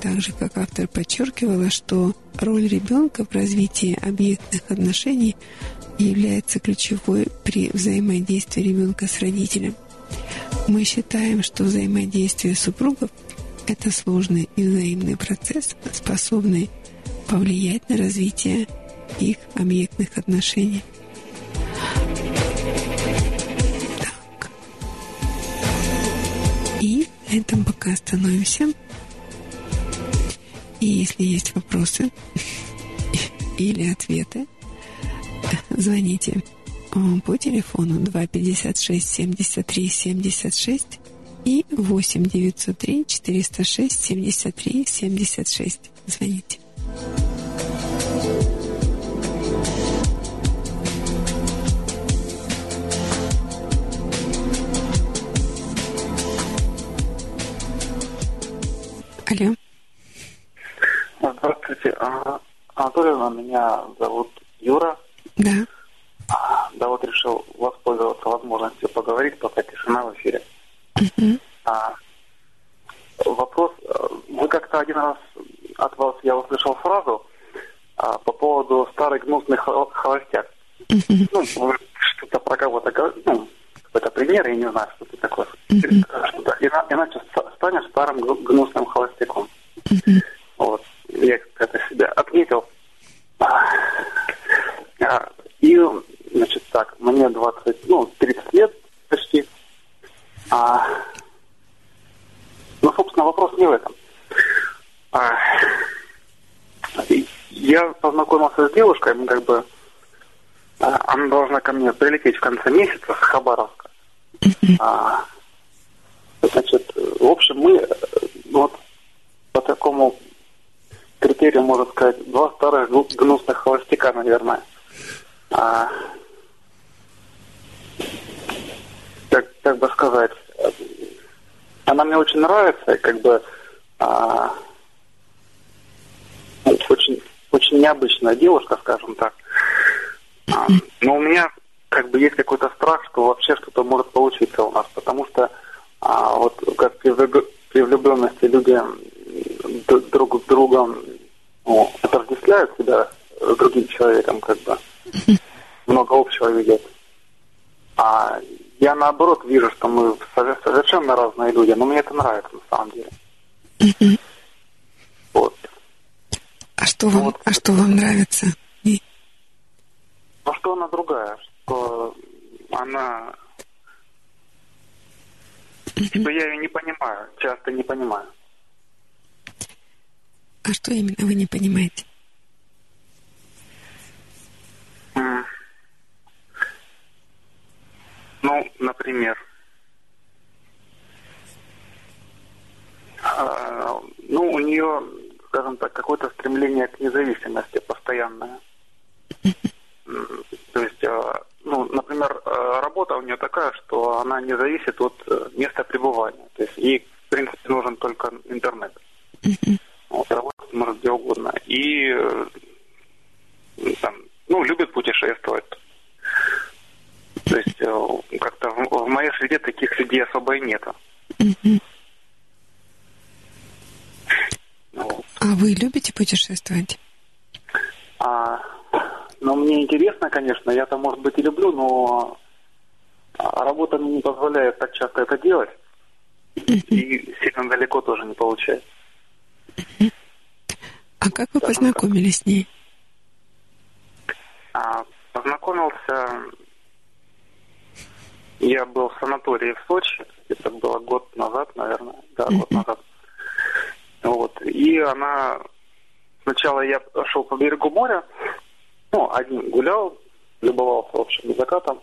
так же как автор подчеркивала, что роль ребенка в развитии объектных отношений является ключевой при взаимодействии ребенка с родителем. Мы считаем, что взаимодействие супругов – это сложный и взаимный процесс, способный повлиять на развитие их объектных отношений. Так. И на этом пока остановимся. И если есть вопросы или ответы, звоните по телефону 256 73 76 и 8 903 406 73 76. Звоните. Алло. Здравствуйте. А, Анатольевна, меня зовут Юра. Да. А, да, вот решил воспользоваться возможностью поговорить, пока тишина в эфире. Угу. А, вопрос. Вы как-то один раз от вас я услышал фразу а, по поводу старый гнусный холостяк. Угу. Ну, вы что-то про кого-то ну, какой-то пример, я не знаю, что это такое. Что-то, иначе станешь старым гнусным холостяком. Вот. Я это себя отметил. А, и, значит, так, мне 20, ну, 30 лет почти. А, ну, собственно, вопрос не в этом. А, я познакомился с девушкой, мы как бы а, она должна ко мне прилететь в конце месяца с Хабаровска. А, значит, в общем, мы вот по такому эфире, можно сказать, два старых гнусных холостяка, наверное. А, как, бы сказать, она мне очень нравится, как бы а, очень, очень необычная девушка, скажем так. А, но у меня как бы есть какой-то страх, что вообще что-то может получиться у нас, потому что а, вот как при, при влюбленности люди друг с другом ну, отождествляют себя с другим человеком, как бы много общего видят. А я наоборот вижу, что мы совершенно разные люди, но мне это нравится на самом деле. Вот. А что вам, вот. а что вам нравится? Ну что она другая, что она что я ее не понимаю, часто не понимаю. А что именно вы не понимаете? Ну, например, а, ну, у нее, скажем так, какое-то стремление к независимости постоянное. То есть, а, ну, например, а, работа у нее такая, что она не зависит от э, места пребывания. То есть ей, в принципе, нужен только интернет. Вот, работать может где угодно. И э, там, ну, любит путешествовать. То есть э, как-то в, в моей среде таких людей особо и нету. Вот. А вы любите путешествовать? А, ну, мне интересно, конечно, я-то, может быть, и люблю, но работа мне не позволяет так часто это делать. И сильно далеко тоже не получается. А как вы познакомились с ней? А, познакомился... Я был в санатории в Сочи, это было год назад, наверное, да, год назад. Вот. И она... Сначала я шел по берегу моря, ну, один гулял, любовался, в общем, закатом.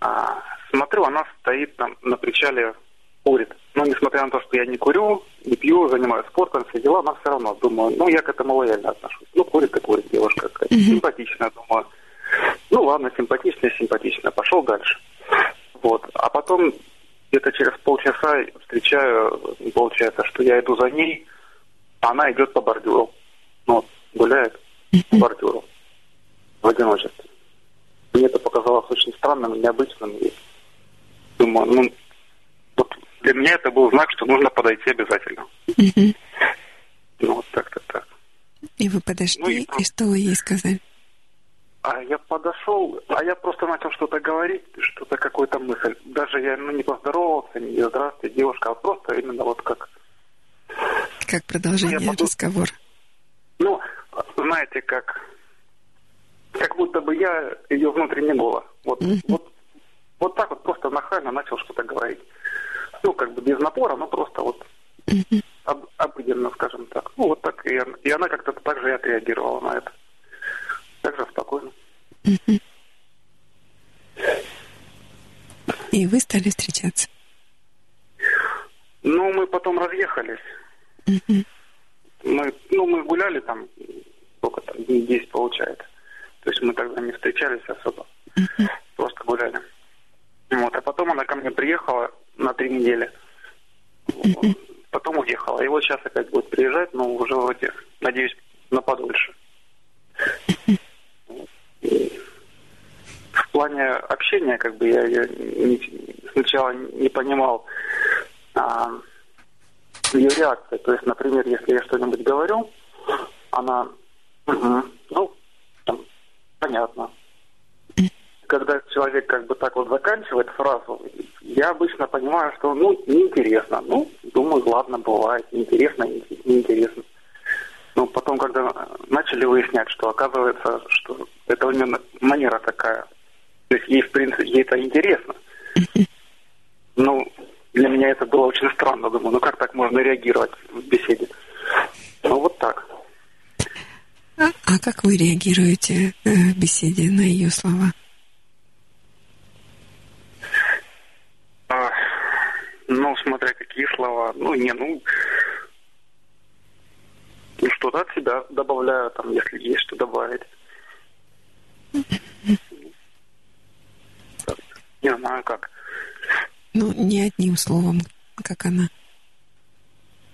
А, смотрю, она стоит там на причале, курит. Но несмотря на то, что я не курю, не пью, занимаюсь спортом, все дела, она все равно, думаю, ну, я к этому лояльно отношусь. Ну, курит и курит девушка, какая-то mm-hmm. симпатичная, думаю. Ну, ладно, симпатичная, симпатичная, пошел дальше. Вот. А потом где-то через полчаса встречаю, получается, что я иду за ней, а она идет по бордюру. Ну, гуляет по бордюру в одиночестве. Мне это показалось очень странным, необычным. И думаю, ну, вот для меня это был знак, что нужно подойти обязательно. Ну, вот так-то так. И вы подошли, ну, и, и что вы ей сказали? А я подошел, а я просто начал что-то говорить, что-то какую-то мысль. Даже я ну, не поздоровался, не здравствуйте, девушка, а просто именно вот как... Как продолжение я разговора. Ну, знаете, как как будто бы я ее внутренне голос. Вот, mm-hmm. вот, вот так вот просто нахально начал что-то говорить. Ну, как бы без напора, но просто вот mm-hmm. об, обыденно, скажем так. Ну, вот так. И, и она как-то так же и отреагировала на это. Так же спокойно. И вы стали встречаться? Ну, мы потом разъехались. Мы, ну, мы гуляли там, сколько там, дней 10 получается. То есть мы тогда не встречались особо. Просто гуляли. Вот. А потом она ко мне приехала на три недели. Потом уехала. И вот сейчас опять будет приезжать, но уже вроде, надеюсь, на подольше. В плане общения, как бы я, я не, сначала не понимал а, ее реакции. То есть, например, если я что-нибудь говорю, она, угу, ну, понятно. Когда человек как бы так вот заканчивает фразу, я обычно понимаю, что ну неинтересно. Ну, думаю, ладно, бывает, интересно, неинтересно. Но потом, когда начали выяснять, что оказывается, что это у нее манера такая. То есть ей, в принципе, ей это интересно. Ну, для меня это было очень странно. Думаю, ну как так можно реагировать в беседе? Ну, вот так. А, а как вы реагируете э, в беседе на ее слова? А, ну, смотря какие слова. Ну, не, ну, что что-то от себя добавляю, там, если есть что добавить. Не знаю как. Ну, не одним словом, как она.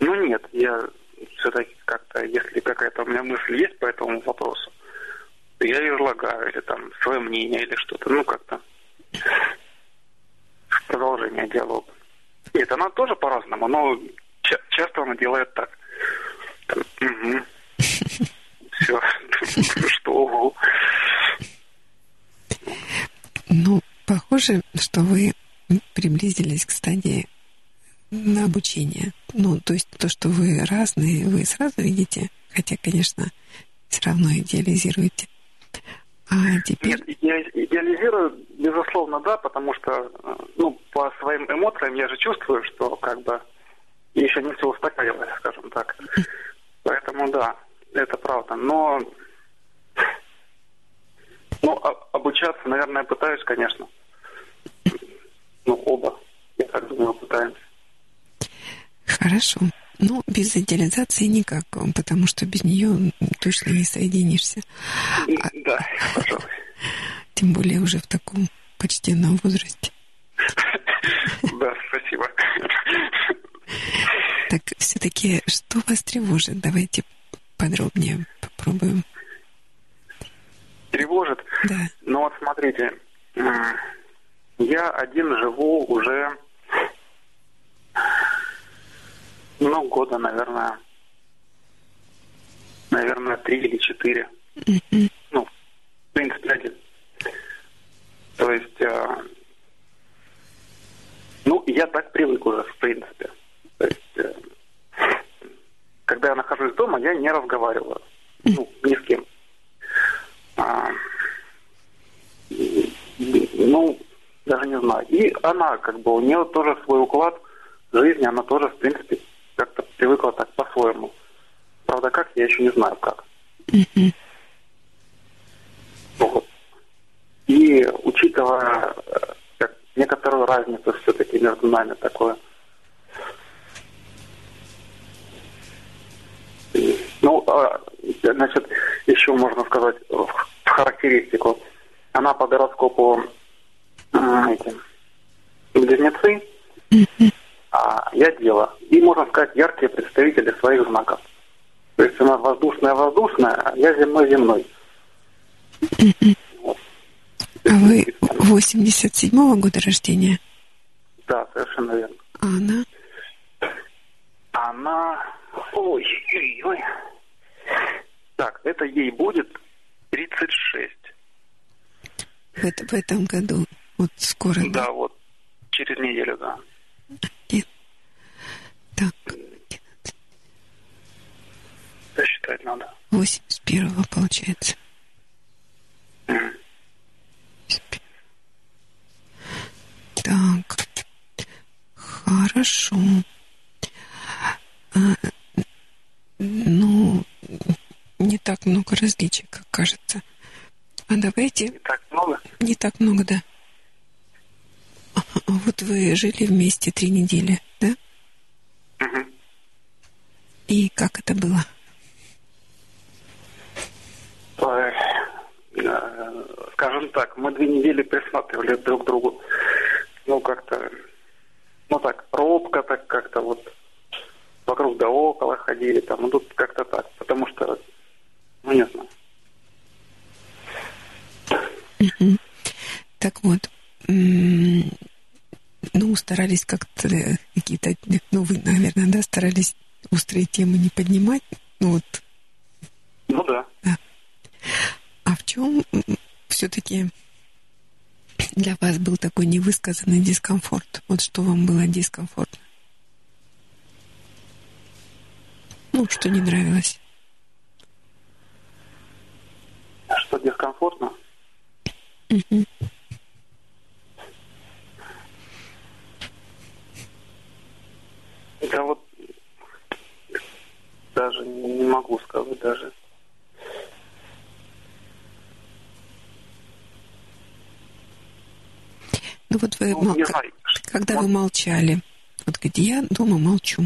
Ну нет, я все-таки как-то, если какая-то у меня мысль есть по этому вопросу, то я ее излагаю, или там свое мнение, или что-то, ну как-то продолжение диалога. Нет, она тоже по-разному, но ча- часто она делает так. Угу. Все, что Ну, похоже, что вы приблизились к стадии на обучение. Ну, то есть то, что вы разные, вы сразу видите, хотя, конечно, все равно идеализируете. А теперь... Нет, я идеализирую, безусловно, да, потому что, ну, по своим эмоциям я же чувствую, что как бы еще не все успокоилось, скажем так. Поэтому да, это правда. Но ну, а- обучаться, наверное, пытаюсь, конечно. Ну, оба, я так думаю, пытаемся. Хорошо. Ну, без идеализации никак, потому что без нее точно не соединишься. А Да, пожалуй. Тем более уже в таком почтенном возрасте. Да, спасибо. Так все-таки что вас тревожит? Давайте подробнее попробуем. Тревожит? Да. Ну вот смотрите, я один живу уже, ну, года, наверное, наверное, три или четыре. Ну, в принципе, один. То есть, э, ну, я так привык уже, в принципе. То есть, э, когда я нахожусь дома, я не разговариваю. Ну, ни с кем. А, ну, даже не знаю. И она, как бы, у нее тоже свой уклад жизни, она тоже, в принципе, как-то привыкла так по-своему. Правда, как, я еще не знаю, как. Вот. И учитывая э, как, некоторую разницу все-таки между нами такое, Ну, а, значит, еще можно сказать в характеристику. Она по гороскопу эти, близнецы, а я дело. И, можно сказать, яркие представители своих знаков. То есть она воздушная-воздушная, а я земной-земной. А вы 87-го года рождения? Да, совершенно верно. А она? Она... Ой, ой, ой. Так, это ей будет 36. В, это- в этом году. Вот скоро. Да, вот через неделю, да. Так, Посчитать надо. 81-го получается. Так, хорошо. А, ну, не так много различий, как кажется. А давайте... Не так много? Не так много, да. А, Вот вы жили вместе три недели, да? И как это было? Э, Скажем так, мы две недели присматривали друг к другу. Ну, как-то, ну так, робко так как-то вот вокруг да около ходили там, ну тут как-то так, потому что, ну не знаю. Так вот, ну, старались как-то какие-то, ну, вы, наверное, да, старались острые темы не поднимать, ну, вот. Ну да. А в чем все-таки для вас был такой невысказанный дискомфорт? Вот что вам было дискомфортно? Ну, что не нравилось? А Что дискомфортно? Мгм. Да вот даже не могу сказать даже. Ну, вот вы, Ну, мол- знаю. когда вы молчали, вот где я дома молчу.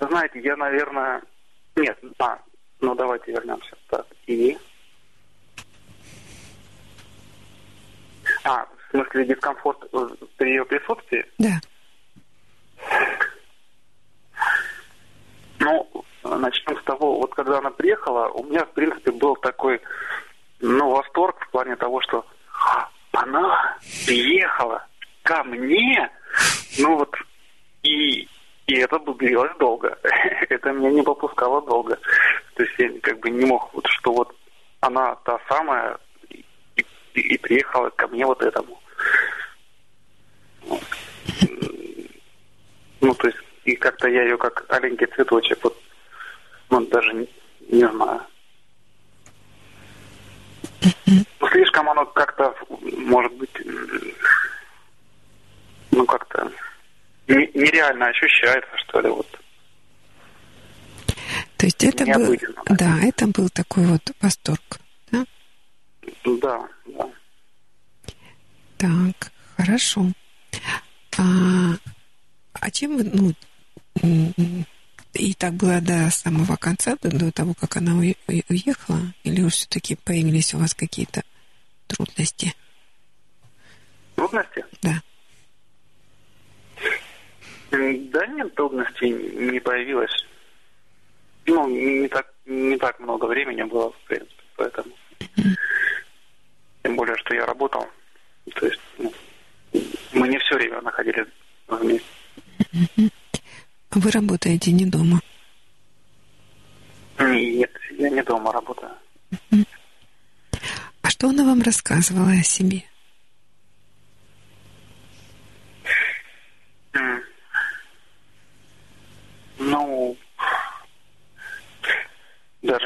Знаете, я, наверное, Нет, а, ну давайте вернемся. Так, и... А, в смысле дискомфорт при ее присутствии? Да. Ну, начнем с того, вот когда она приехала, у меня, в принципе, был такой, ну, восторг в плане того, что она приехала ко мне, ну вот, и, и это длилось долго. это меня не попускало долго. То есть я как бы не мог, вот, что вот она та самая, и, и, и приехала ко мне вот этому. Ну, то есть, и как-то я ее как аленький цветочек, вот, ну, даже не, не знаю. Ну, слишком оно как-то, может быть, ну, как-то нереально ощущается, что ли, вот. То есть это был, да, это был такой вот восторг, да? Да, да. Так, хорошо. А, а чем вы, ну, и так было до самого конца, до, до того, как она уехала? Или все-таки появились у вас какие-то трудности? Трудности? Да. Нет, трудностей не появилось. Ну, не так, не так много времени было, в принципе, поэтому. Тем более, что я работал. То есть ну, мы не все время находились вместе. Вы работаете не дома? Нет, я не дома работаю. А что она вам рассказывала о себе?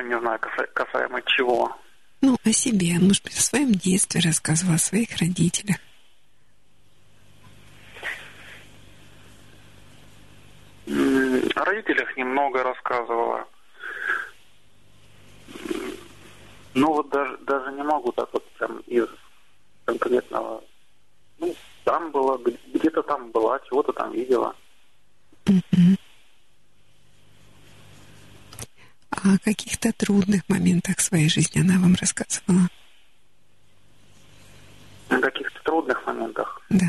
Не знаю, касаемо чего. Ну, о себе. Может быть, о своем детстве рассказывала, о своих родителях. О родителях немного рассказывала. Ну вот даже, даже не могу так вот прям из конкретного. Ну, там было, где-то там была, чего-то там видела. А о каких-то трудных моментах своей жизни она вам рассказывала? О каких-то трудных моментах? Да.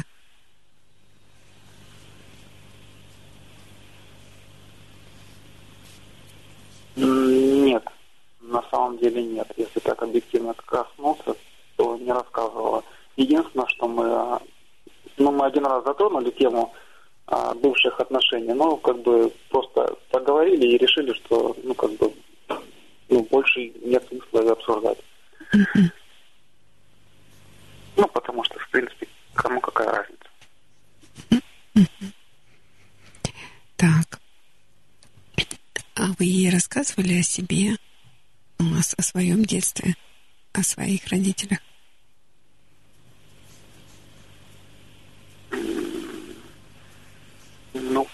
Нет, на самом деле нет. Если так объективно коснуться, то не рассказывала. Единственное, что мы, ну, мы один раз затронули тему а, бывших отношений, но как бы просто поговорили и решили, что, ну, как бы, ну, больше нет смысла обсуждать. Ну, потому что, в принципе, кому какая разница. Так. А вы ей рассказывали о себе, о, о своем детстве, о своих родителях? Ну,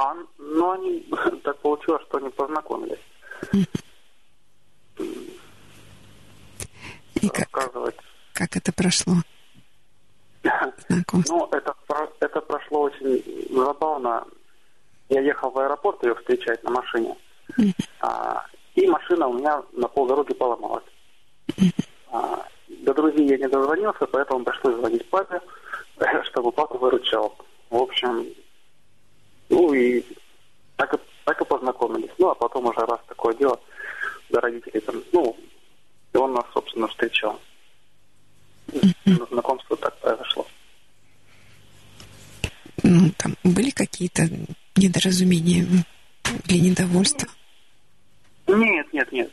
а, ну, они так получилось, что они познакомились. И как, как это прошло? Знакомство. Ну, это, это прошло очень забавно. Я ехал в аэропорт ее встречать на машине. А, и машина у меня на полдороги поломалась. А, до друзей я не дозвонился, поэтому пришлось звонить папе, чтобы папа выручал. В общем, ну и так, так и познакомились. Ну, а потом уже раз такое дело, до родителей там, ну, и он нас, собственно, встречал. Знакомство так произошло. Ну, там были какие-то недоразумения или недовольства? Нет, нет, нет.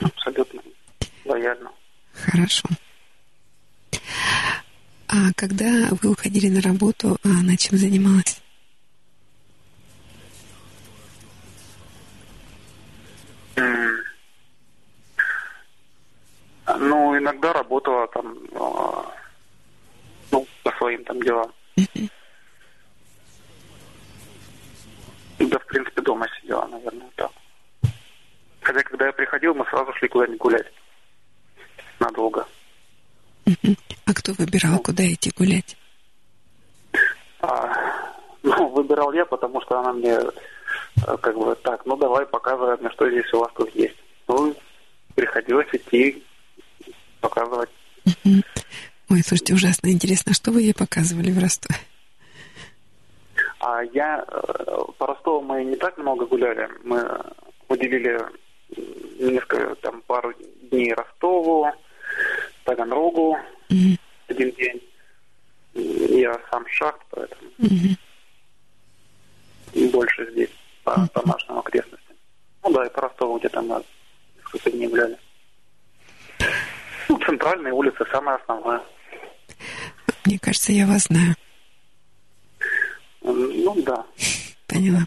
Абсолютно лояльно. Хорошо. А когда вы уходили на работу, она чем занималась? Ну, иногда работала там, а, ну, по своим там делам. Да, в принципе, дома сидела, наверное, так. Хотя, когда я приходил, мы сразу шли куда-нибудь гулять. Надолго. А кто выбирал, куда идти гулять? А, ну, выбирал я, потому что она мне э, как бы так, ну давай показывай мне, что здесь у вас тут есть. Ну, приходилось идти показывать. Ой, слушайте, ужасно интересно, что вы ей показывали в Ростове? А я э, по Ростову мы не так много гуляли. Мы уделили несколько, там, пару дней Ростову, Таганрогу, mm-hmm. один день. Я сам шахт, поэтому mm-hmm. больше здесь по mm-hmm. домашним окрестностям. Ну да, и по Ростову где-то мы несколько дней гуляли. Ну, центральная улица, самая основная. Мне кажется, я вас знаю. Ну да. Поняла.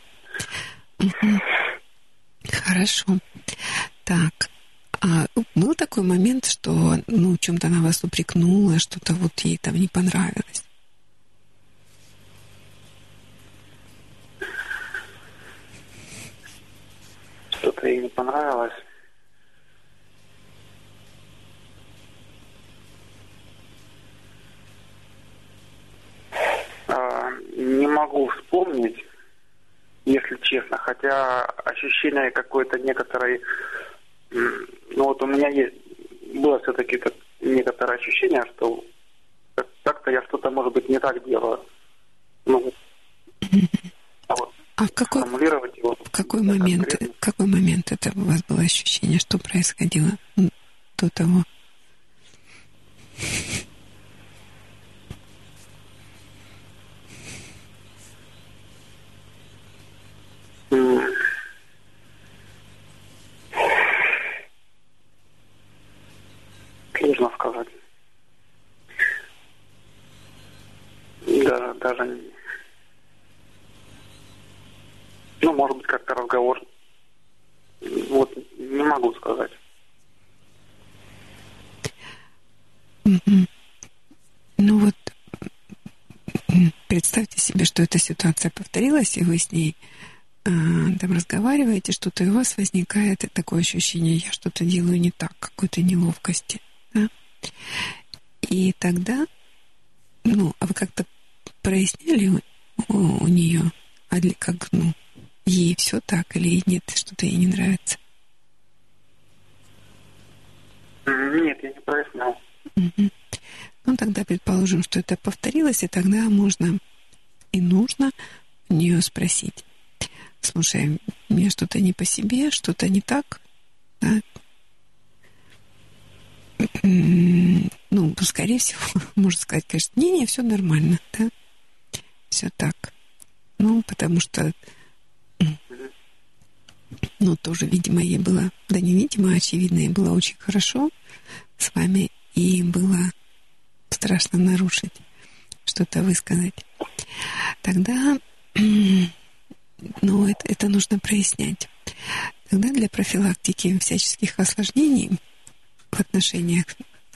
Хорошо. Так. А был такой момент, что ну, чем-то она вас упрекнула, что-то вот ей там не понравилось? Что-то ей не понравилось. А, не могу вспомнить, если честно, хотя ощущение какое-то некоторой ну вот у меня есть, было все-таки как некоторое ощущение, что как-то я что-то, может быть, не так делаю. Ну, а вот а в какой, формулировать его. В какой момент, конкретно. какой момент это у вас было ощущение, что происходило до того? Mm. Сложно сказать. Да, даже... Ну, может быть, как-то разговор. Вот, не могу сказать. Ну вот, представьте себе, что эта ситуация повторилась, и вы с ней э, там разговариваете, что-то, и у вас возникает такое ощущение, я что-то делаю не так, какой-то неловкости. Да? И тогда, ну, а вы как-то прояснили у, у, нее, а для как, ну, ей все так или нет, что-то ей не нравится? Нет, я не прояснял. Угу. Ну, тогда предположим, что это повторилось, и тогда можно и нужно у нее спросить. Слушай, мне что-то не по себе, что-то не так, да? ну, скорее всего, можно сказать, конечно, не, не, все нормально, да, все так. Ну, потому что, ну, тоже, видимо, ей было, да не видимо, а очевидно, ей было очень хорошо с вами, и было страшно нарушить, что-то высказать. Тогда, ну, это, это нужно прояснять. Тогда для профилактики всяческих осложнений – в отношениях.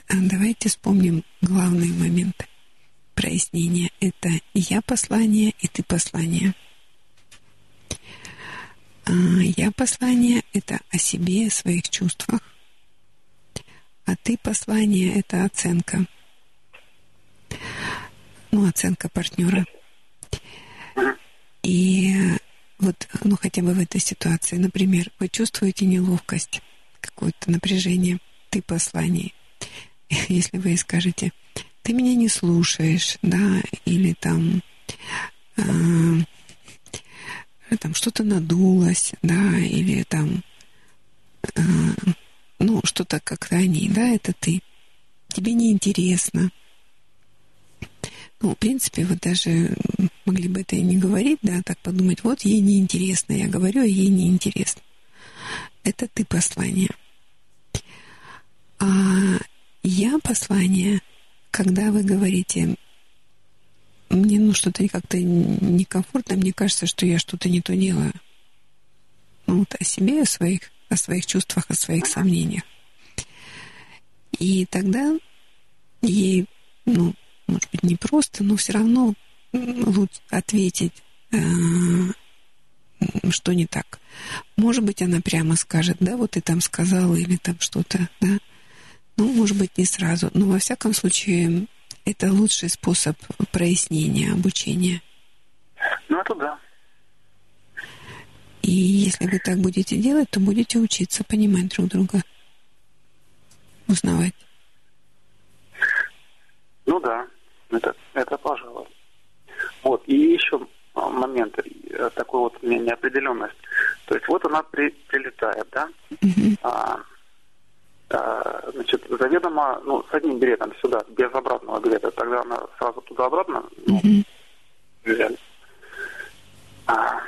А давайте вспомним главные моменты прояснения. Это я послание и ты послание. А я послание — это о себе, о своих чувствах. А ты послание — это оценка. Ну, оценка партнера. И вот, ну, хотя бы в этой ситуации, например, вы чувствуете неловкость, какое-то напряжение – ты послание. Если вы скажете, ты меня не слушаешь, да, или там, э, там что-то надулось, да, или там, э, ну, что-то как-то они, да, это ты. Тебе неинтересно. Ну, в принципе, вы даже могли бы это и не говорить, да, так подумать, вот ей неинтересно, я говорю, а ей неинтересно. Это ты послание. А я послание, когда вы говорите, мне ну что-то как-то некомфортно, мне кажется, что я что-то не то делаю. Ну, вот о себе, о своих, о своих чувствах, о своих сомнениях. И тогда ей, ну, может быть, не просто, но все равно лучше ответить, э, что не так. Может быть, она прямо скажет, да, вот ты там сказала, или там что-то, да. Ну, может быть, не сразу, но во всяком случае это лучший способ прояснения обучения. Ну, это да. И если вы так будете делать, то будете учиться понимать друг друга, узнавать. Ну да, это, это пожалуй. Вот, и еще момент, э, такой вот у меня неопределенность. То есть вот она при, прилетает, да? А, а, значит, заведомо, ну, с одним билетом сюда, без обратного билета, тогда она сразу туда-обратно, ну, взяли. А,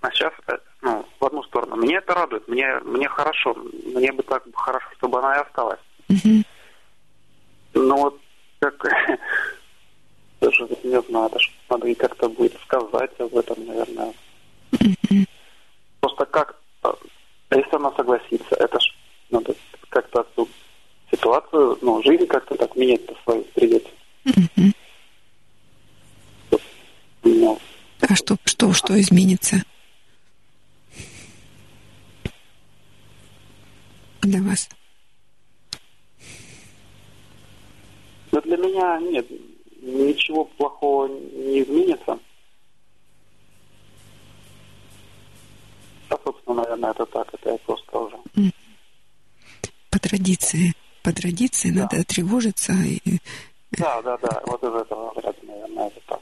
а сейчас, э, ну, в одну сторону. Мне это радует, мне, мне хорошо, мне бы так хорошо, чтобы она и осталась. Мгм. Ну вот, как, даже не знаю, даже надо и как-то будет сказать об этом, наверное. Мгм. Просто как, э, если она согласится, это ж надо как-то ситуацию, ну, жизнь как-то так менять-то свою придется. Мгм. Ну, А что, что, что изменится для вас? Да для меня нет, ничего плохого не изменится. А, собственно, наверное, это так, это я просто уже. По традиции. По традиции Да. надо тревожиться. И, Да, да, да, вот из этого вряд ли, наверное, это так.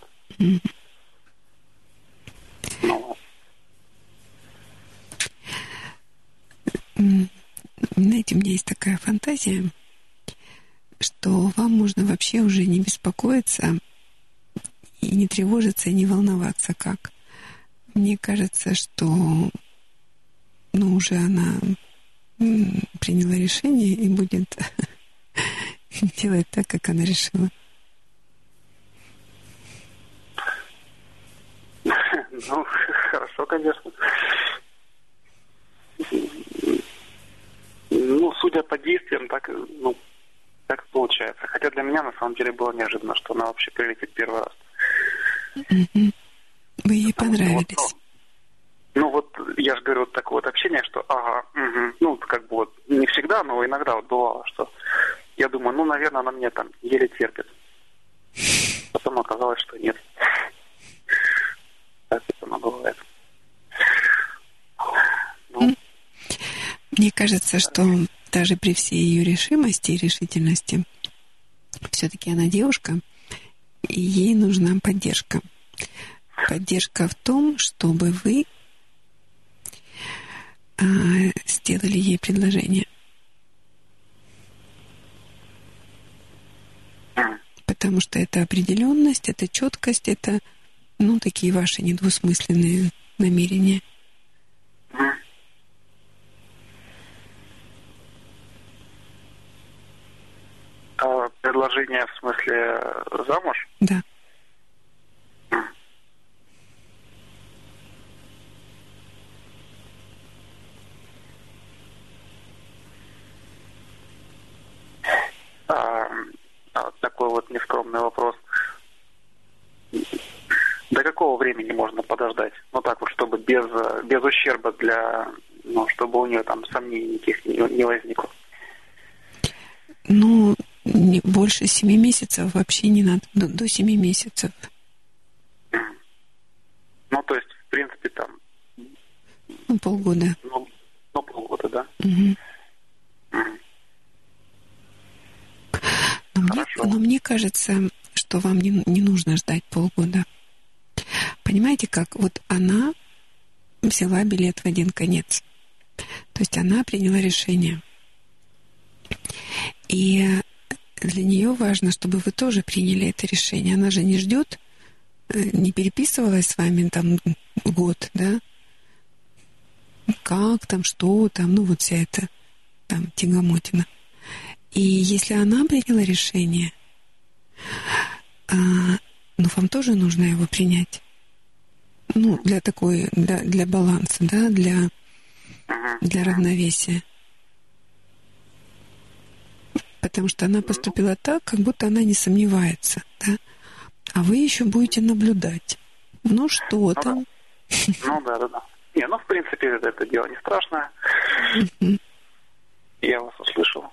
Ну, М, Знаете, у меня есть такая фантазия, что вам можно вообще уже не беспокоиться и не тревожиться, и не волноваться как. Мне кажется, что ну, уже она приняла решение и будет делать так, как она решила. ну, хорошо, конечно. Ну, судя по действиям, так, ну, так получается. Хотя для меня, на самом деле, было неожиданно, что она вообще прилетит первый раз. Вы ей Потому что вот, понравились. Ну, вот я же говорю, вот такое вот общение, что ага, мгм, ну, как бы вот не всегда, но иногда вот бывало, что я думаю, ну, наверное, она меня там еле терпит. Потом оказалось, что нет. Так это оно бывает. Ну, Мне кажется, что даже при всей ее решимости и решительности, все-таки она девушка, и ей нужна поддержка. Поддержка в том, чтобы вы а, сделали ей предложение. Потому что это определенность, это четкость, это ну, такие ваши недвусмысленные намерения. А предложение в смысле э, замуж? Да. А, а вот такой вот нескромный вопрос. До какого времени можно подождать? Ну так вот, чтобы без, без ущерба для, ну, чтобы у нее там сомнений никаких не, не возникло. Ну, не, больше семи месяцев вообще не надо. До, до семи месяцев. Ну, то есть, в принципе, там, Ну, полгода. ну, ну полгода, да? Мгм. Мне, но мне кажется, что вам не, не нужно ждать полгода. Понимаете, как вот она взяла билет в один конец. То есть она приняла решение. И для нее важно, чтобы вы тоже приняли это решение. Она же не ждет, э, не переписывалась с вами там год, да? Как там, что там, ну вот вся эта там тягомотина. И если она приняла решение, а, ну вам тоже нужно его принять. Ну, для такой, для, для баланса, да, для, для равновесия. Потому что она поступила так, как будто она не сомневается, да. А вы еще будете наблюдать. Ну что да. там? Ну, да, да, да. Не, ну, в принципе, это, дело не страшное. Я вас услышал.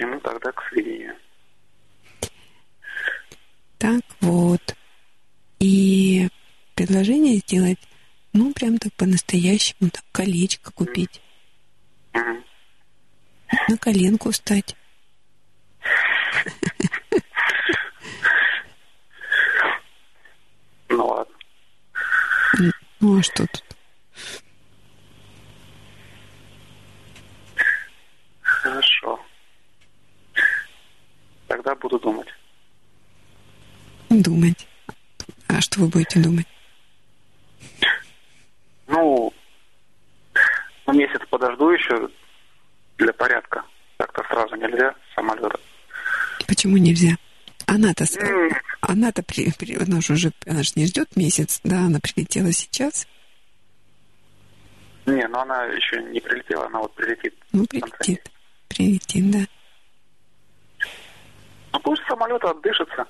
Приму тогда к сведению. Так вот. И предложение сделать, ну, прям так по-настоящему, так, колечко купить. Мгм. На коленку встать. Ну ладно. Ну, а что тут? Хорошо. Тогда буду думать. Думать. А что вы будете думать? Ну, ну, месяц подожду еще для порядка. Так-то сразу нельзя самолета. Почему нельзя? Она-то, она-то при, при- она же уже, она же не ждет месяц, да, она прилетела сейчас. Не, ну она еще не прилетела, она вот прилетит. Ну, прилетит. Прилетит, да. Ну пусть с самолета отдышится.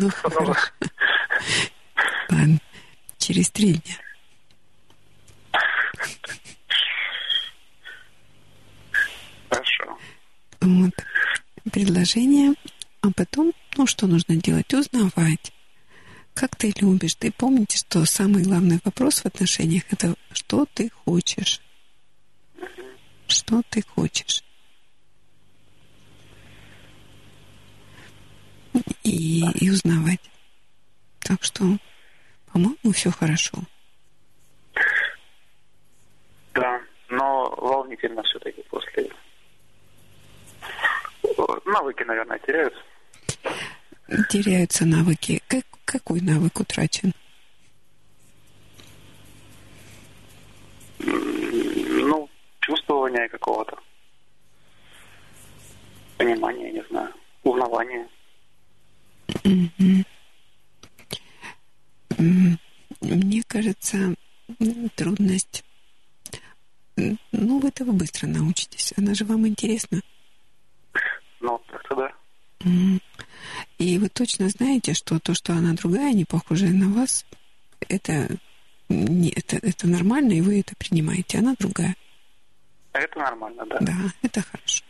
Ну, хорошо. Ладно, через три дня. Хорошо. Вот. Предложение. А потом, ну, что нужно делать? Узнавать. Как ты любишь? Ты помните, что самый главный вопрос в отношениях – это что ты хочешь? Что ты хочешь? И, и узнавать. Так что, по-моему, все хорошо. Да, но волнительно все-таки после... Навыки, наверное, теряются. Теряются навыки. Как, какой навык утрачен? Ну, чувствования какого-то. Понимания, не знаю. Узнавания. Мне кажется, трудность. Ну, вы этого быстро научитесь. Она же вам интересна. Ну, так-то да. И вы точно знаете, что то, что она другая, не похожая на вас, это, не, это, это нормально, и вы это принимаете. Она другая. Это нормально, да. Да, это хорошо.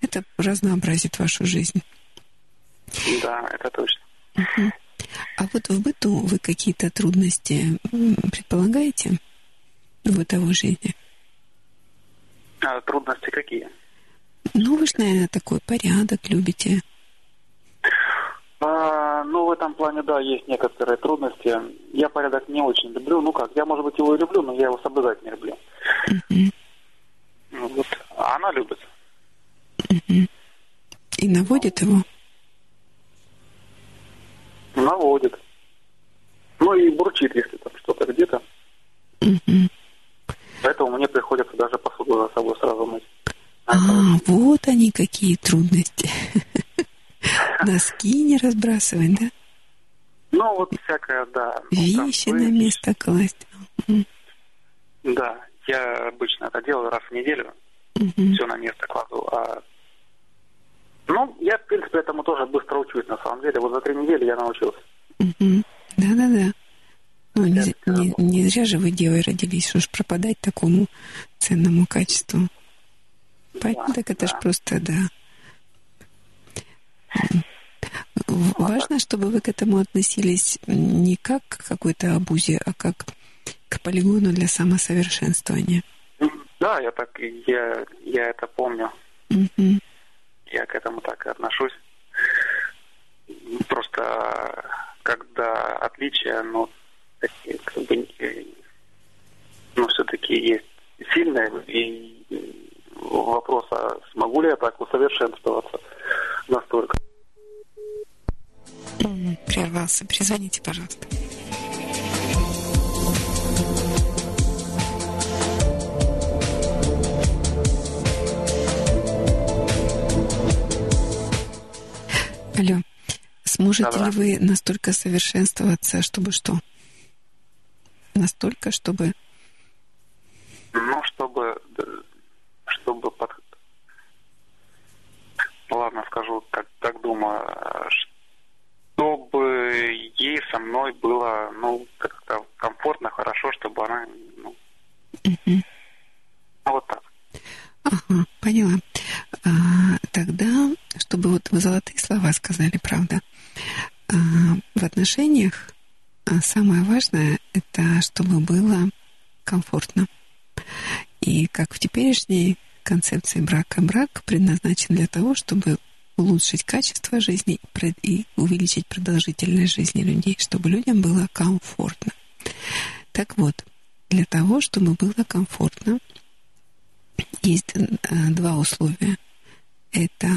Это разнообразит вашу жизнь. Да, это точно. А вот в быту вы какие-то трудности предполагаете в бытовой жизни? А трудности какие? Ну, вы же, наверное, такой порядок любите. А, ну, в этом плане, да, есть некоторые трудности. Я порядок не очень люблю. Ну как, я, может быть, его и люблю, но я его соблюдать не люблю. Ну, вот. А она любит. Мгм. И наводит его. Наводит. Ну и бурчит, если там что-то где-то. Поэтому мне приходится даже посуду за собой сразу мыть. А, вот они какие трудности. Носки не разбрасывать, да? Ну, вот всякое, да. Ну, Вещи на место класть. Да, я обычно это делаю раз в неделю. Все на место кладу. А... Ну, я, в принципе, этому тоже быстро учусь, на самом деле. Вот за три недели я научился. Да-да-да. Ну, не, не- не зря же вы девой родились, что ж пропадать такому ценному качеству. Порядок это ж просто, да. Важно, чтобы вы к этому относились не как к какой-то обузе, а как к полигону для самосовершенствования. Да, я так, я, я это помню. Мгм. Я к этому так и отношусь. Просто когда отличия, ну, как бы, э, ну, все-таки есть сильные, и вопрос, а смогу ли я так усовершенствоваться настолько? Прервался. Перезвоните, пожалуйста. Алло. Сможете Да-да. ли вы настолько совершенствоваться, чтобы что? Настолько, чтобы... Ну, чтобы, чтобы под... Ладно, скажу, как, как думаю, чтобы ей со мной было, ну, как-то комфортно, хорошо, чтобы она, ну, ну, вот так. Ага, поняла. А, тогда, чтобы вот вы золотые слова сказали, правда, а, в отношениях а, самое важное – это чтобы было комфортно. И как в теперешней концепции брака, брак предназначен для того, чтобы улучшить качество жизни и увеличить продолжительность жизни людей, чтобы людям было комфортно. Так вот, для того, чтобы было комфортно, есть э, два условия. Это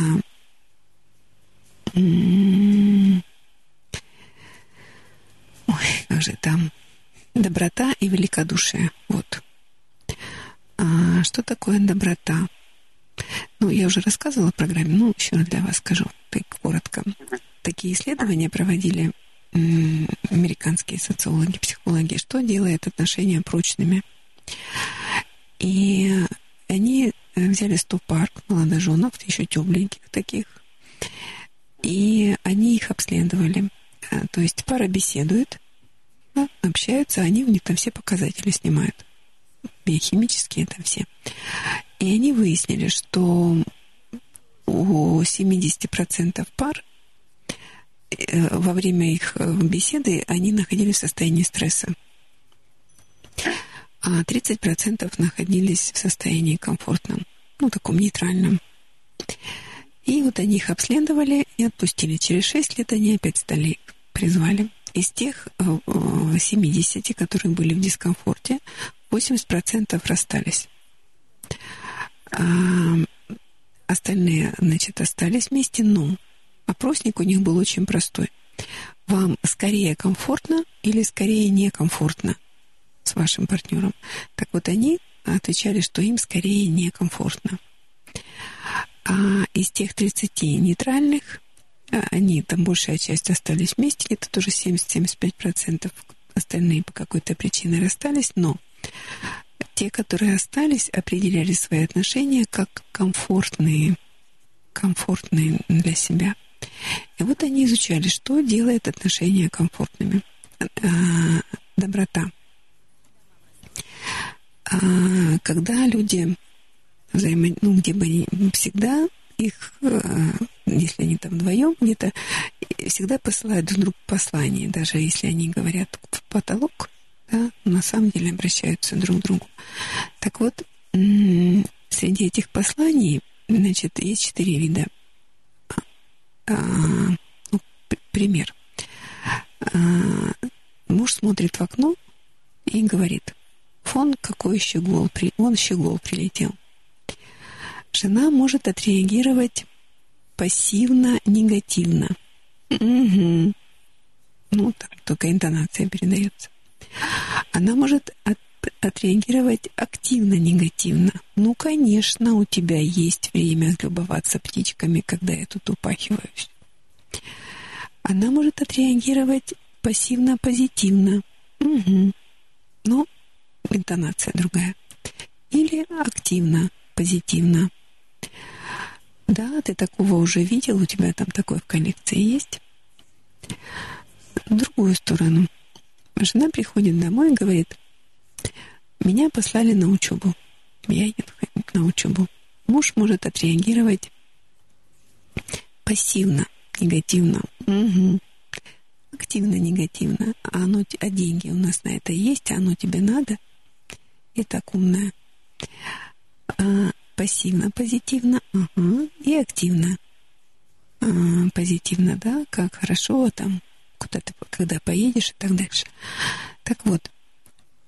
ой, как же там доброта и великодушие. Вот. А что такое доброта? Ну, я уже рассказывала в программе, ну, еще раз для вас скажу, так коротко. Такие исследования проводили американские социологи, психологи, что делает отношения прочными. И они взяли 100 пар молодоженов, еще тепленьких таких, и они их обследовали. А, то есть пара беседует, общаются, они у них там все показатели снимают. Биохимические там все. И они выяснили, что у 70% пар э, во время их э, беседы они находились в состоянии стресса. А 30% находились в состоянии комфортном, ну, таком нейтральном. И вот они их обследовали и отпустили. Через 6 лет они опять стали призвали. Из тех 70, э, которые были в дискомфорте, 80% расстались. А остальные, значит, остались вместе, но опросник у них был очень простой. Вам скорее комфортно или скорее некомфортно с вашим партнером? Так вот, они отвечали, что им скорее некомфортно. А из тех 30 нейтральных, а, они там большая часть остались вместе, где-то тоже 70-75%, остальные по какой-то причине расстались, но те, которые остались, определяли свои отношения как комфортные, комфортные для себя. И вот они изучали, что делает отношения комфортными. А, доброта. А, когда люди взаимо... ну, где бы они всегда их, а, если они там вдвоем где-то, всегда посылают друг другу послание, даже если они говорят в потолок, да, на самом деле обращаются друг к другу. Так вот, среди этих посланий, значит, есть четыре вида. А, ну, пример. А, муж смотрит в окно и говорит, фон, какой еще гол, при... он еще гол прилетел. Жена может отреагировать пассивно-негативно. Угу. Ну, там только интонация передается она может от, отреагировать активно-негативно. Ну, конечно, у тебя есть время любоваться птичками, когда я тут упахиваюсь. Она может отреагировать пассивно-позитивно. Угу. Но интонация другая. Или активно, позитивно. Да, ты такого уже видел, у тебя там такое в коллекции есть. Другую сторону. Жена приходит домой и говорит, меня послали на учебу. Я еду на учебу. Муж может отреагировать пассивно, негативно. Угу. Активно, негативно. А, оно, а деньги у нас на это есть, а оно тебе надо. И так умная. А, пассивно, позитивно. Ага. И активно. А, позитивно, да, как хорошо там куда ты, когда поедешь и так дальше. Так вот,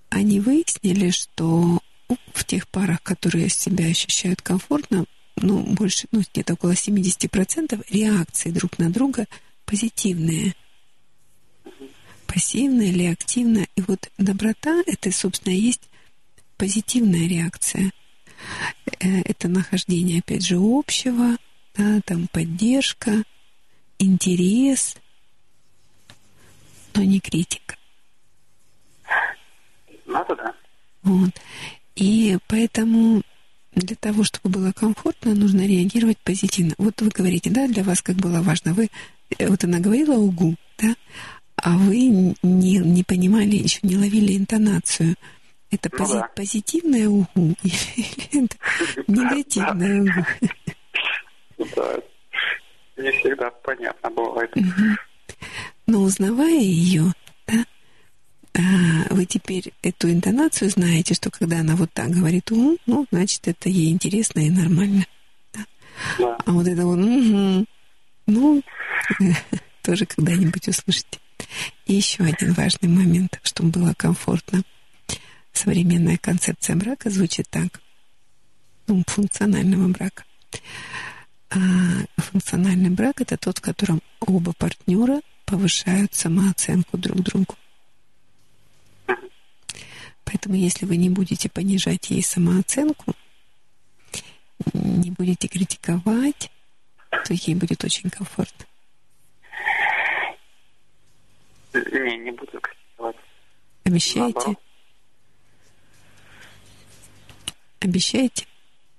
они выяснили, что в тех парах, которые себя ощущают комфортно, ну, больше, ну, где-то около 70% реакции друг на друга позитивные. Пассивная или активная. И вот доброта — это, собственно, есть позитивная реакция. Э, это нахождение, опять же, общего, да, там поддержка, интерес — но не критика. Надо, да. Вот. И поэтому для того, чтобы было комфортно, нужно реагировать позитивно. Вот вы говорите, да, для вас как было важно. Вы, э, вот она говорила угу, да, а вы не, не понимали, еще не ловили интонацию. Это ну, пози- да. позитивное угу или это негативное угу? Да, не всегда понятно бывает. Но узнавая ее, да, вы теперь эту интонацию знаете, что когда она вот так говорит «у», ну, значит, это ей интересно и нормально. Да. Да. А вот это вот «угу», ну, тоже когда-нибудь услышите. И еще один важный момент, чтобы было комфортно. Современная концепция брака звучит так. Ну, функционального брака. А функциональный брак – это тот, в котором оба партнера повышают самооценку друг другу. Поэтому если вы не будете понижать ей самооценку, не будете критиковать, то ей будет очень комфортно. Не, не буду критиковать. Обещаете? Наоборот. Обещаете,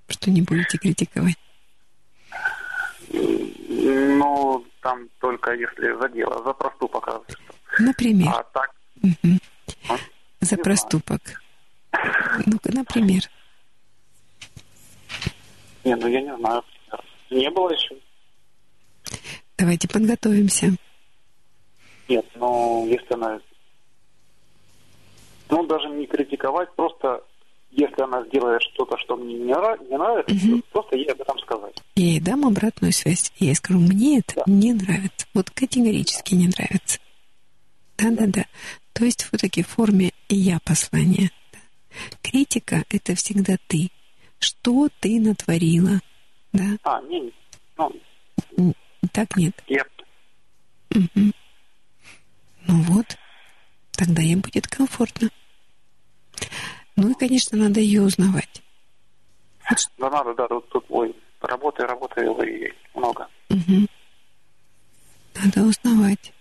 что не будете критиковать? Ну, там только если за дело, за проступок. Например. А так, ну, За не проступок. Ну-ка, например. не, ну я не знаю. Не было еще. Давайте подготовимся. Нет, ну, если она... Ну, даже не критиковать, просто если она сделает что-то, что мне не, нрав- не нравится, Мгм. просто ей об этом сказать. Я ей дам обратную связь. Я ей скажу, мне это Да. не нравится. Вот категорически не нравится. Да-да-да. То есть в таки форме я послания. Да. Критика — это всегда ты. Что ты натворила? Да? А, не, не. ну, Так нет. я... Мгм. Ну вот, тогда ей будет комфортно. Ну и, конечно, надо ее узнавать. Да надо, да, тут, тут ой, работы, работы ой, много. Мгм. Надо узнавать,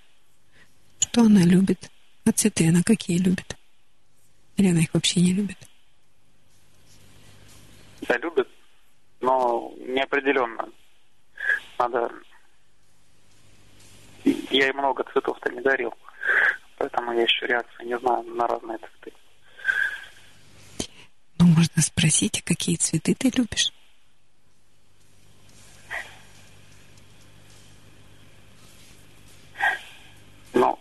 что она любит. А цветы она какие любит? Или она их вообще не любит? Да, любит, но неопределенно. Надо... Я ей много цветов-то не дарил, поэтому я еще реакции не знаю на разные цветы. Можно спросить, а какие цветы ты любишь? Ну,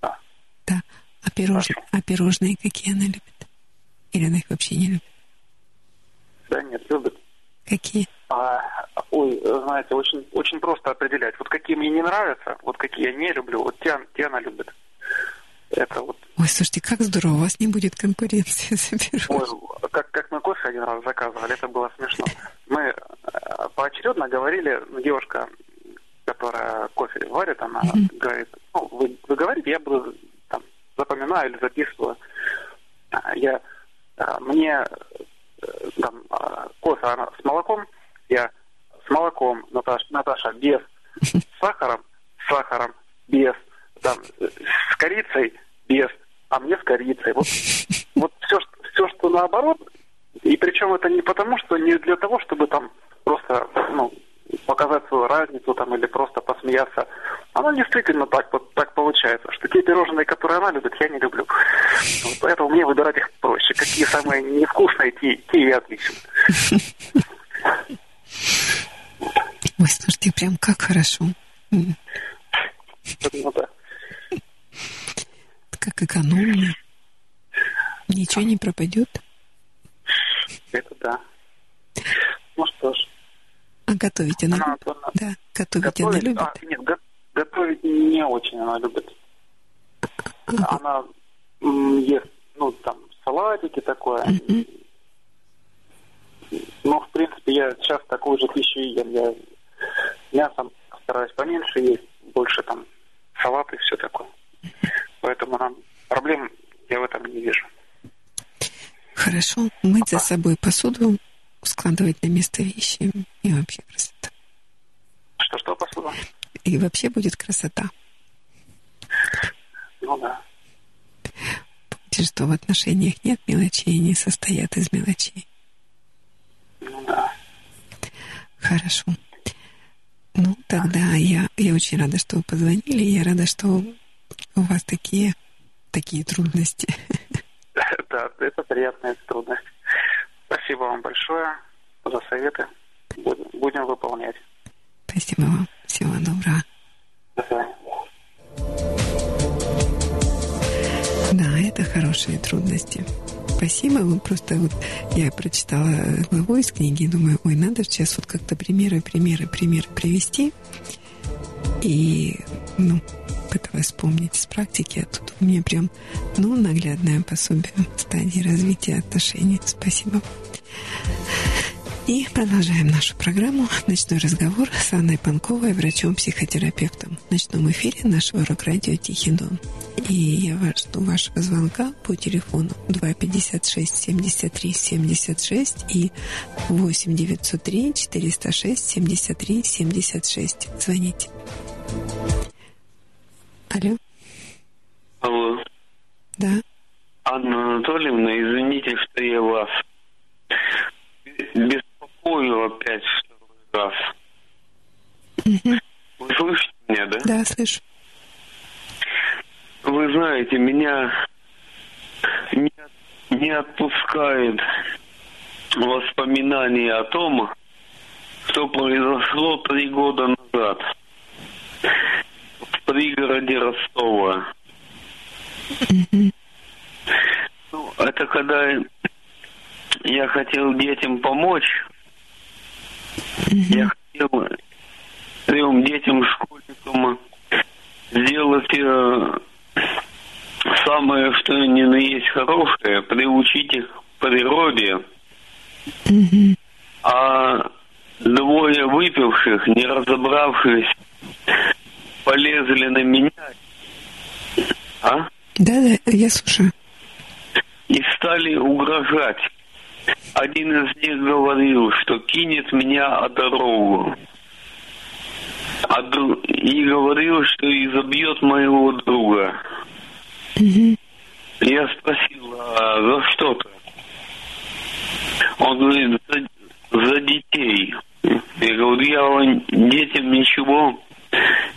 да. Да. А, пирож... А пирожные какие она любит? Или она их вообще не любит? Да, нет, любит. Какие? А, ой, знаете, очень, очень просто определять. Вот какие мне не нравятся, вот какие я не люблю, вот те, те она любит. Это вот, Ой, слушайте, как здорово, у вас не будет конкуренции за ой, пирожные. как, кофе один раз заказывали, это было смешно. Мы э, поочередно говорили, девушка, которая кофе варит, она говорит, ну, вы, вы говорите, я буду там, запоминаю или записываю. Я, а, мне э, там, кофе она с молоком, я с молоком, Наташ, Наташа, без, с сахаром, с сахаром, без, там, э, с корицей, без, а мне с корицей. Вот, вот все, все, что наоборот, и причем это не потому, что не для того, чтобы там просто, ну, показать свою разницу там или просто посмеяться. Оно действительно так вот так получается, что те пирожные, которые она любит, я не люблю. Вот поэтому мне выбирать их проще. Какие самые невкусные, те, те я отлично. Ой, слушайте, прям как хорошо. Ну да. Как экономно. Ничего не пропадет. Это да. Ну что ж. А готовить она Она, любит? она Да, готовить она готовит. любит. А, нет, го- готовить не очень она любит. Она ест, ну, там, салатики такое. Мгм. Но, в принципе, я сейчас такую же пищу ем. Я мясом стараюсь поменьше есть, больше там салаты и все такое. Поэтому нам проблем я в этом не вижу. Хорошо. Мыть за собой посуду, складывать на место вещи и вообще красота. Что-что, посуда? И вообще будет красота. Ну да. Помните, что в отношениях нет мелочей, они состоят из мелочей. Ну да. Хорошо. Ну, тогда я, я очень рада, что вы позвонили. Я рада, что у вас такие, такие трудности. Да, это приятная трудность. Спасибо вам большое за советы. Будем, будем выполнять. Спасибо вам. Всего доброго. До свидания. Да, это хорошие трудности. Спасибо. Вы просто вот я прочитала главу из книги и думаю, ой, надо сейчас вот как-то примеры, примеры, примеры привести. И, ну, пыталась вспомнить из практики, а тут у меня прям, ну, наглядное пособие стадии развития отношений. Спасибо. И продолжаем нашу программу «Ночной разговор» с Анной Панковой, врачом-психотерапевтом. В ночном эфире нашего рок-радио «Тихий дон». И я жду вашего звонка по телефону 256 73 76 и 8 903 406 73 76. Звоните. Алло. Алло. Да. Анна Анатольевна, извините, что я вас беспокою опять второй раз. Угу. Вы слышите меня, да? Да, слышу. Вы знаете, меня не, не отпускает воспоминания о том, что произошло три года назад в пригороде Ростова. Угу. Ну, это когда я хотел детям помочь. Я хотел трем детям, школьникам сделать э, самое, что ни на есть хорошее, приучить их к природе. Угу. А двое выпивших, не разобравшись, полезли на меня. А? Да, да, я слушаю. И стали угрожать. Один из них говорил, что кинет меня о дорогу. А дру... И говорил, что изобьет моего друга. Угу. Я спросил, а за что-то? Он говорит, за, за детей. Я говорю, я детям ничего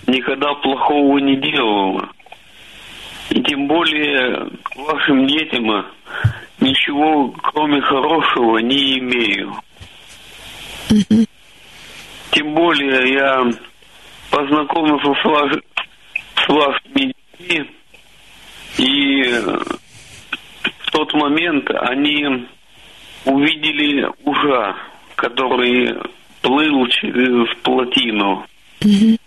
никогда плохого не делал. И тем более к вашим детям ничего, кроме хорошего, не имею. Тем более я познакомился с, ваш, с вашими детьми, и в тот момент они увидели ужа, который плыл через плотину. Угу.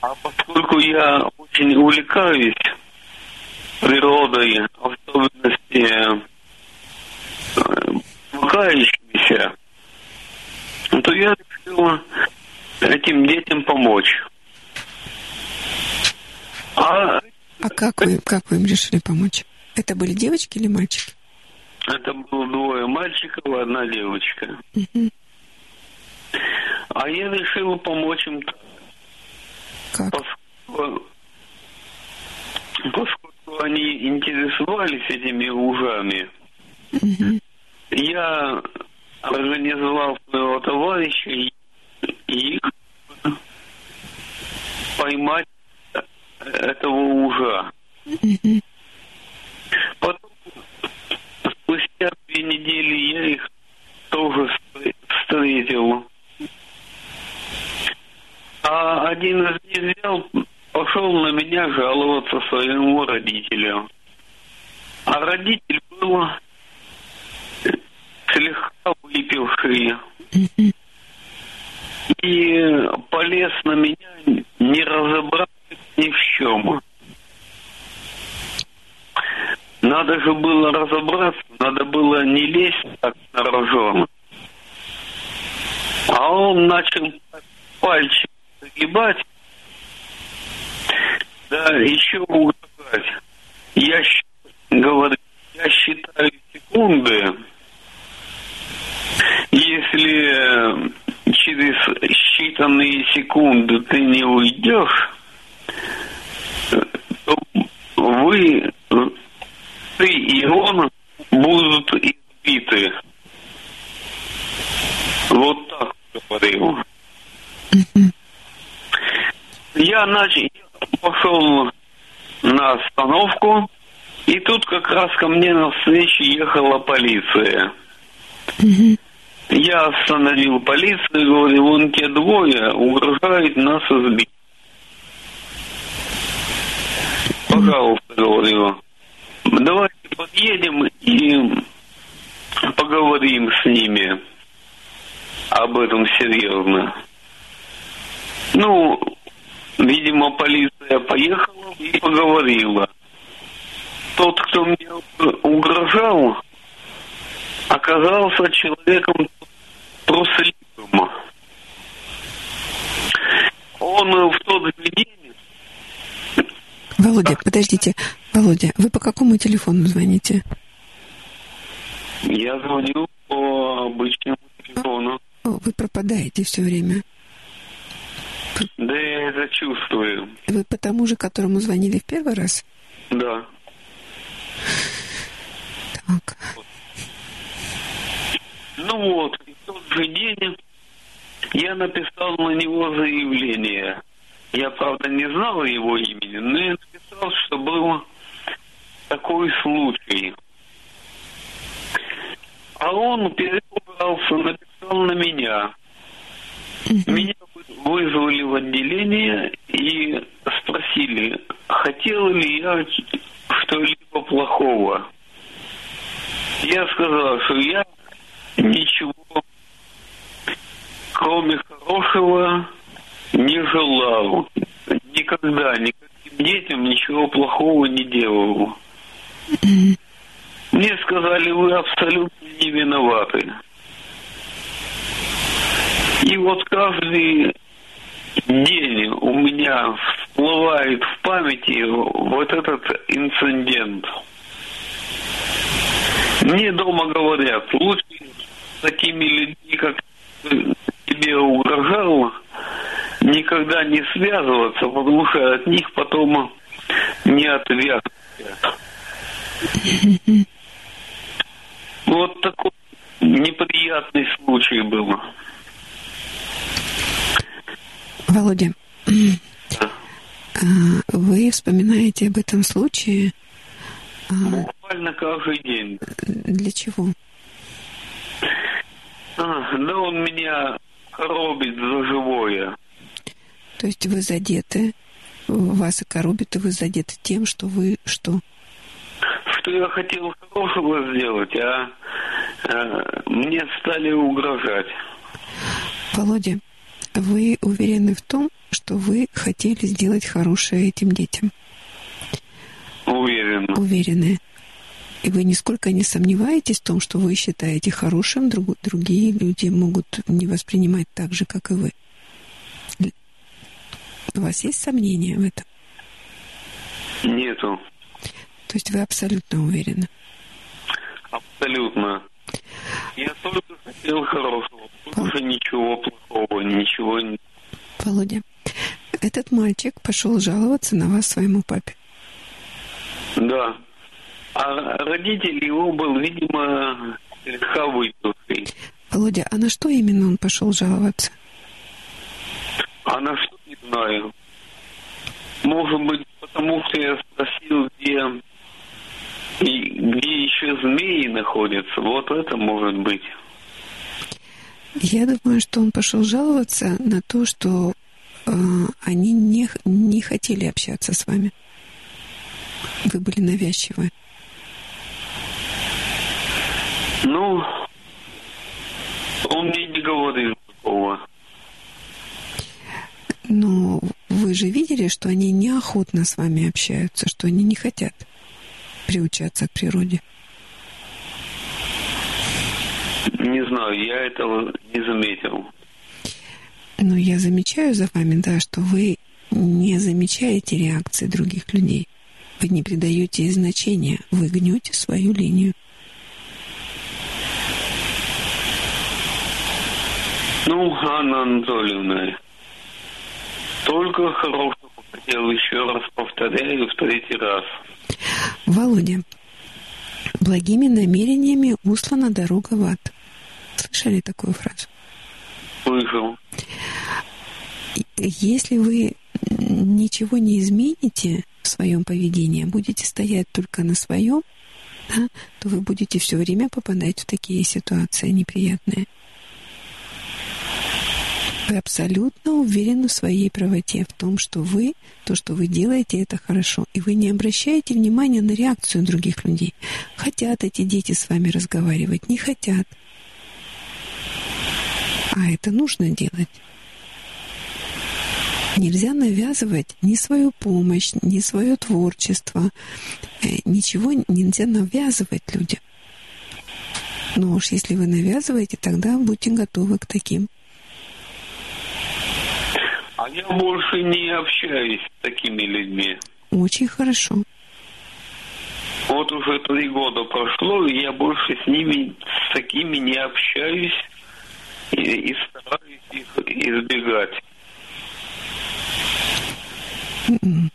А поскольку я очень увлекаюсь природой, в особенности помогающимися, то я решил этим детям помочь. А, а как, вы, как вы им решили помочь? Это были девочки или мальчики? Это было двое мальчиков и одна девочка. Угу. А я решил помочь им так. Как? Поскольку, поскольку они интересовались этими ужами, угу. я организовал своего товарища и их поймать этого ужа. Угу. Потом, спустя две недели я их тоже встретил. А один из них взял, пошел на меня жаловаться своему родителю. А родитель был слегка выпивший. И полез на меня, не разобравшись ни в чем. Надо же было разобраться, надо было не лезть так на рожон. А он начал пальчик загибать, да, еще угрожать. Я говорю, я считаю секунды, если через считанные секунды ты не уйдешь, то вы, ты и он будут избиты. Вот так говорил. Я начал, пошел на остановку, и тут как раз ко мне на встречу ехала полиция. Я остановил полицию и говорю, вон те двое угрожают нас избить. Пожалуйста, говорю, давайте подъедем и поговорим с ними об этом серьезно. Ну, видимо, полиция поехала и поговорила. Тот, кто мне угрожал, оказался человеком трусливым. Он в тот же день... Володя, подождите. Володя, вы по какому телефону звоните? Я звоню по обычному телефону. Вы пропадаете все время. Да я это чувствую. Вы по тому же, которому звонили в первый раз? Да. Так. Ну вот, в тот же день я написал на него заявление. Я, правда, не знал его имени, но я написал, что был такой случай. А он перепугался, написал на меня. Меня вызвали в отделение и спросили, хотел ли я что-либо плохого. Я сказал, что я ничего, кроме хорошего, не желал. Никогда, никаким детям ничего плохого не делал. Мне сказали, вы абсолютно не виноваты. И вот каждый день у меня всплывает в памяти вот этот инцидент. Мне дома говорят, лучше с такими людьми, как тебе угрожал, никогда не связываться, потому что от них потом не отвязываться. Вот такой неприятный случай был. Володя, а, вы вспоминаете об этом случае? А, Буквально каждый день. Для чего? А, да он меня коробит за живое. То есть вы задеты, вас и коробит, и вы задеты тем, что вы что? Что я хотел хорошего сделать, а, а мне стали угрожать. Володя, вы уверены в том, что вы хотели сделать хорошее этим детям? Уверен. Уверены. И вы нисколько не сомневаетесь в том, что вы считаете хорошим, друг, другие люди могут не воспринимать так же, как и вы. У вас есть сомнения в этом? Нету. То есть вы абсолютно уверены? Абсолютно. Я только хотел хорошего, больше ничего плохого, ничего не... Володя, этот мальчик пошел жаловаться на вас своему папе. Да. А родитель его был, видимо, слегка выпивший. Володя, а на что именно он пошел жаловаться? А на что не знаю. Может быть, потому что я спросил, где и где еще змеи находятся. Вот это может быть. Я думаю, что он пошел жаловаться на то, что э, они не, не хотели общаться с вами. Вы были навязчивы. Ну, он мне не говорил такого. Но вы же видели, что они неохотно с вами общаются, что они не хотят приучаться к природе. Не знаю, я этого не заметил. Но я замечаю за вами, да, что вы не замечаете реакции других людей. Вы не придаете ей значения, вы гнете свою линию. Ну, Анна Анатольевна, только хорошего хотел еще раз повторяю в третий раз. Володя, благими намерениями услана дорога в ад. Слышали такую фразу? Слышал. Если вы ничего не измените в своем поведении, будете стоять только на своем, да, то вы будете все время попадать в такие ситуации неприятные. Вы абсолютно уверены в своей правоте, в том, что вы, то, что вы делаете, это хорошо. И вы не обращаете внимания на реакцию других людей. Хотят эти дети с вами разговаривать, не хотят. А это нужно делать. Нельзя навязывать ни свою помощь, ни свое творчество. Э, ничего нельзя навязывать людям. Но уж если вы навязываете, тогда будьте готовы к таким. А я больше не общаюсь с такими людьми. Очень хорошо. Вот уже три года прошло, и я больше с ними, с такими не общаюсь и, и стараюсь их избегать.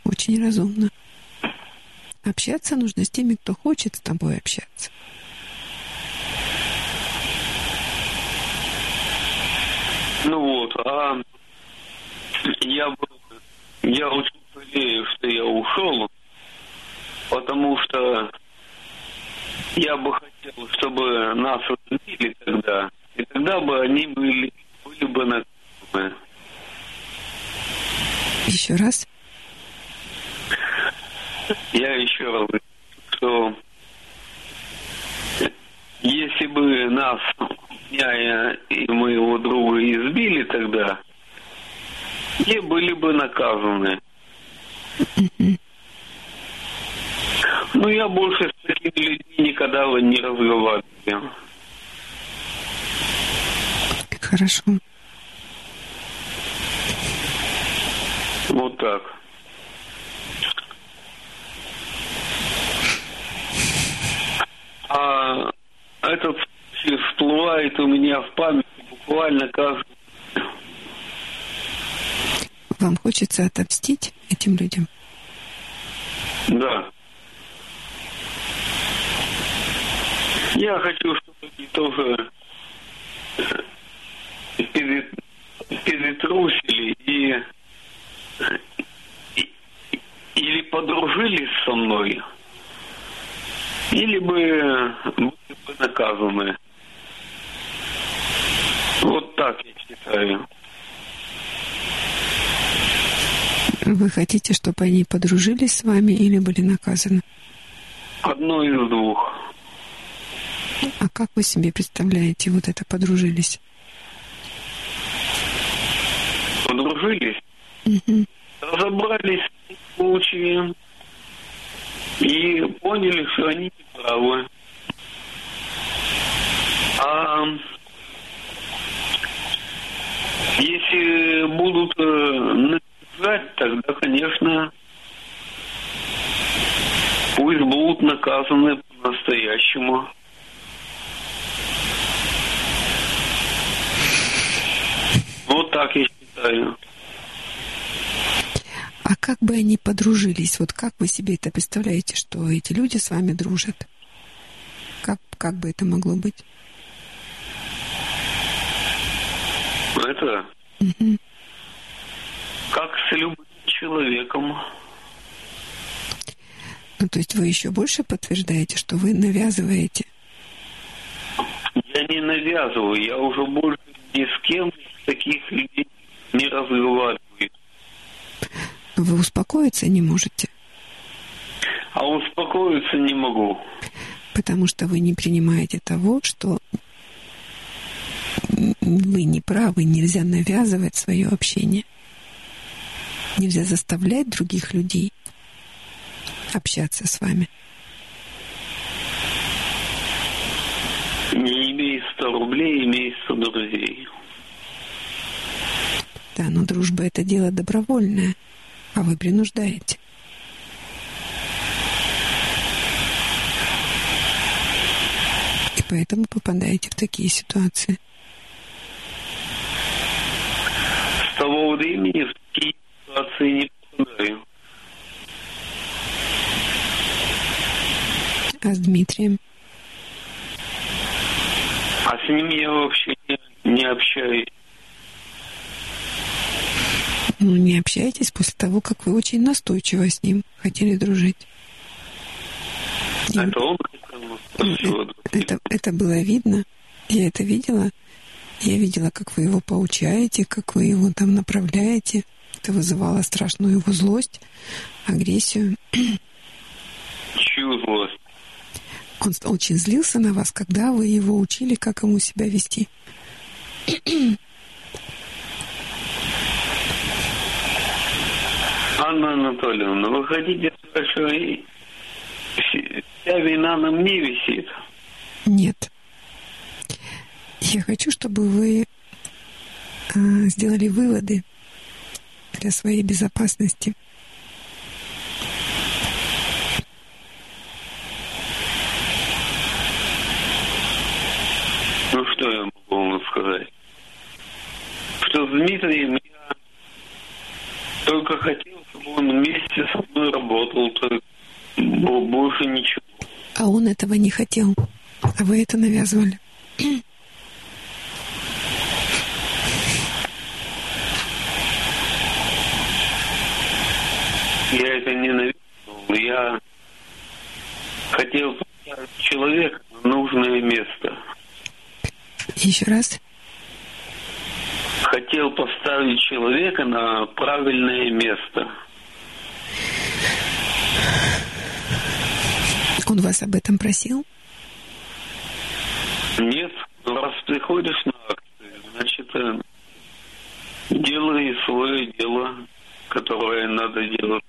Очень разумно. Общаться нужно с теми, кто хочет с тобой общаться. Ну вот, а я, я очень жалею, что я ушел, потому что я бы хотел, чтобы нас разбили тогда, и тогда бы они были, были бы наказаны. Еще раз. Я еще раз говорю, что если бы нас, я и моего друга избили тогда, все были бы наказаны. Ну, я больше с такими людьми никогда не разговариваю. Хорошо. Вот так. А этот всплывает у меня в памяти буквально каждый вам хочется отомстить этим людям? Да. Я хочу, чтобы тоже перед, перетрусили и, и или подружились со мной, или бы были бы наказаны. Вот так я считаю. Вы хотите, чтобы они подружились с вами или были наказаны? Одно из двух. А как вы себе представляете вот это подружились? Подружились? Угу. Разобрались случаем и поняли, что они правы. А если будут э, наказать, тогда, конечно, пусть будут наказаны по-настоящему. Вот так я считаю. А как бы они подружились? Вот как вы себе это представляете, что эти люди с вами дружат? Как, как бы это могло быть? Это? Угу как с любым человеком. Ну, то есть вы еще больше подтверждаете, что вы навязываете? Я не навязываю, я уже больше ни с кем таких людей не разговариваю. Вы успокоиться не можете? А успокоиться не могу. Потому что вы не принимаете того, что вы не правы, нельзя навязывать свое общение. Нельзя заставлять других людей общаться с вами. Не имей 100 рублей, имей 100 друзей. Да, но дружба это дело добровольное, а вы принуждаете. И поэтому попадаете в такие ситуации. С того времени в такие ситуации не попадаю. А с Дмитрием? А с ним я вообще не, не общаюсь. Ну, не общаетесь после того, как вы очень настойчиво с ним хотели дружить. И... Это он хотел это, это было видно. Я это видела. Я видела, как вы его поучаете, как вы его там направляете. Это вызывало страшную его злость, агрессию. Чью злость? Он очень злился на вас, когда вы его учили, как ему себя вести. Анна Анатольевна, вы хотите сказать, что вся вина на мне висит? Нет. Я хочу, чтобы вы э, сделали выводы для своей безопасности. Ну, что я могу вам сказать? Что с Дмитрием я только хотел, чтобы он вместе со мной работал, только больше ничего. А он этого не хотел, а вы это навязывали. Я это ненавидел. Я хотел поставить человека на нужное место. Еще раз. Хотел поставить человека на правильное место. Он вас об этом просил? Нет, раз приходишь на акцию, значит, э, делай свое дело, которое надо делать.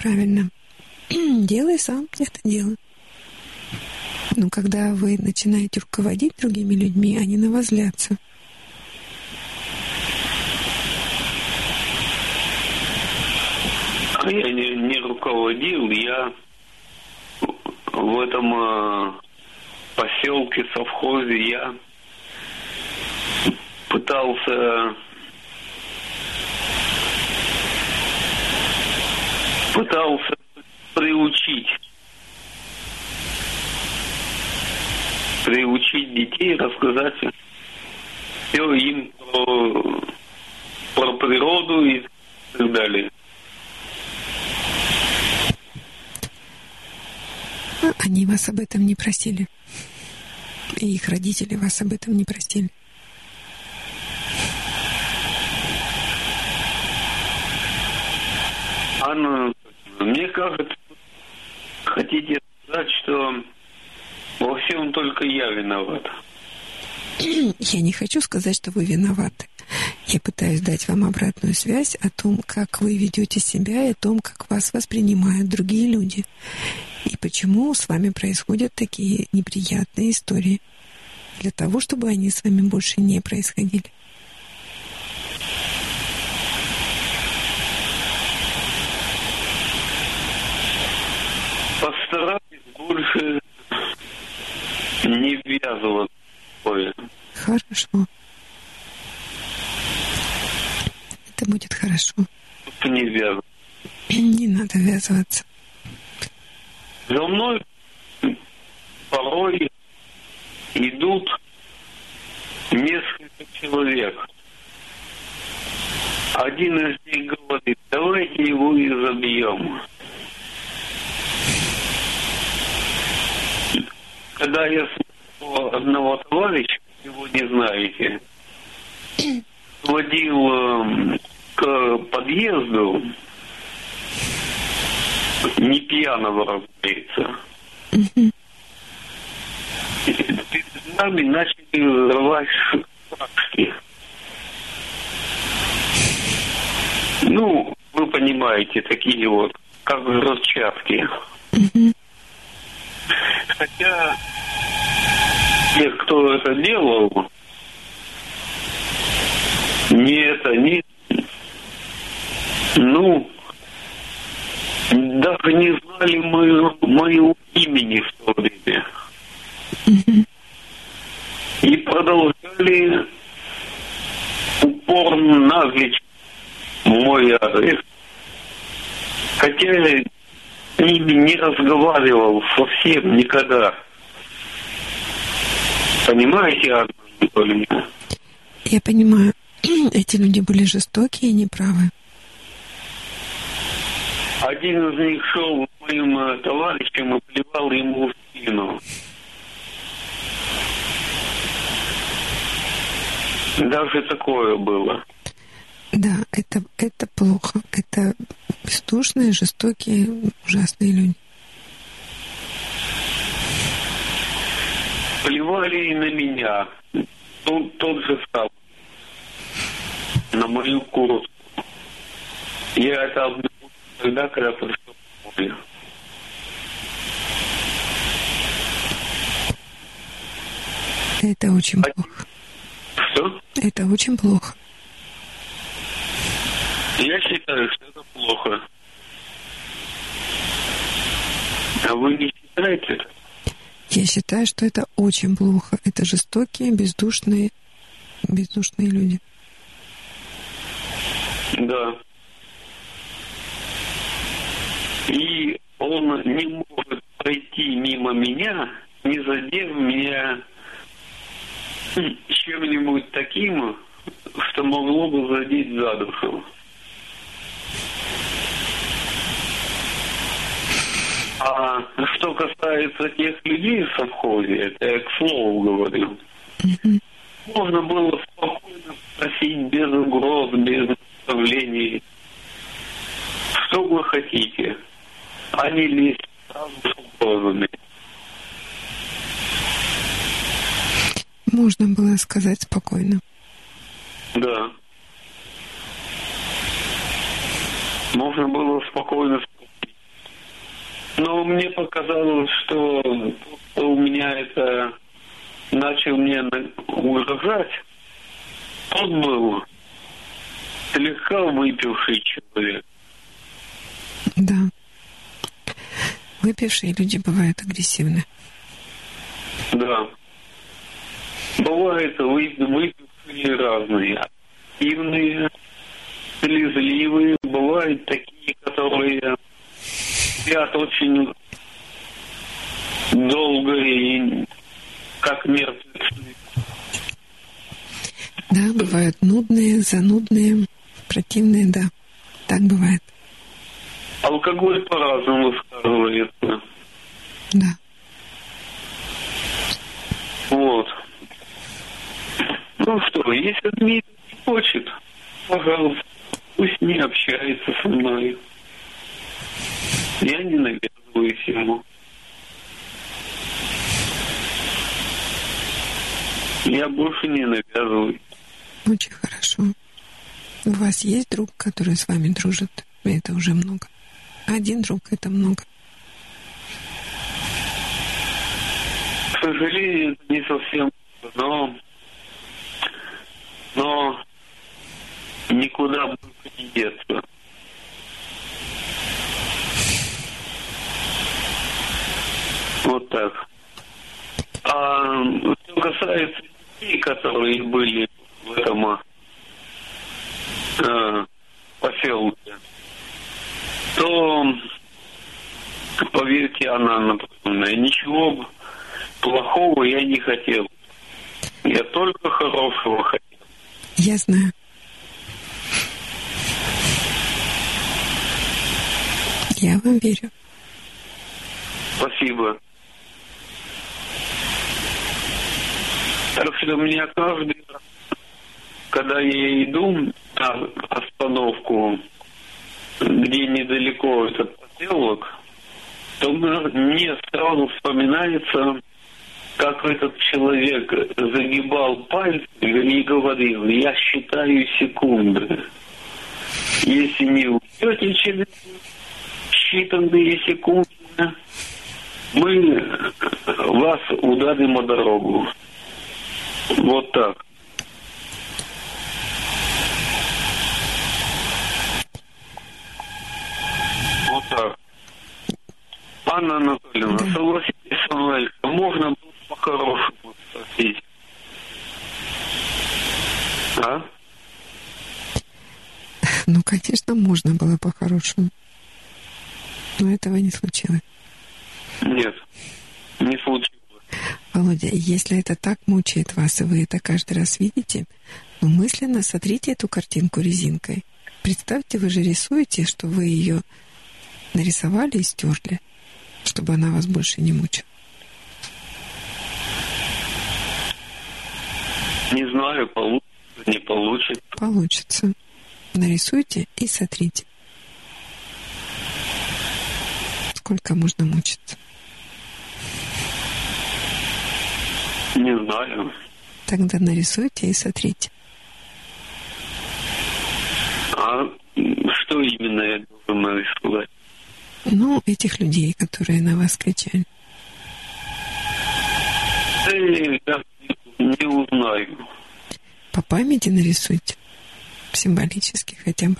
Правильно. Делай сам это дело. Но когда вы начинаете руководить другими людьми, они на вас злятся. Я не, не руководил, я в этом э, поселке, совхозе, я пытался пытался приучить приучить детей, рассказать все им про, про природу и так далее. Они вас об этом не просили. И их родители вас об этом не просили. Анна, мне кажется, хотите сказать, что во всем только я виноват. Я не хочу сказать, что вы виноваты. Я пытаюсь дать вам обратную связь о том, как вы ведете себя и о том, как вас воспринимают другие люди. И почему с вами происходят такие неприятные истории. Для того, чтобы они с вами больше не происходили. Больше не ввязываться. Хорошо. Это будет хорошо. Не ввязываться. Не надо ввязываться. За мной порой идут несколько человек. Один из них говорит, давайте его и забьем. Когда я слышал одного товарища, его не знаете, водил э, к подъезду, не пьяного, разумеется. Перед нами начали рвать шашки. Ну, вы понимаете, такие вот, как взрывчатки. Хотя те, кто это делал, не это, не... Ну, даже не знали моего, моего имени в то время. И продолжали упорно наглить мой адрес. Хотя ними не разговаривал совсем никогда. Понимаете, Анна? Я понимаю. Эти люди были жестокие и неправы. Один из них шел моим э, товарищам и плевал ему в спину. Даже такое было. Это, это плохо. Это бездушные, жестокие, ужасные люди. Плевали и на меня. Тот, тот же сам. На мою куртку. Я это обнаружил тогда, когда пришел в поле. Это очень плохо. Что? Это очень плохо. Я считаю, что это плохо. А вы не считаете? Я считаю, что это очень плохо. Это жестокие, бездушные, бездушные люди. Да. И он не может пройти мимо меня, не задев меня чем-нибудь таким, что могло бы задеть за душу. А что касается тех людей в совхозе, это я к слову говорю, можно было спокойно спросить без угроз, без наставлений, что вы хотите, а не лезть сразу с угрозами. Можно было сказать спокойно. Да. Можно было спокойно спросить. Но мне показалось, что у меня это начал мне угрожать. Тот был слегка выпивший человек. Да. Выпившие люди бывают агрессивны. Да. Бывают вы, выпившие разные. Активные, слезливые. Бывают такие, которые спят очень долго и как мертвецы. Да, бывают нудные, занудные, противные, да. Так бывает. Алкоголь по-разному сказывается. Да. Вот. Ну что, если Дмитрий хочет, пожалуйста, пусть не общается со мной. Я не навязываюсь ему. Я больше не навязываюсь. Очень хорошо. У вас есть друг, который с вами дружит? Это уже много. Один друг — это много. К сожалению, это не совсем но, но никуда больше не деться. Вот так. А что касается детей, которые были в этом э, поселке, то, поверьте, Анна Анатольевна, ничего плохого я не хотел. Я только хорошего хотел. Я знаю. Я вам верю. Спасибо. Так что меня каждый раз, когда я иду на остановку, где недалеко этот поселок, то мне сразу вспоминается, как этот человек загибал пальцы и говорил, я считаю секунды. Если не уйдете через считанные секунды, мы вас ударим о дорогу. Вот так. Вот так. Анна Анатольевна, да. согласитесь со мной, можно было по-хорошему спросить. А? Ну, конечно, можно было по-хорошему. Но этого не случилось. Нет, не случилось. Володя, если это так мучает вас, и вы это каждый раз видите, ну, мысленно сотрите эту картинку резинкой. Представьте, вы же рисуете, что вы ее нарисовали и стерли, чтобы она вас больше не мучила. Не знаю, получится не получится. Получится. Нарисуйте и сотрите. Сколько можно мучиться? Не знаю. Тогда нарисуйте и сотрите. А что именно я должен нарисовать? Ну, этих людей, которые на вас кричали. Я не узнаю. По памяти нарисуйте. Символически хотя бы.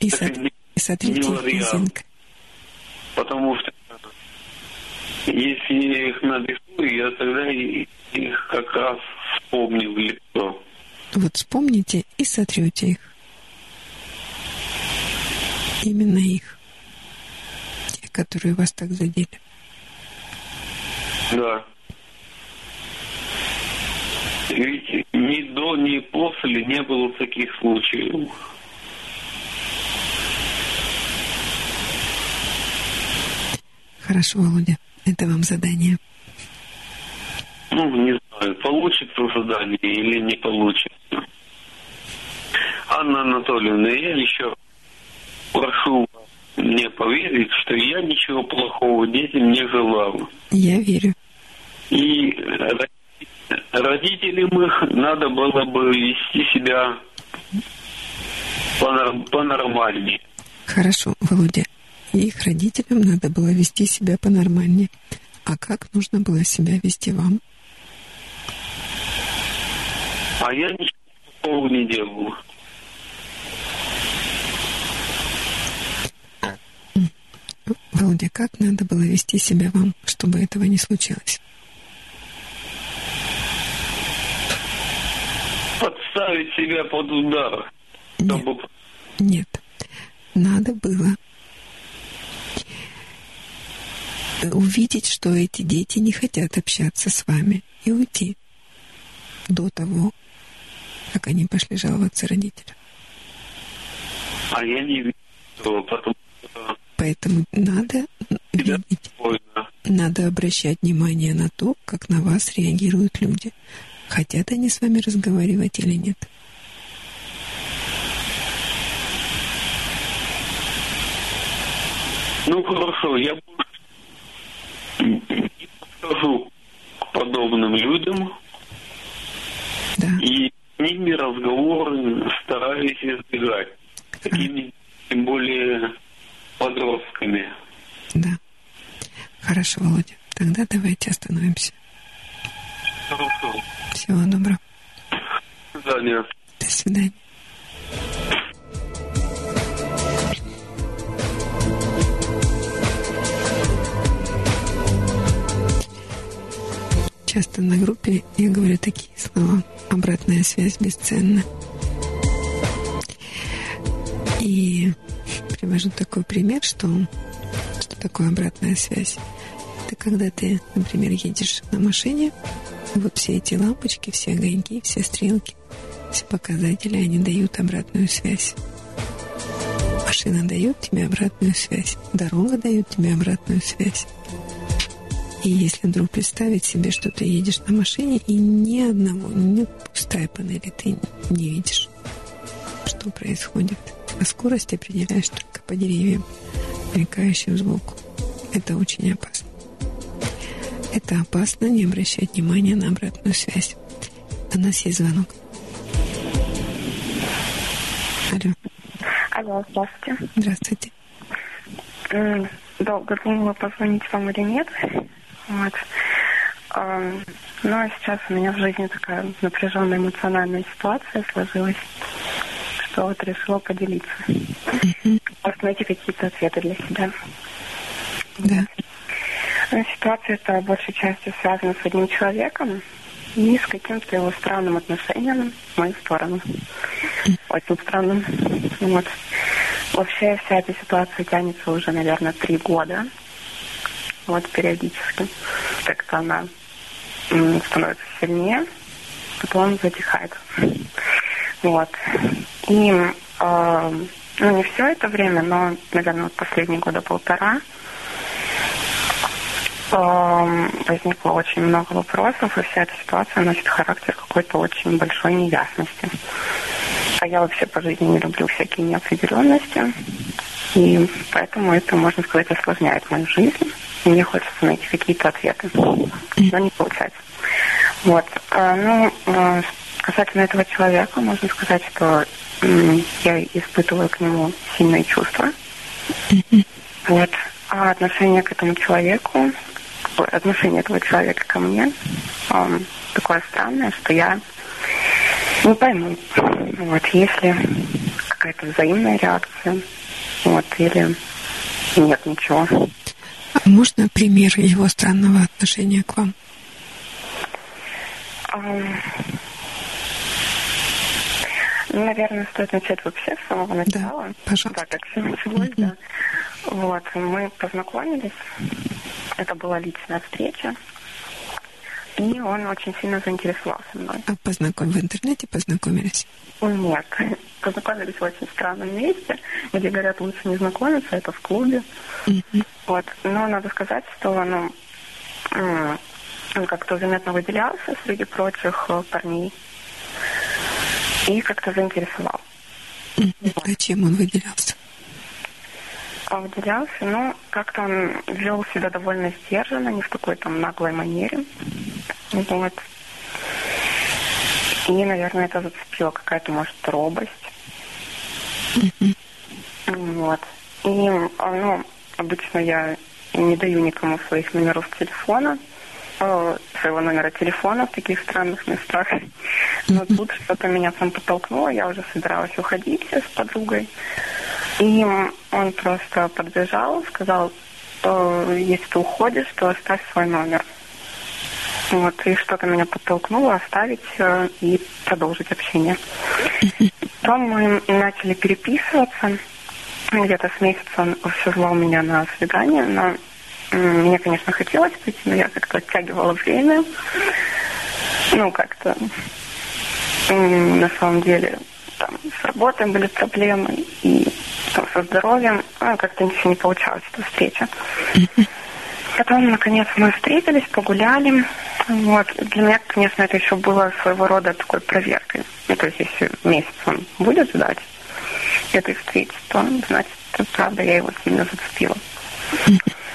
И, сот- и сотрите их резинкой. Потому что если я их нарисую, я тогда их как раз вспомню в лицо. Вот вспомните и сотрете их. Именно их. Те, которые вас так задели. Да. Ведь ни до, ни после не было таких случаев. Хорошо, Володя. Это вам задание. Ну, не знаю, получится задание или не получится. Анна Анатольевна, я еще прошу мне поверить, что я ничего плохого детям не желал. Я верю. И ро- родителям их надо было бы вести себя понор- понормальнее. Хорошо, Володя. И их родителям надо было вести себя понормальнее. А как нужно было себя вести вам? А я ничего не делал. Володя, как надо было вести себя вам, чтобы этого не случилось? Подставить себя под удар, чтобы Нет. Надо было увидеть, что эти дети не хотят общаться с вами и уйти до того, как они пошли жаловаться родителям. А я не потому что Поэтому надо видеть, надо обращать внимание на то, как на вас реагируют люди. Хотят они с вами разговаривать или нет. Ну хорошо, я больше не подхожу к подобным людям. И с ними разговоры стараюсь избегать. Такими, тем более, подростками. Да. Хорошо, Володя. Тогда давайте остановимся. Хорошо. Всего доброго. До свидания. До свидания. Часто на группе я говорю такие слова. Обратная связь бесценна. И привожу такой пример, что, что такое обратная связь. Это когда ты, например, едешь на машине, вот все эти лампочки, все огоньки, все стрелки, все показатели, они дают обратную связь. Машина дает тебе обратную связь, дорога дает тебе обратную связь. И если вдруг представить себе, что ты едешь на машине, и ни одного, ни пустая панели ты не видишь, что происходит. А скорость определяешь только по деревьям, мелькающим сбоку. Это очень опасно. Это опасно не обращать внимания на обратную связь. У нас есть звонок. Алло. Алло, здравствуйте. Здравствуйте. Долго думала, позвонить вам или нет. Вот. Ам, Но сейчас у меня в жизни такая напряженная эмоциональная ситуация сложилась, что вот решила поделиться. Может, найти какие-то ответы для себя. Да. Ну, Ситуация эта большей частью связана с одним человеком и с каким-то его странным отношением в мою сторону. Очень странным. Вот. Вообще вся эта ситуация тянется уже, наверное, три года. Вот периодически. Как-то она м, становится сильнее, потом затихает. Вот. И э, ну, не все это время, но, наверное, вот последние года полтора эм, возникло очень много вопросов, и вся эта ситуация носит характер какой-то очень большой неясности. А я вообще по жизни не люблю всякие неопределенности, и поэтому это, можно сказать, осложняет мою жизнь. Мне хочется найти какие-то ответы, но не получается. Вот. А, ну, а, касательно этого человека, можно сказать, что я испытываю к нему сильные чувства. Вот. А отношение к этому человеку, отношение этого человека ко мне такое странное, что я не пойму, вот, если какая-то взаимная реакция, вот, или нет ничего. А можно пример его странного отношения к вам? Наверное, стоит начать вообще с самого начала. Да, пожалуйста. Так, как все началось, mm-hmm. да. Вот, мы познакомились. Это была личная встреча. И он очень сильно заинтересовался мной. А познаком в интернете познакомились? Нет, познакомились в очень странном месте, где говорят, лучше не знакомиться, это в клубе. Mm-hmm. Вот, но надо сказать, что ну, он как-то заметно выделялся среди прочих э, парней и как-то заинтересовал. Mm-hmm. А чем он выделялся? Выделялся, но как-то он вел себя довольно сдержанно, не в такой там наглой манере. Вот. И, наверное, это зацепило какая-то, может, робость. Вот. И, ну, обычно я не даю никому своих номеров телефона, э, своего номера телефона в таких странных местах. Но тут что-то меня там подтолкнуло, я уже собиралась уходить с подругой. И он просто подбежал, сказал, что если ты уходишь, то оставь свой номер. Вот, и что-то меня подтолкнуло оставить э, и продолжить общение. Потом мы начали переписываться. Где-то с месяца он все звал меня на свидание, но мне, конечно, хотелось пойти, но я как-то оттягивала время. Ну, как-то на самом деле там с работой были проблемы, и там, со здоровьем, ну, как-то ничего не получалось, эта встреча. Потом, наконец, мы встретились, погуляли. Вот. Для меня, конечно, это еще было своего рода такой проверкой. Ну, то есть, если месяц он будет ждать этой встречи, то, значит, правда, я его сильно зацепила.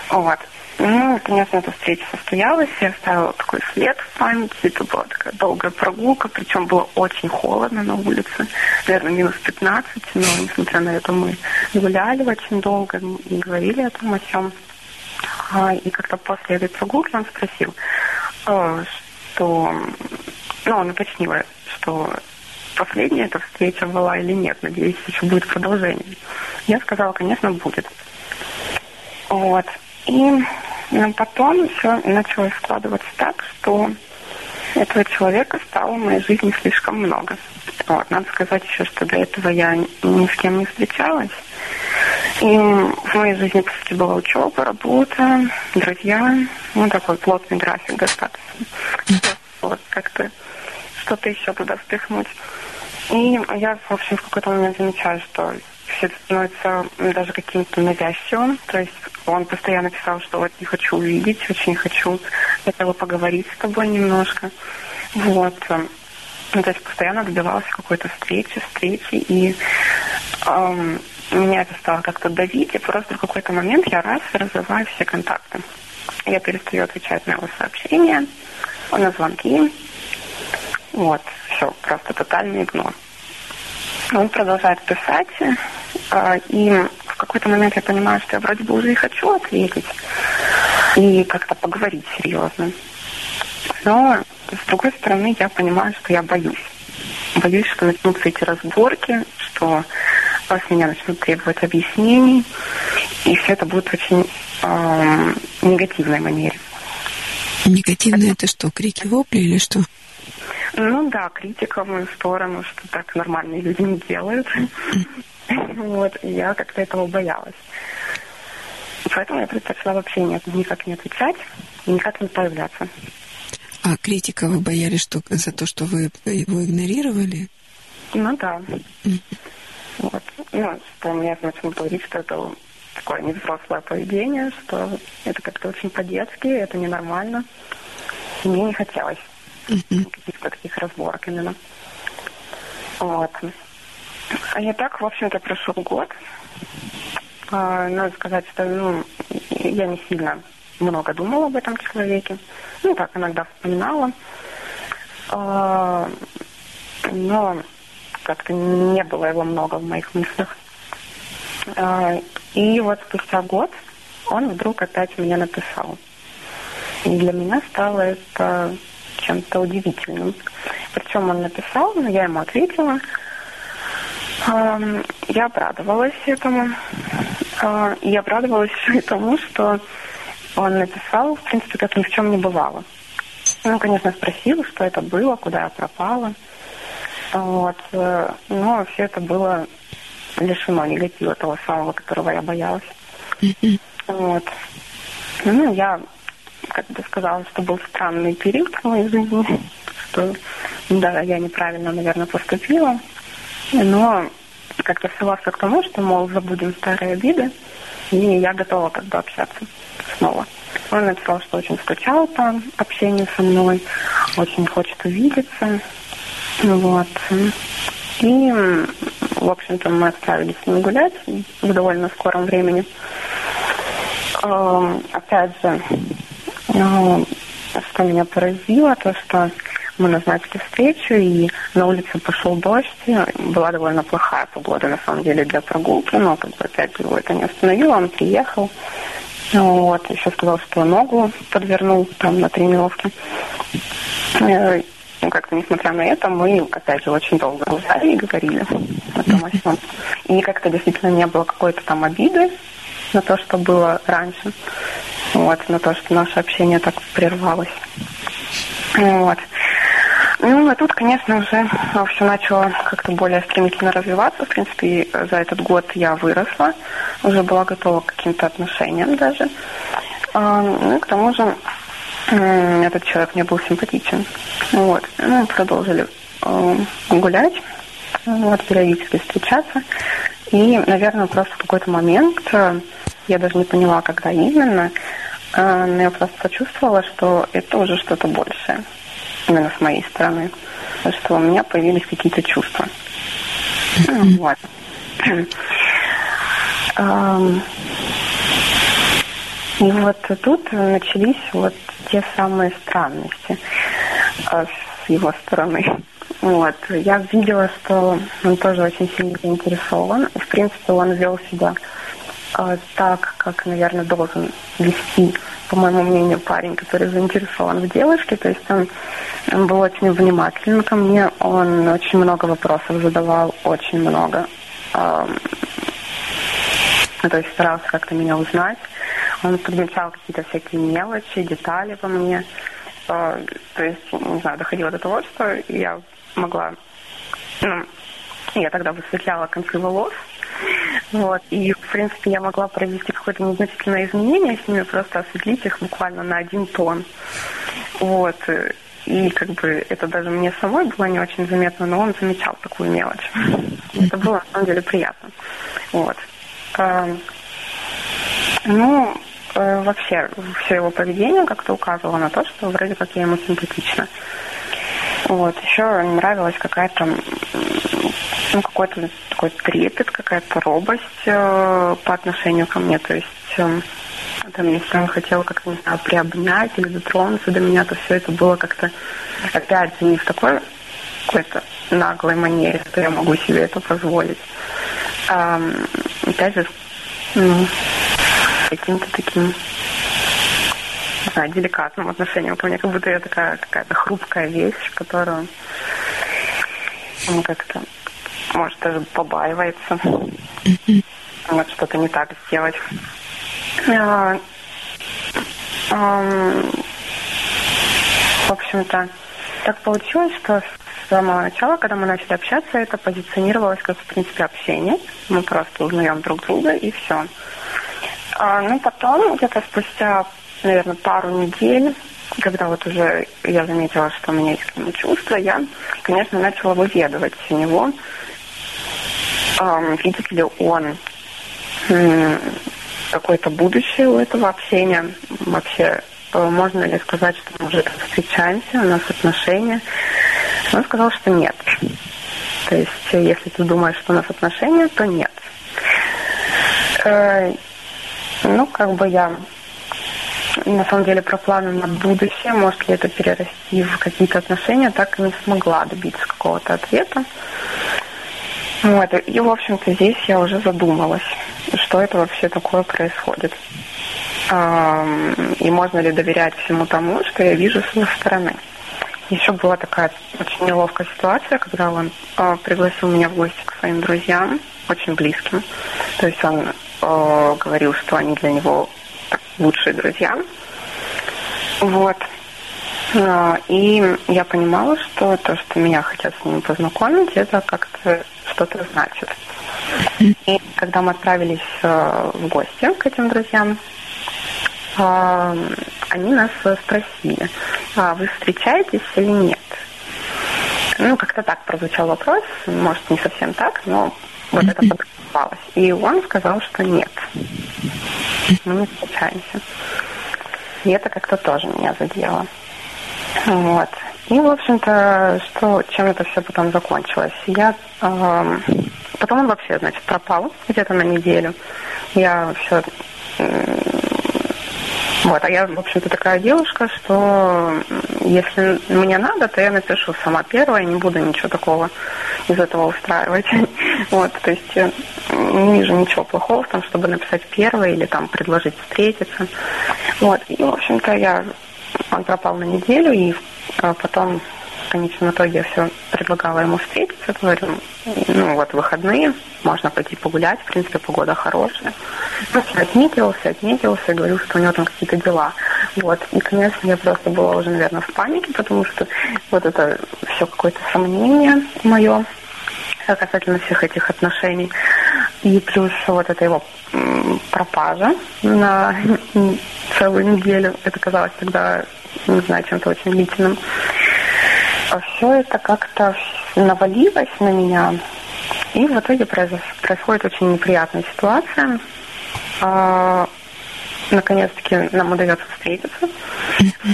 Вот. Ну, конечно, эта встреча состоялась, я оставила такой след в памяти. Это была такая долгая прогулка, причем было очень холодно на улице, наверное, минус 15, но, несмотря на это, мы гуляли очень долго и говорили о том, о чем. А, и как-то после этой прогулки он спросил, а, что, ну, он уточнил, что последняя эта встреча была или нет, надеюсь, еще будет продолжение. Я сказала, конечно, будет. Вот. И но потом все началось складываться так, что этого человека стало в моей жизни слишком много. Вот, надо сказать еще, что до этого я ни с кем не встречалась. И в моей жизни, по сути, была учеба, работа, друзья. Ну, такой плотный график достаточно. Вот как-то что-то еще туда впихнуть. И я, в общем, в какой-то момент замечаю, что все это становится даже каким-то навязчивым. То есть он постоянно писал, что вот не хочу увидеть, очень хочу бы поговорить с тобой немножко. Вот. Ну, то есть постоянно добивался какой-то встречи, встречи, и эм, меня это стало как-то давить, и просто в какой-то момент я раз разрываю все контакты. Я перестаю отвечать на его сообщения, на звонки. Вот, все, просто тотальный игнор. Он продолжает писать, э, и в какой-то момент я понимаю, что я вроде бы уже и хочу ответить и как-то поговорить серьезно. Но, с другой стороны, я понимаю, что я боюсь. Боюсь, что начнутся эти разборки, что с меня начнут требовать объяснений, и все это будет в очень э, негативной манере. Негативно это что, крики, вопли или что? Ну да, критика в мою сторону, что так нормальные люди не делают. Вот, и я как-то этого боялась. Поэтому я предпочла вообще нет, никак не отвечать никак не появляться. А критика вы боялись что, за то, что вы его игнорировали? Ну да. Вот. Ну, что мне начнут говорить, что это такое невзрослое поведение, что это как-то очень по-детски, это ненормально. И мне не хотелось каких-то таких разборок именно. Вот. А я так, в общем-то, прошел год. А, надо сказать, что ну, я не сильно много думала об этом человеке. Ну, так, иногда вспоминала. А, но как-то не было его много в моих мыслях. А, и вот спустя год он вдруг опять меня написал. И для меня стало это чем-то удивительным. Причем он написал, но я ему ответила. Я обрадовалась этому. А, и обрадовалась и тому, что он написал, в принципе, как ни в чем не бывало. Ну, конечно, спросил, что это было, куда я пропала. Вот. Э, но все это было лишено негатива того самого, которого я боялась. Вот. Ну, я как бы сказала, что был странный период в моей жизни, что да, я неправильно, наверное, поступила, но как-то свелась к тому, что, мол, забудем старые обиды, и я готова как бы общаться снова. Он написал, что очень скучал по общению со мной, очень хочет увидеться. Вот. И, в общем-то, мы отправились с ним гулять в довольно скором времени. Эм, опять же, э, что меня поразило, то, что мы назначили встречу, и на улице пошел дождь. Была довольно плохая погода, на самом деле, для прогулки, но, как бы, опять его это не остановило. Он приехал, вот, еще сказал, что ногу подвернул там на тренировке. Э, ну, как-то, несмотря на это, мы, опять же, очень долго гуляли и говорили о том, о сём. И как-то действительно не было какой-то там обиды на то, что было раньше. Вот, на то, что наше общение так прервалось. Вот. Ну, а тут, конечно, уже все начало как-то более стремительно развиваться. В принципе, за этот год я выросла, уже была готова к каким-то отношениям даже. А, ну и к тому же этот человек мне был симпатичен. Вот. Ну, продолжили э, гулять, вот, периодически встречаться. И, наверное, просто в какой-то момент, э, я даже не поняла, когда именно, э, но я просто почувствовала, что это уже что-то большее именно с моей стороны, что у меня появились какие-то чувства. Вот. И вот тут начались вот те самые странности а, с его стороны. Вот. Я видела, что он тоже очень сильно заинтересован. В принципе, он вел себя э, так, как, наверное, должен вести, по моему мнению, парень, который заинтересован в девушке. То есть он, он был очень внимательным ко мне, он очень много вопросов задавал, очень много. Э, то есть старался как-то меня узнать. Он подмечал какие-то всякие мелочи, детали во мне. Э, то есть, не знаю, доходило до того, что я могла... Ну, я тогда высветляла концы волос, вот. И, в принципе, я могла провести какое-то незначительное изменение с ними, просто осветлить их буквально на один тон. Вот. И как бы это даже мне самой было не очень заметно, но он замечал такую мелочь. Это было на самом деле приятно. Вот. Эм, ну, э, вообще, все его поведение как-то указывало на то, что вроде как я ему симпатична. Вот. Еще нравилась какая-то, ну, какой-то такой трепет, какая-то робость э, по отношению ко мне. То есть, э, там, если он хотел как-то, не знаю, приобнять или дотронуться до меня, то все это было как-то, опять не в такой какой-то наглой манере, что я могу себе это позволить. А, опять же, ну, каким-то таким знаю, деликатным отношением ко мне, как будто я такая какая-то хрупкая вещь, которую он как-то, может, даже побаивается. Вот что-то не так сделать. А, а, в общем-то, так получилось, что с самого начала, когда мы начали общаться, это позиционировалось как, в принципе, общение. Мы просто узнаем друг друга, и все. А, ну, потом, где-то спустя, наверное, пару недель, когда вот уже я заметила, что у меня есть к нему чувства, я, конечно, начала выведывать у него, эм, видит ли он какое-то будущее у этого общения? Вообще, э, можно ли сказать, что мы уже встречаемся, у нас отношения? Он сказал, что нет. То есть, если ты думаешь, что у нас отношения, то нет. Э, ну, как бы я на самом деле про планы на будущее, может ли это перерасти в какие-то отношения, так и не смогла добиться какого-то ответа. Вот. И, в общем-то, здесь я уже задумалась, что это вообще такое происходит. И можно ли доверять всему тому, что я вижу с его стороны. Еще была такая очень неловкая ситуация, когда он э, пригласил меня в гости к своим друзьям, очень близким. То есть он э, говорил, что они для него лучшие друзья. Вот. Э, и я понимала, что то, что меня хотят с ним познакомить, это как-то что-то значит. И когда мы отправились э, в гости к этим друзьям, э, они нас спросили, а вы встречаетесь или нет? Ну, как-то так прозвучал вопрос, может, не совсем так, но вот это подразумевалось. И он сказал, что нет, мы не встречаемся. И это как-то тоже меня задело. Вот. И, в общем-то, что, чем это все потом закончилось? Я э, потом он вообще, значит, пропал где-то на неделю. Я все вот, а я, в общем-то, такая девушка, что если мне надо, то я напишу сама первая, не буду ничего такого из этого устраивать. Вот, то есть э, не вижу ничего плохого в том, чтобы написать первое или там предложить встретиться. Вот, и, в общем-то, я он пропал на неделю, и а потом в конечном итоге я все предлагала ему встретиться, говорю, ну вот выходные, можно пойти погулять, в принципе, погода хорошая. Ну, все отметился, отметился, говорил, что у него там какие-то дела. Вот. И, конечно, я просто была уже, наверное, в панике, потому что вот это все какое-то сомнение мое касательно всех этих отношений. И плюс вот эта его пропажа на целую неделю. Это казалось тогда, не знаю, чем-то очень длительным. А все это как-то навалилось на меня. И в итоге происходит очень неприятная ситуация. А, наконец-таки нам удается встретиться.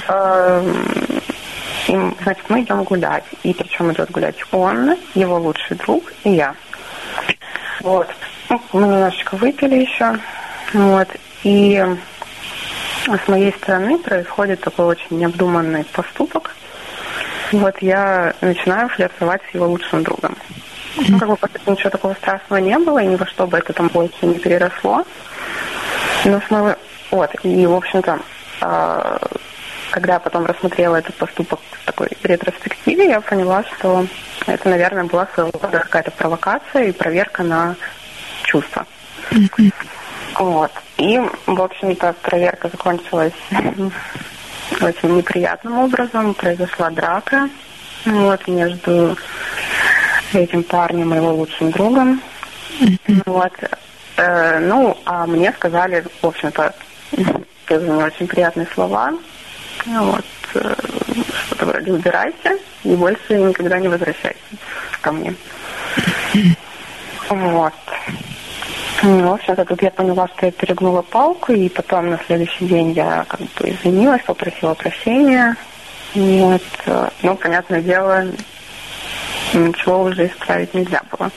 А, и, значит, мы идем гулять. И причем идет гулять он, его лучший друг и я. Вот. Ну, мы немножечко выпили еще. Вот. И с моей стороны происходит такой очень необдуманный поступок. Вот я начинаю флиртовать с его лучшим другом. Ну, как бы ничего такого страшного не было, и ни во что бы это там больше не переросло. Но с моего... Вот, и, в общем-то, а, когда я потом рассмотрела этот поступок в такой ретроспективе, я поняла, что это, наверное, была своего рода какая-то провокация и проверка на чувства. Вот. И, в общем-то, проверка закончилась очень неприятным образом. Произошла драка вот, между этим парнем и его лучшим другом. Вот. Э, ну, а мне сказали, в общем-то, тоже не очень приятные слова. Вот. Э, что-то вроде убирайся и больше никогда не возвращайся ко мне. Вот. Ну, в общем-то, тут я поняла, что я перегнула палку, и потом на следующий день я как бы извинилась, попросила прощения. Вот. Ну, понятное дело, ничего уже исправить нельзя было.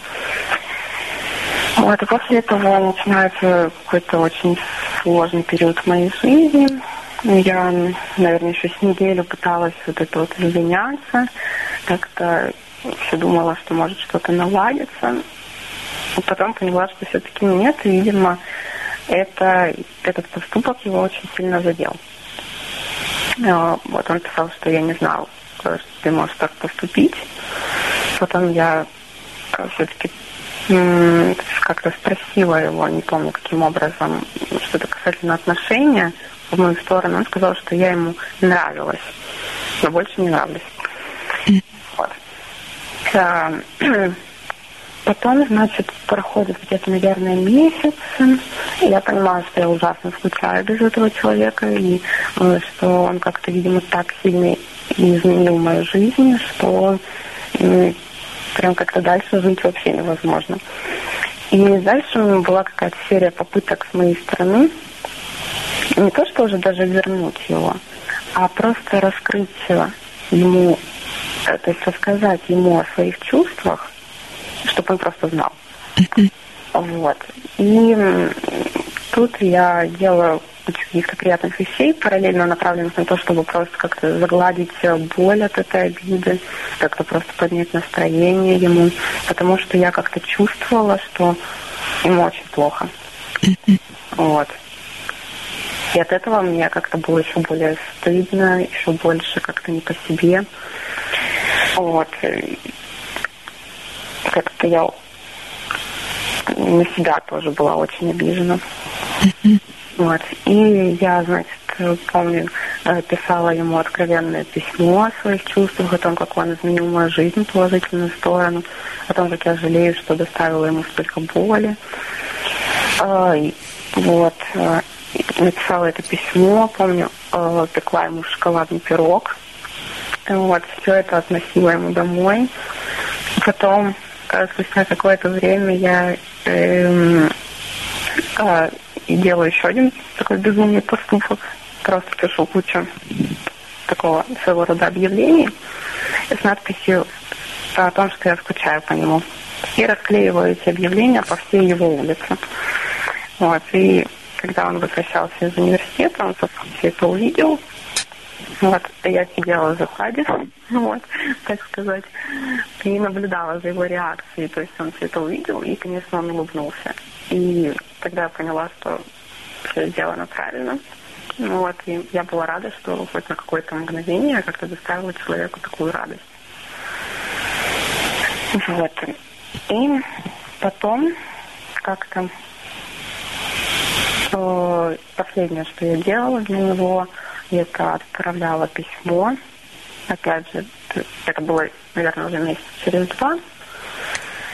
Вот, и после этого начинается какой-то очень сложный период в моей жизни. Я, наверное, еще с неделю пыталась вот это вот извиняться, как-то все думала, что может что-то наладится. А потом поняла, что все-таки нет, и, видимо, это, этот поступок его очень сильно задел. А, вот он писал, что я не знал, что ты можешь так поступить. Потом я э, все-таки как-то спросила его, не помню каким образом, что-то касательно отношения в мою сторону. Он сказал, что я ему нравилась, но больше не нравлюсь. Вот. Потом, значит, проходит где-то, наверное, месяц. Я понимаю, что я ужасно скучаю без этого человека, и э, что он как-то, видимо, так сильно изменил мою жизнь, что прям как-то дальше жить вообще невозможно. И дальше у меня была какая-то серия попыток с моей стороны, не то что уже даже вернуть его, а просто раскрыть ему, э, то есть рассказать ему о своих чувствах, чтобы он просто знал. Вот. И тут я делаю каких-то приятных вещей, параллельно направленных на то, чтобы просто как-то загладить боль от этой обиды, как-то просто поднять настроение ему, потому что я как-то чувствовала, что ему очень плохо. Вот. И от этого мне как-то было еще более стыдно, еще больше как-то не по себе. Вот. Как-то я на себя тоже была очень обижена. Вот. И я, значит, помню, э, писала ему откровенное письмо о своих чувствах, о том, как он изменил мою жизнь в положительную сторону, о том, как я жалею, что доставила ему столько боли. А, вот. Э, написала это письмо, помню, э, пекла ему шоколадный пирог. Вот, все это относила ему домой. Потом, спустя какое-то время, я э, и делаю еще один такой безумный поступок. Просто пишу кучу такого своего рода объявлений с надписью о том, что я скучаю по нему. И расклеиваю эти объявления по всей его улице. Вот. И когда он возвращался из университета, он все это увидел. Вот, я сидела в засаде, вот, так сказать, и наблюдала за его реакцией. То есть он все это увидел, и, конечно, он улыбнулся. И тогда я поняла, что все сделано правильно. Ну вот, и я была рада, что хоть на какое-то мгновение как-то доставила человеку такую радость. Вот. И потом как-то э, последнее, что я делала для него, это отправляла письмо. Опять же, это было, наверное, уже месяц через два.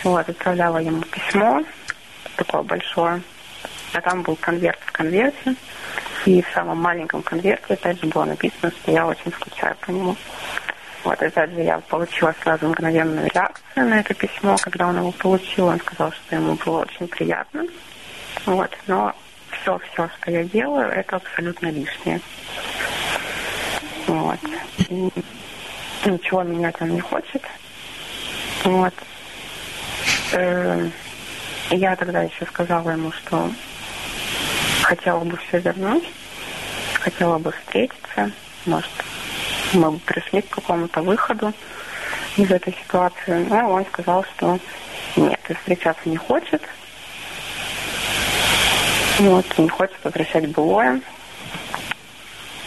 Вот, отправляла ему письмо, такое большое. А там был конверт в конверте. И в самом маленьком конверте, опять же, было написано, что я очень скучаю по нему. Вот, опять же, я получила сразу мгновенную реакцию на это письмо. Когда он его получил, он сказал, что ему было очень приятно. Вот, но все, все, что я делаю, это абсолютно лишнее. Вот. И ничего менять он не хочет. Вот. Э, я тогда еще сказала ему, что хотела бы все вернуть, хотела бы встретиться, может, мы бы пришли к какому-то выходу из этой ситуации. Но он сказал, что нет, встречаться не хочет, вот, не хочет возвращать былое.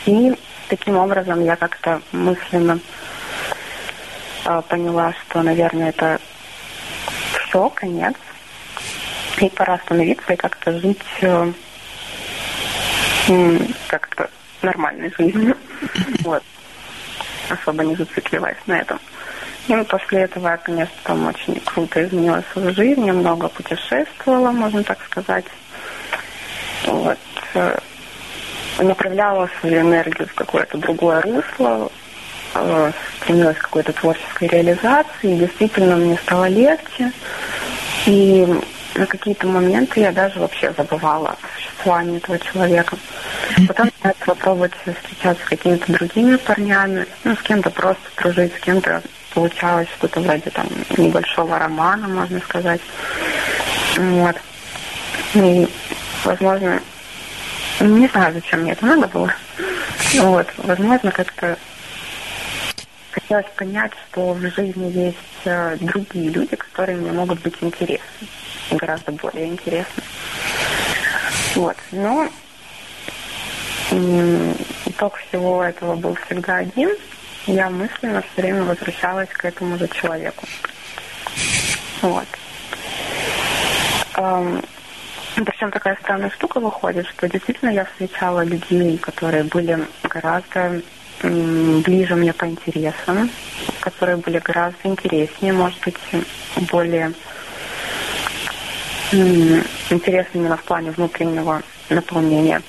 И таким образом я как-то мысленно э, поняла, что, наверное, это все, конец. И пора остановиться и как-то жить э, как-то нормальной жизнью. Вот. Особо не зацикливаясь на этом. И после этого я, конечно, там очень круто изменила свою жизнь. Я много путешествовала, можно так сказать. Вот. Э, направляла свою энергию в какое-то другое русло, э, стремилась к какой-то творческой реализации. И действительно, мне стало легче. И на какие-то моменты я даже вообще забывала о существовании этого человека. Потом я начала пробовать встречаться с какими-то другими парнями, ну, с кем-то просто дружить, с кем-то получалось что-то вроде там небольшого романа, можно сказать. Вот. И, возможно, не знаю, зачем мне это надо было. Вот, возможно, как-то хотелось понять, что в жизни есть э, другие люди, которые мне могут быть интересны гораздо более интересно. Вот. Но итог всего этого был всегда один. Я мысленно все время возвращалась к этому же человеку. Вот. Причем такая странная штука выходит, что действительно я встречала людей, которые были гораздо ближе мне по интересам, которые были гораздо интереснее, может быть, более интересно именно в плане внутреннего наполнения.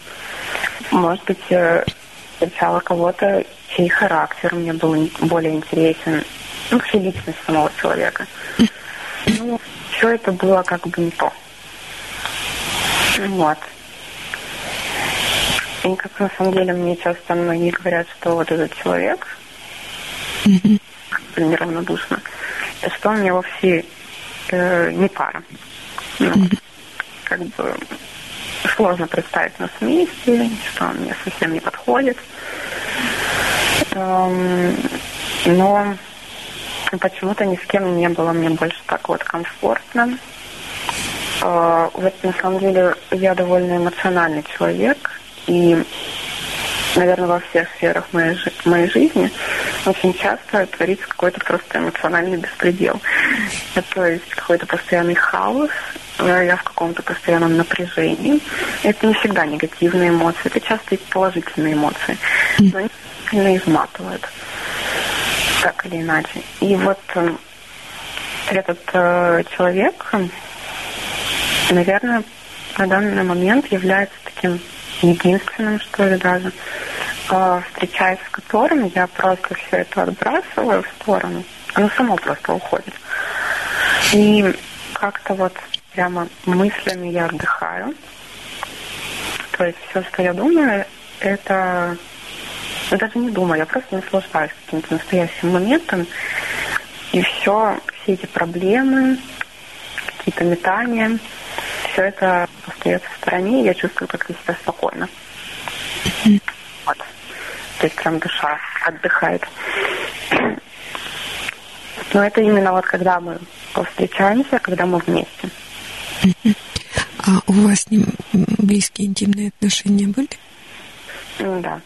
Может быть, э, встречала кого-то, чей характер мне был более интересен, ну, вообще личность самого человека. Ну, все это было как бы не то. Вот. И как на самом деле мне часто многие говорят, что вот этот человек, mm-hmm. неравнодушно, что он мне вовсе э, не пара. Ну, mm-hmm. как бы сложно представить нас вместе, что он мне совсем не подходит. Эм, но почему-то ни с кем не было мне больше так вот комфортно. Э, вот на самом деле я довольно эмоциональный человек, и, наверное, во всех сферах моей, моей жизни очень часто творится какой-то просто эмоциональный беспредел. То есть какой-то постоянный хаос, я в каком-то постоянном напряжении. Это не всегда негативные эмоции, это часто и положительные эмоции. Но они сильно изматывают, так или иначе. И вот э, этот э, человек, наверное, на данный момент является таким единственным, что ли, даже, э, встречаясь с которым, я просто все это отбрасываю в сторону. Оно само просто уходит. И как-то вот прямо мыслями я отдыхаю. То есть все, что я думаю, это... Я даже не думаю, я просто наслаждаюсь каким-то настоящим моментом. И все, все эти проблемы, какие-то метания, все это остается в стороне, и я чувствую как-то себя спокойно. Вот. То есть прям душа отдыхает. Но это именно вот когда мы встречаемся, когда мы вместе. А у вас с ним близкие интимные отношения были? Да.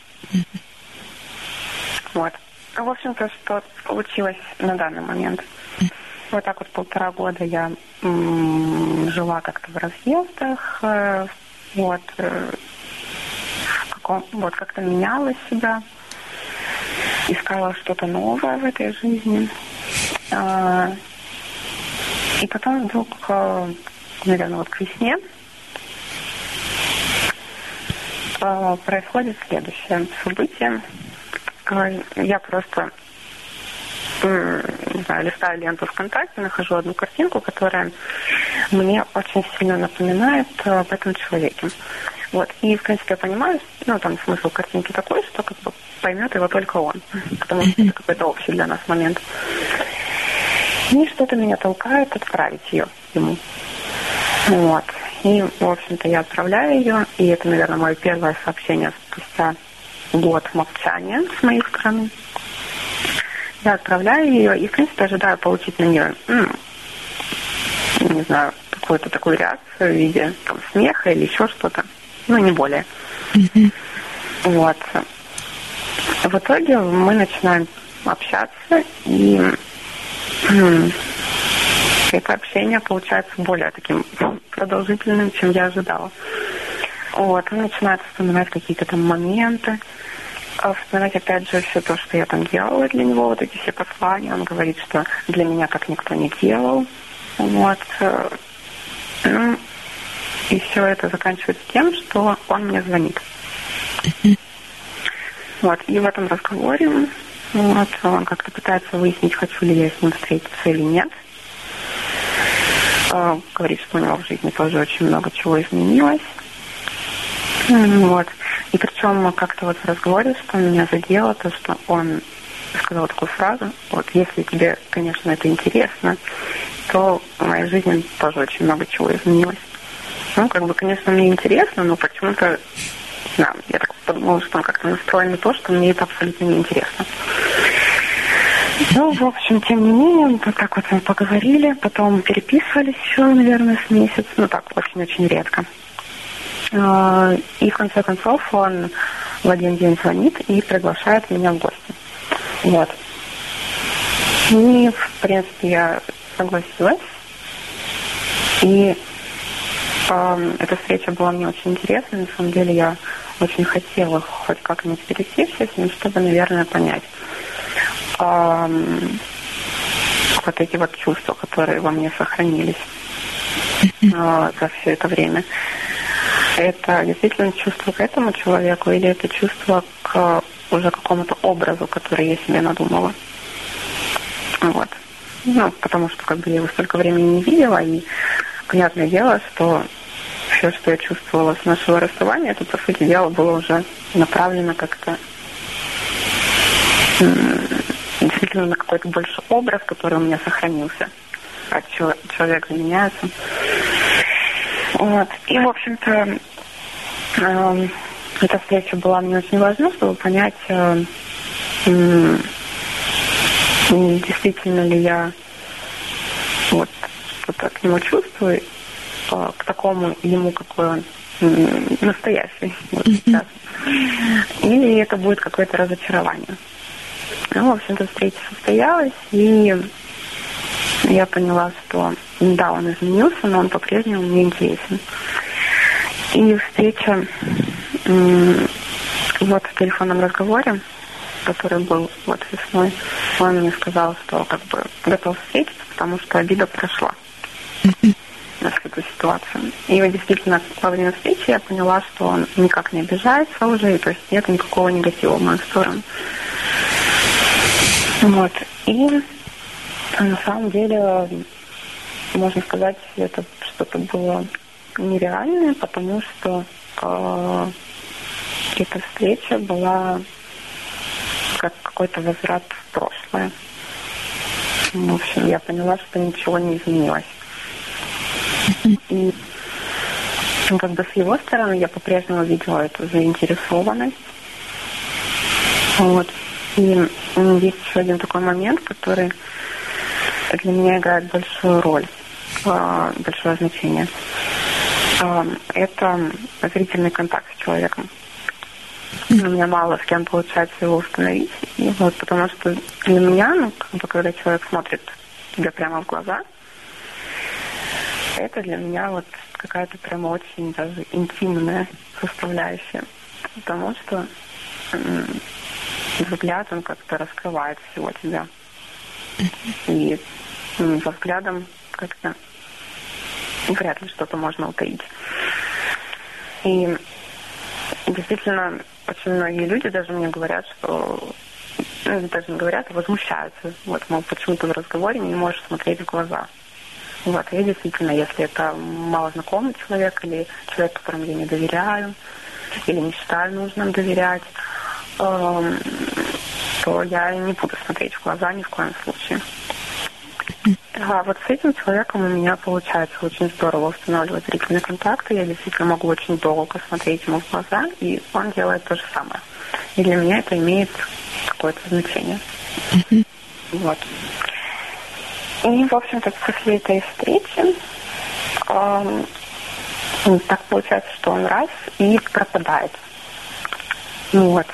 Вот. Ну, в общем-то, что получилось на данный момент. Вот так вот полтора года я жила как-то в разъездах, э, вот, э, каком, вот как-то меняла себя, искала что-то новое в этой жизни. Э, и потом вдруг э, наверное, вот к весне, а, происходит следующее событие. А, я просто не знаю, листаю ленту ВКонтакте, нахожу одну картинку, которая мне очень сильно напоминает об этом человеке. Вот. И, в принципе, я понимаю, ну, там смысл картинки такой, что как бы поймет его только он, потому что это какой-то общий для нас момент. И что-то меня толкает отправить ее ему. Вот. И, в общем-то, я отправляю ее, и это, наверное, мое первое сообщение спустя год молчания с моей стороны. Я отправляю ее и, в принципе, ожидаю получить на нее, ну, не знаю, какую-то такую реакцию в виде там, смеха или еще что-то. Ну, не более. Mm-hmm. Вот. В итоге мы начинаем общаться, и это общение получается более таким продолжительным, чем я ожидала. Вот, он начинает вспоминать какие-то там моменты, а вспоминать опять же все то, что я там делала для него, вот эти все послания. Он говорит, что для меня так никто не делал. Вот. Э, ну, и все это заканчивается тем, что он мне звонит. Вот, и в этом разговоре вот, он как-то пытается выяснить, хочу ли я с ним встретиться или нет. А, говорит, что у него в жизни тоже очень много чего изменилось. Вот. И причем как-то вот в разговоре, что меня задело, то, что он сказал такую фразу, вот, если тебе, конечно, это интересно, то в моей жизни тоже очень много чего изменилось. Ну, как бы, конечно, мне интересно, но почему-то, не знаю, я так подумала, что он как-то настроен на то, что мне это абсолютно неинтересно. Ну, в общем, тем не менее, вот так вот мы поговорили, потом переписывались еще, наверное, с месяц, ну так, очень-очень редко. А, и в конце концов он в один день звонит и приглашает меня в гости. Вот. И, в принципе, я согласилась. И э, эта встреча была мне очень интересной. На самом деле я очень хотела хоть как-нибудь пересечься с ним, чтобы, наверное, понять, вот эти вот чувства, которые во мне сохранились э, за все это время. Это действительно чувство к этому человеку или это чувство к уже какому-то образу, который я себе надумала. Вот. Ну, потому что как бы я его столько времени не видела, и понятное дело, что все, что я чувствовала с нашего расставания, это, по сути дела, было уже направлено как-то действительно на какой-то больше образ, который у меня сохранился. Как человек заменяется. Вот. И, в общем-то, э, эта встреча была мне очень важна, чтобы понять, э, э, действительно ли я вот что-то к нему чувствую, э, к такому ему, какой он настоящий вот сейчас. Или это будет какое-то разочарование. Ну, в общем-то, встреча состоялась, и я поняла, что да, он изменился, но он по-прежнему мне интересен. И встреча вот в телефонном разговоре, который был вот весной, он мне сказал, что как бы готов встретиться, потому что обида прошла на эту ситуацию. И вот действительно во время встречи я поняла, что он никак не обижается уже, и то есть нет никакого негатива в мою сторону. Вот. И на самом деле, можно сказать, это что-то было нереальное, потому что э, эта встреча была как какой-то возврат в прошлое. В общем, я поняла, что ничего не изменилось. И ну, как бы с его стороны я по-прежнему видела эту заинтересованность. Вот. И есть еще один такой момент, который для меня играет большую роль, большое значение. А, это зрительный контакт с человеком. У меня мало с кем получается его установить. Вот, потому что для меня, ну, как бы, когда человек смотрит тебе прямо в глаза, это для меня вот какая-то прямо очень даже интимная составляющая. Потому что взгляд, он как-то раскрывает всего тебя. И за взглядом как-то вряд ли что-то можно утаить. И действительно, очень многие люди даже мне говорят, что ну, даже не говорят, а возмущаются. Вот, мол, почему ты в разговоре не можешь смотреть в глаза. Вот, я действительно, если это малознакомый человек или человек, которому я не доверяю, или не считаю нужным доверять, э, то я не буду смотреть в глаза ни в коем случае. А вот с этим человеком у меня получается очень здорово устанавливать зрительный контакт, и я действительно могу очень долго смотреть ему в глаза, и он делает то же самое. И для меня это имеет какое-то значение. Вот. И, в общем-то, после этой встречи э, так получается, что он раз и пропадает. Ну вот,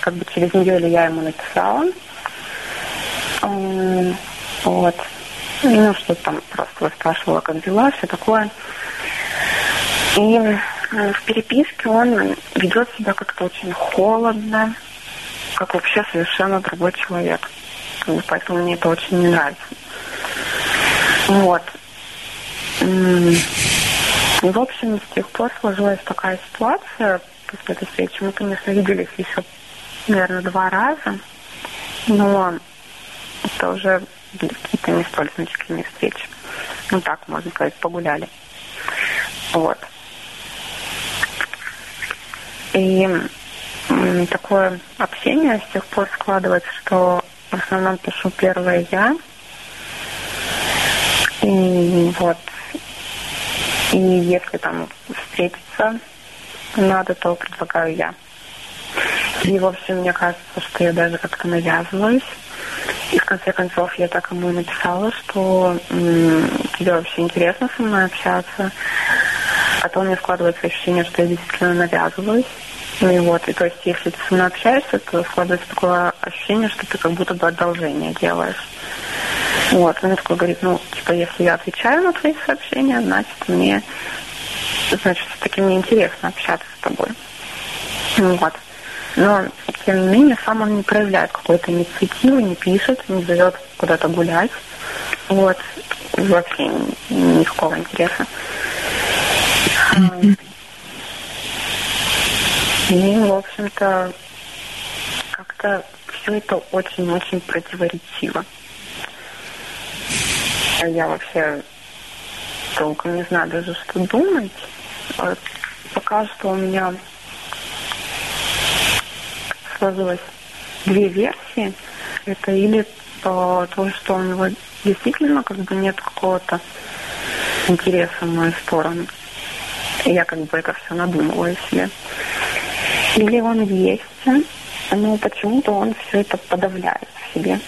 как бы через неделю я ему написала. Э, вот. Ну, что там просто спрашивала, как дела, такое. И в переписке он ведет себя как-то очень холодно, как вообще совершенно другой человек. Поэтому мне это очень не нравится. Вот. И, в общем, с тех пор сложилась такая ситуация после этой встречи. Мы, конечно, виделись еще, наверное, два раза, но это уже какие-то не столь значительные встречи. Ну так, можно сказать, погуляли. Вот. И такое общение с тех пор складывается, что в основном пишу первое я. И вот. И если там встретиться надо, то предлагаю я. И, в общем, мне кажется, что я даже как-то навязываюсь. И в конце концов я так ему и написала, что тебе вообще интересно со мной общаться. А то у меня складывается ощущение, что я действительно навязываюсь. Ну и вот, и то есть, если ты со мной общаешься, то складывается такое ощущение, что ты как будто бы одолжение делаешь. Вот, он такой говорит, ну, типа, если я отвечаю на твои сообщения, значит, мне, значит, все-таки мне интересно общаться с тобой. Вот. Но, тем не менее, сам он не проявляет какой-то инициативы, не пишет, не зовет куда-то гулять. Вот. Вообще никакого интереса. И, в общем-то, как-то все это очень-очень противоречиво. я вообще толком не знаю даже, что думать. Вот пока что у меня сложилось две версии. Это или то, то, что у него действительно как бы нет какого-то интереса в мою сторону. Я как бы это все надумываю себе. Или он есть, но почему-то он все это подавляет в себе.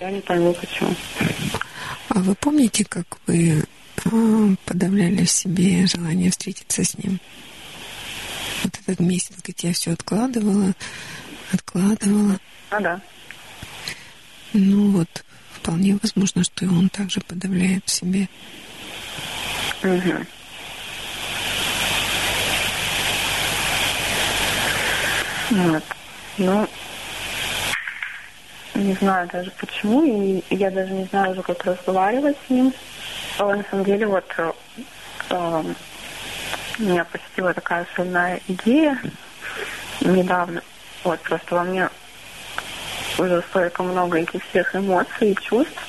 Я не пойму, почему. А вы помните, как вы а, подавляли в себе желание встретиться с ним? Вот этот месяц, где я все откладывала, откладывала. А, да. Ну вот, вполне возможно, что и он также подавляет в себе. Угу. Вот. Ну, не знаю даже почему, и я даже не знаю уже, как разговаривать с ним. Но на самом деле вот э, э, меня посетила такая сильная идея недавно. Вот просто во мне уже столько много этих всех эмоций и чувств.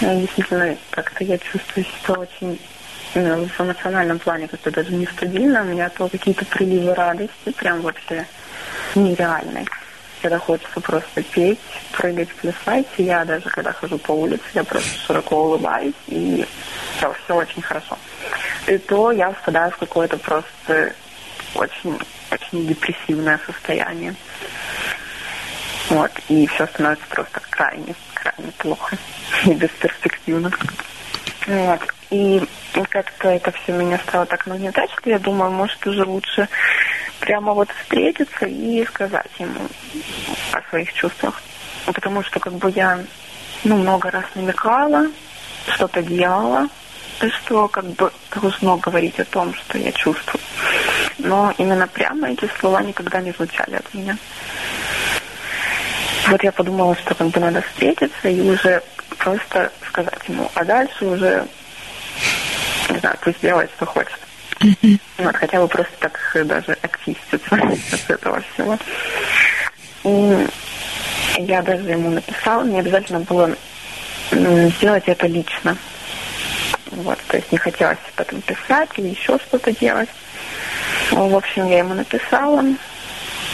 И действительно, как-то я чувствую себя очень ну, в эмоциональном плане как-то даже нестабильно. У меня то какие-то приливы радости, прям вообще нереальные. Когда хочется просто петь, прыгать, плясать. Я даже, когда хожу по улице, я просто широко улыбаюсь, и все, все очень хорошо. И то я впадаю в какое-то просто очень, очень депрессивное состояние. Вот, и все становится просто крайне, крайне плохо и бесперспективно. Вот. И как-то это все меня стало так нагнетать, что я думаю, может, уже лучше прямо вот встретиться и сказать ему о своих чувствах. Потому что как бы я ну, много раз намекала, что-то делала, что как бы должно говорить о том, что я чувствую. Но именно прямо эти слова никогда не звучали от меня. Вот я подумала, что как бы надо встретиться и уже просто сказать ему, а дальше уже, не знаю, пусть делает, что хочет. Mm-hmm. Вот, хотя бы просто так даже очиститься от этого всего. И я даже ему написала, не обязательно было сделать это лично. Вот, то есть не хотелось об этом писать или еще что-то делать. В общем, я ему написала,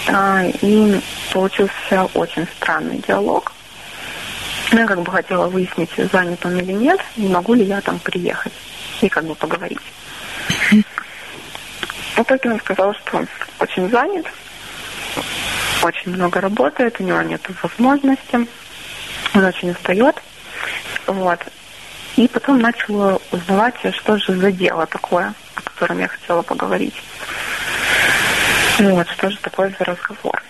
а, и получился очень странный диалог. Я как бы хотела выяснить, занят он или нет, не могу ли я там приехать и как бы поговорить. В итоге он сказал, что он очень занят, очень много работает, у него нет возможности, он очень устает. Вот. И потом начала узнавать, что же за дело такое, о котором я хотела поговорить. Вот, что же такое за разговор.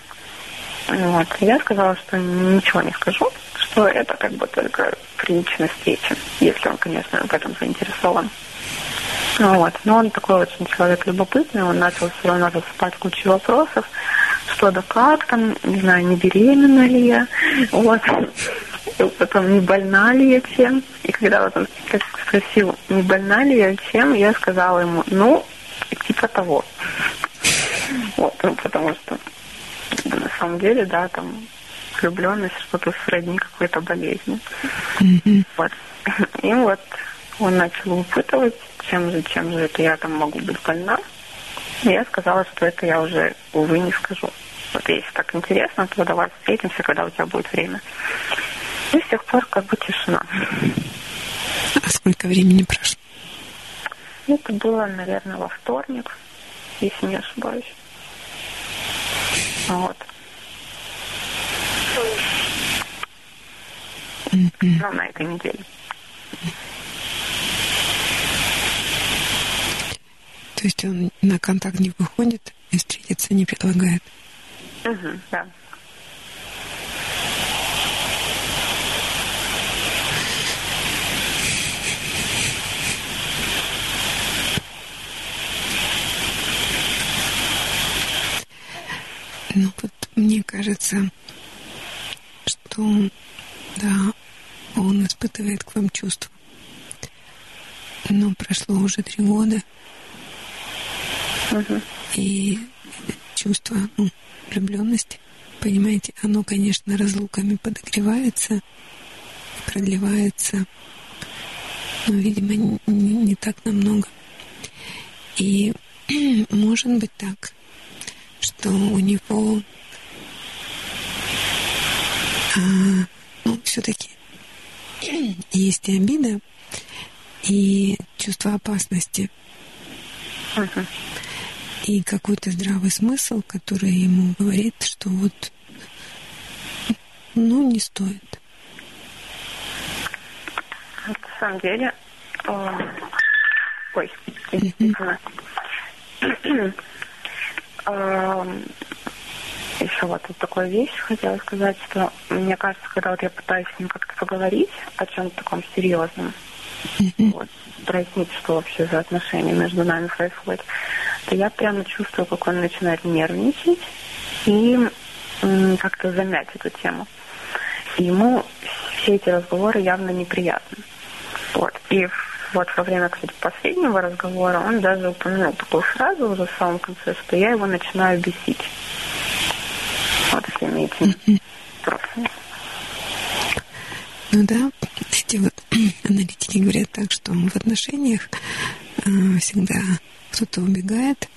Вот. Я сказала, что ничего не скажу, что это как бы только при личной встрече, если он, конечно, в этом заинтересован. Вот. Но он такой очень человек любопытный, он начал все равно засыпать кучу вопросов, что да как там, не знаю, не беременна ли я, вот, потом не больна ли я чем. И когда вот он спросил, не больна ли я чем, я сказала ему, ну, типа того. Вот, ну, потому что на самом деле, да, там влюбленность что-то сродни какой-то болезни. Mm-hmm. Вот. И вот он начал выпытывать, чем же, чем же это я там могу быть больна. И я сказала, что это я уже, увы, не скажу. Вот если так интересно, то давай встретимся, когда у тебя будет время. И с тех пор как бы тишина. А сколько времени прошло? Это было, наверное, во вторник, если не ошибаюсь. Вот. Ну, на этой неделе. То есть он на контакт не выходит и встретиться не предлагает? Угу, да. Ну вот мне кажется, что да, он испытывает к вам чувства. Но прошло уже три года, Угу. И чувство ну, влюбленности, понимаете, оно, конечно, разлуками подогревается продлевается, ну, видимо, не, не так намного. И может быть так, что у него а, ну, все-таки есть и обида, и чувство опасности. Мгм. И какой-то здравый смысл, который ему говорит, что вот, ну, не стоит. На самом деле, э, ой, действительно. Эм, Еще вот такую вещь хотела сказать, что мне кажется, когда вот я пытаюсь с ним как-то поговорить о чем-то таком серьезном, вот, что вообще за отношения между нами происходит, то я прямо чувствую, как он начинает нервничать и как-то замять эту тему. Ему все эти разговоры явно неприятны. Вот. И вот во время, кстати, последнего разговора он даже упомянул такую фразу уже в самом конце, что я его начинаю бесить. Вот всеми этими вопросами. Ну да, эти вот аналитики говорят так, что в отношениях э, всегда кто-то убегает,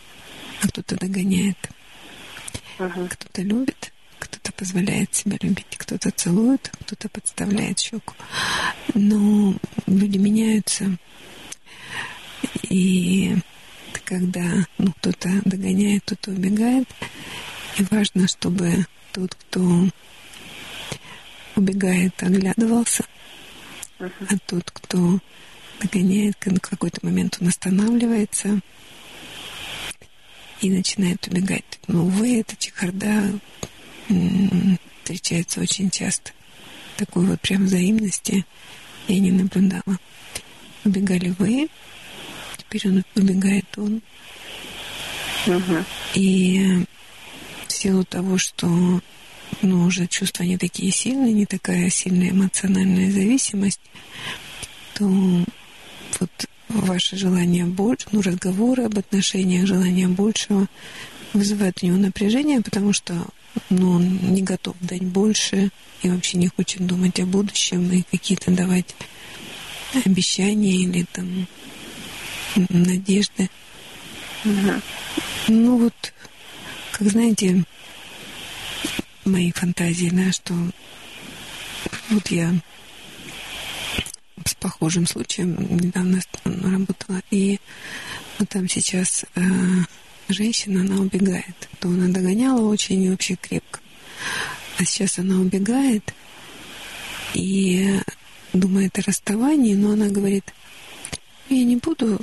а кто-то догоняет. Кто-то любит, кто-то позволяет себя любить, кто-то целует, кто-то подставляет щеку. Но люди меняются. И когда ну, кто-то догоняет, кто-то убегает, и важно, чтобы тот, кто убегает, оглядывался, а тот, кто догоняет, в какой-то момент он останавливается и начинает убегать. Но, увы, эта чехарда встречается очень часто. Такой вот прям взаимности я не наблюдала. Убегали вы, теперь он убегает он. И в силу того, что ну, уже чувства не такие сильные, не такая сильная эмоциональная зависимость, то вот ваше желание больше, ну, разговоры об отношениях, желание большего вызывает у него напряжение, потому что ну, он не готов дать больше и вообще не хочет думать о будущем и какие-то давать обещания или там надежды. Ну вот, как знаете, мои фантазии, да, что вот я с похожим случаем недавно работала, и вот там сейчас э, женщина, она убегает. То она догоняла очень и вообще крепко. А сейчас она убегает и думает о расставании, но она говорит, я не буду,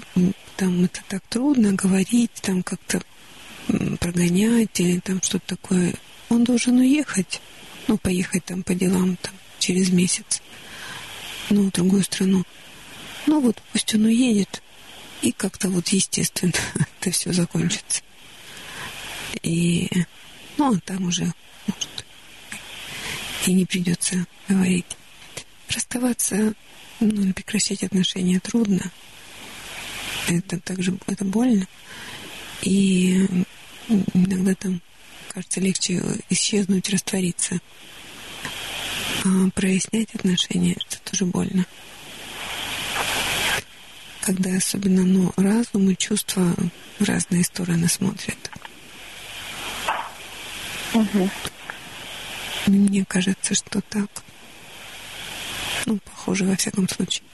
там это так трудно говорить, там как-то прогонять или там что-то такое. Он должен уехать, ну, поехать там по делам там через месяц, ну, в другую страну. Ну, вот пусть он уедет, и как-то вот естественно это все закончится. И, ну, там уже, может, и не придется говорить. Расставаться, ну, прекращать отношения трудно. Это также, это больно. И иногда там кажется легче исчезнуть, раствориться. А прояснять отношения это тоже больно. Когда особенно ну, разум и чувства в разные стороны смотрят. Мне кажется, что так. Ну, похоже, во всяком случае.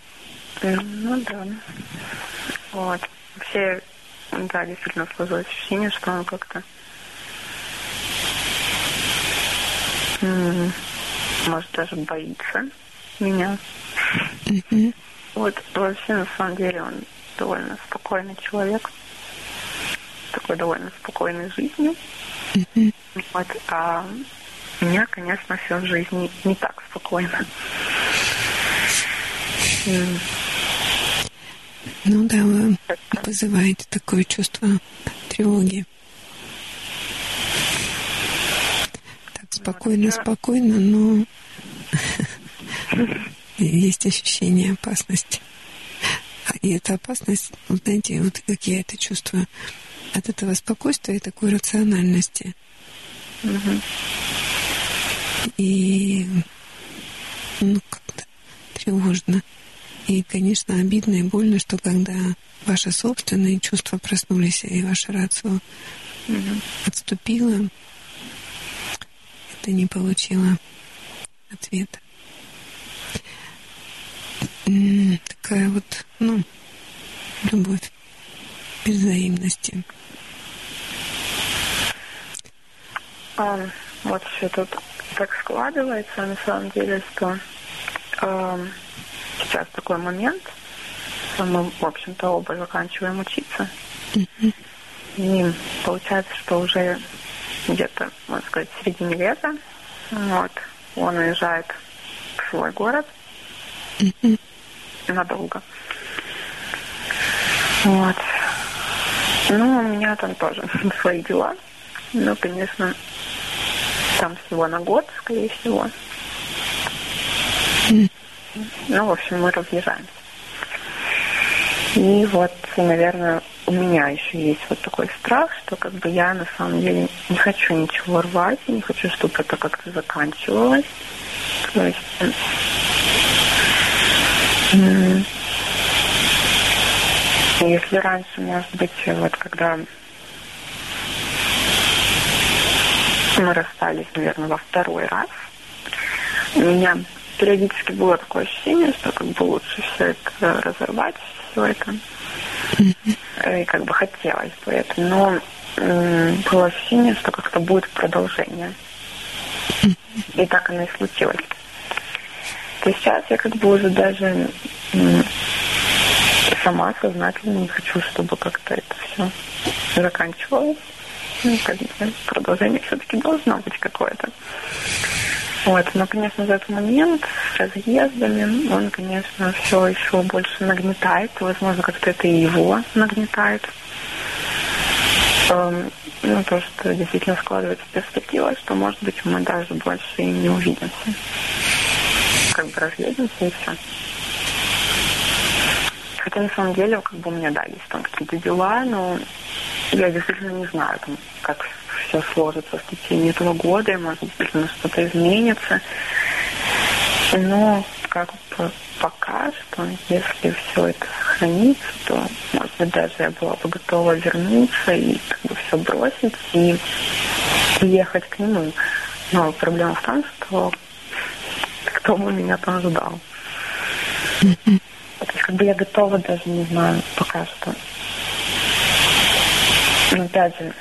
Ну да. Вот. Все, да, действительно сложилось ощущение, что он как-то может даже боится меня. Вот вообще на самом деле он довольно спокойный человек. Такой довольно спокойной жизнью. Вот. А у меня, конечно, все в жизни не так спокойно. Ну да, вы вызываете такое чувство тревоги. Так спокойно, спокойно, но есть ощущение опасности. И эта опасность, вот знаете, вот как я это чувствую, от этого спокойствия и такой рациональности. И ну, как-то тревожно. И, конечно, обидно и больно, что когда ваши собственные чувства проснулись, и ваша рацио mm-hmm. отступила, это не получила ответа. Такая вот, ну, любовь без взаимности. А, вот все тут так складывается, на самом деле, что э, сейчас такой момент, что мы, в общем-то, оба заканчиваем учиться. Mm-hmm. И получается, что уже где-то, можно сказать, в середине лета, вот, он уезжает в свой город надолго. Вот. Ну, у меня там тоже свои дела. Ну, конечно, там всего на год, скорее всего. Ну, в общем, мы разъезжаемся. И вот, наверное, у меня еще есть вот такой страх, что как бы я на самом деле не хочу ничего рвать, не хочу, чтобы это как-то заканчивалось. То есть если раньше, может быть, вот когда мы расстались, наверное, во второй раз, у меня периодически было такое ощущение, что как бы лучше все это разорвать, все это. И как бы хотелось бы это. Но было ощущение, что как-то будет продолжение. И так оно и случилось. То сейчас я как бы уже даже сама сознательно не хочу, чтобы как-то это все заканчивалось. Ну, как бы продолжение все-таки должно быть какое-то. Вот, но, конечно, за этот момент с разъездами он, конечно, все еще больше нагнетает. Возможно, как-то это и его нагнетает. Эм, ну, то, что действительно складывается перспектива, что, может быть, мы даже больше и не увидимся. Как бы разъедемся и все. Хотя на самом деле, как бы у меня, да, есть там какие-то дела, но я действительно не знаю, там, как все сложится в течение этого года, и, может быть, что-то изменится. Но как бы пока что, если все это сохранится, то, может быть, даже я была бы готова вернуться и как бы все бросить и ехать к нему. Но проблема в том, что кто бы меня там ждал. Как бы я готова даже, не знаю, пока что. Но опять же,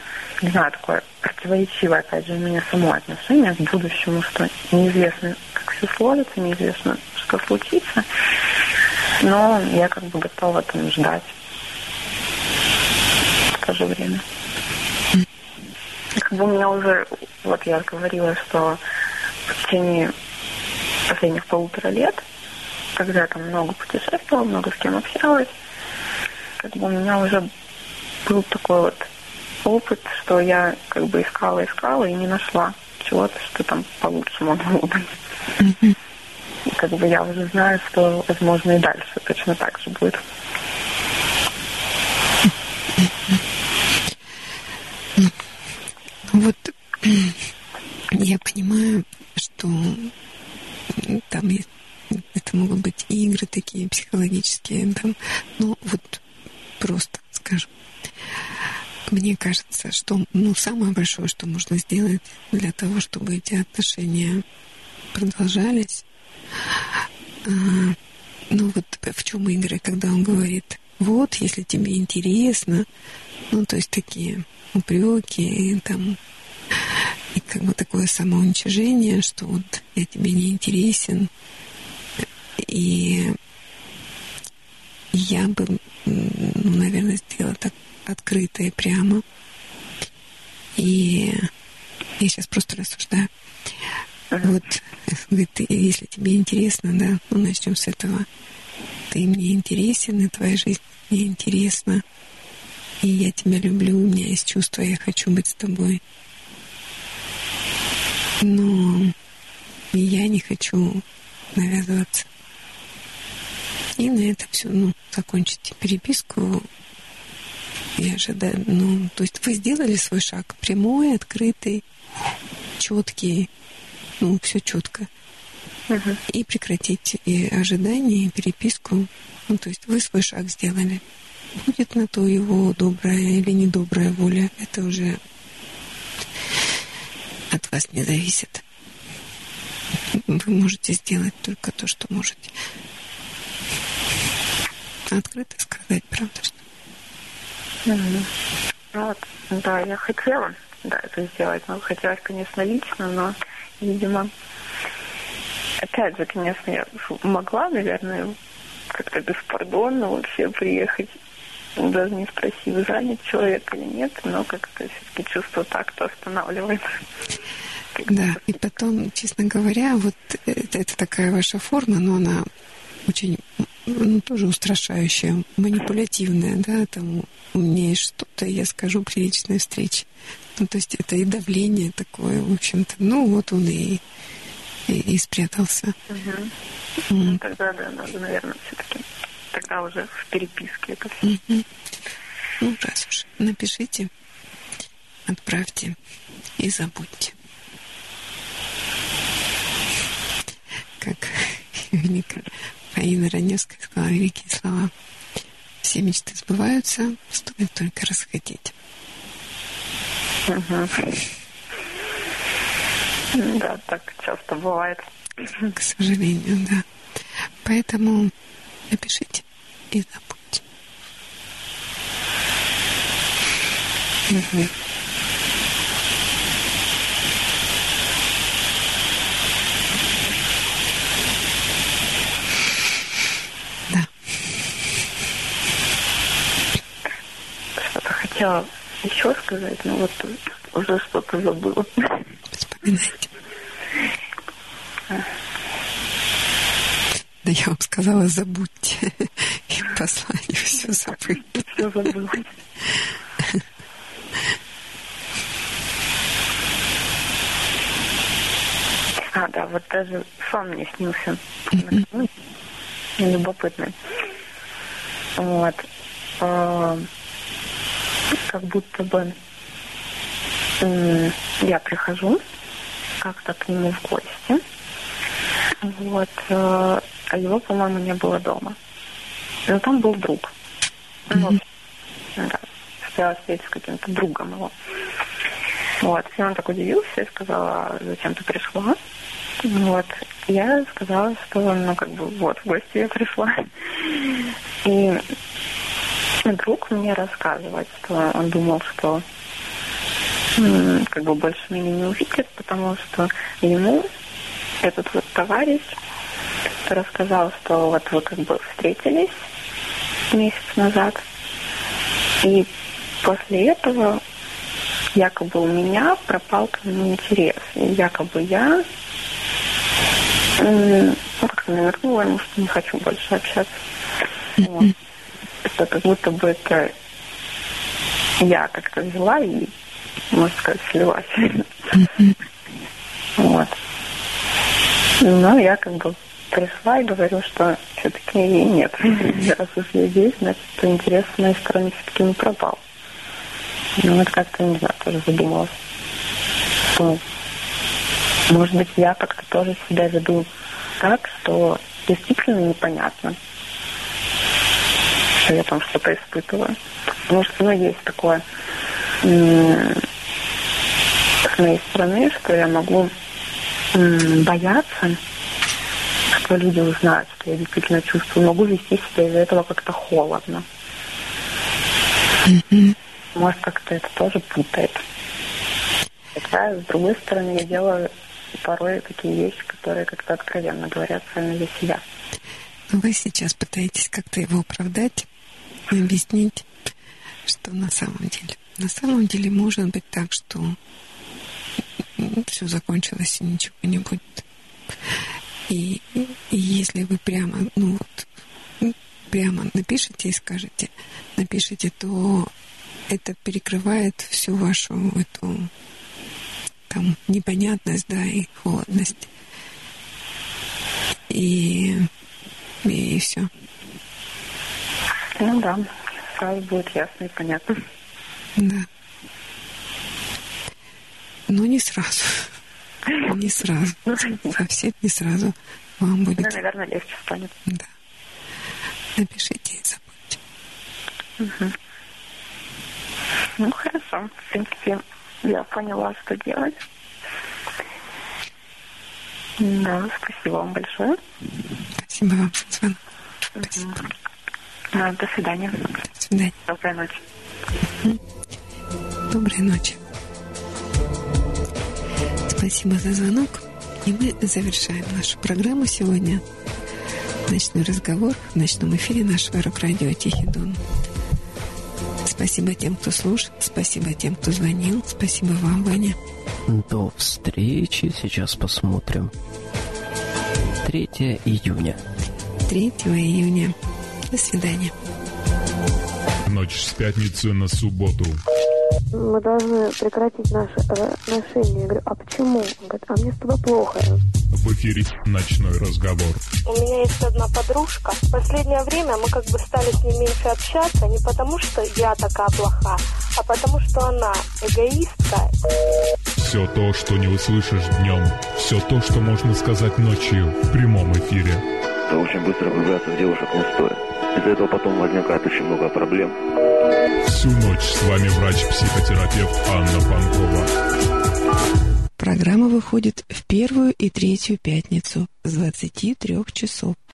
не знаю, такое противоречивое, опять же, у меня само отношение к будущему, что неизвестно, как все сложится, неизвестно, что случится. Но я как бы готова там ждать в время. Как бы у меня уже, вот я говорила, что в течение последних полутора лет когда там много путешествовала, много с кем общалась, как бы у меня уже был такой вот опыт, что я как бы искала, искала и не нашла чего-то, что там получше могло быть. Mm-hmm. как бы я уже знаю, что, возможно, и дальше точно так же будет. Вот я понимаю, что там это могут быть игры такие психологические, там, ну вот просто скажем. Мне кажется, что ну, самое большое, что можно сделать для того, чтобы эти отношения продолжались, а, ну вот в чем игры, когда он говорит, вот, если тебе интересно, ну то есть такие упреки, там, и как бы такое самоуничижение, что вот я тебе не интересен, и я бы, ну, наверное, сделала так открыто и прямо. И я сейчас просто рассуждаю. Вот, говорит, если тебе интересно, да, ну, начнем с этого. Ты мне интересен, и твоя жизнь мне интересна. И я тебя люблю, у меня есть чувство, я хочу быть с тобой. Но я не хочу навязываться. И на это все, ну, закончите переписку. Я ожидаю, ну, то есть вы сделали свой шаг прямой, открытый, четкий, ну, все четко. Угу. И прекратить и ожидание, и переписку. Ну, то есть вы свой шаг сделали. Будет на то его добрая или недобрая воля. Это уже от вас не зависит. Вы можете сделать только то, что можете. Открыто сказать, правда, что. Mm-hmm. Вот, да, я хотела, да, это сделать. Но хотелось, конечно, лично, но, видимо, опять же, конечно, я могла, наверное, как-то беспардонно вообще приехать, даже не спросив, занят человек или нет, но как-то все-таки чувство так-то останавливает. Да, и потом, честно говоря, вот это, это такая ваша форма, но она очень, ну, тоже устрашающая, манипулятивная, да, там есть что-то, я скажу при личной встрече. Ну, то есть это и давление такое, в общем-то. Ну, вот он и, и, и спрятался. Угу. Mm. Тогда, да, надо, наверное, все-таки тогда уже в переписке это все. Угу. Ну, раз уж напишите, отправьте и забудьте. Как Фаина Раневская сказала великие слова. Все мечты сбываются, стоит только расходить. Угу. Да, так часто бывает. К сожалению, да. Поэтому напишите и забудьте. Угу. Хотела еще сказать, но вот уже что-то забыла. Вспоминайте. Да я вам сказала, забудьте. И послание все забыли. Все забыла. А, да, вот даже сон мне снился. Любопытный. Вот. Как будто бы я прихожу как-то к нему в гости. Вот. Э, а его, по-моему, не было дома. Но там был друг. Mm-hmm. Вот. Да. Встретиться с каким-то другом его. Вот. И он так удивился и сказал, а зачем ты пришла? Вот. Я сказала, что, ну, как бы, вот, в гости я пришла. И друг мне рассказывает, что он думал, что как бы больше меня не увидит, потому что ему этот вот товарищ рассказал, что вот вы как бы встретились месяц назад, и после этого якобы у меня пропал к нему интерес. И якобы я ну, как-то намекнула ему, что не хочу больше общаться. Вот что как будто бы это я как-то взяла и, можно сказать, слилась. Вот. Но я как бы пришла и говорю, что все-таки нет. Раз уж я здесь, значит, интерес с моей стороны все-таки не пропал. Ну, вот как-то, не знаю, тоже задумалась. Что, может быть, я как-то тоже себя веду так, что действительно непонятно, что я там что-то испытываю. Потому что, ну, есть такое с моей стороны, что я могу бояться, что люди узнают, что я действительно чувствую. Могу вести себя из-за этого как-то холодно. Mm-hmm. Может, как-то это тоже путает. Хотя, с другой стороны, я делаю порой такие вещи, которые как-то откровенно говорят сами за себя. Вы сейчас пытаетесь как-то его оправдать? объяснить, что на самом деле. На самом деле может быть так, что все закончилось и ничего не будет. И, и если вы прямо, ну вот, прямо напишите и скажете, напишите, то это перекрывает всю вашу эту там непонятность, да, и холодность. И, и все. Ну да, сразу будет ясно и понятно. Да. Но не сразу. Не сразу. Совсем не сразу вам будет. Да, наверное, легче станет. Да. Напишите и забудьте. Угу. Ну, хорошо. В принципе, я поняла, что делать. Да, спасибо вам большое. Спасибо вам за звонок. Спасибо. А, до свидания. До свидания. Доброй ночи. Доброй ночи. Спасибо за звонок. И мы завершаем нашу программу сегодня. Ночной разговор в ночном эфире нашего рок-радио «Тихий дон». Спасибо тем, кто слушал, спасибо тем, кто звонил, спасибо вам, Ваня. До встречи, сейчас посмотрим. 3 июня. 3 июня. До свидания. Ночь с пятницы на субботу. Мы должны прекратить наши э, отношения. Я говорю, а почему? Он говорит, а мне с тобой плохо. В эфире ночной разговор. У меня есть одна подружка. В последнее время мы как бы стали с ней меньше общаться, не потому что я такая плоха, а потому что она эгоистка. Все то, что не услышишь днем, все то, что можно сказать ночью в прямом эфире. Это очень быстро влюбляться в девушек не стоит. Из-за этого потом возникает очень много проблем. Всю ночь с вами врач-психотерапевт Анна Панкова. Программа выходит в первую и третью пятницу с 23 часов.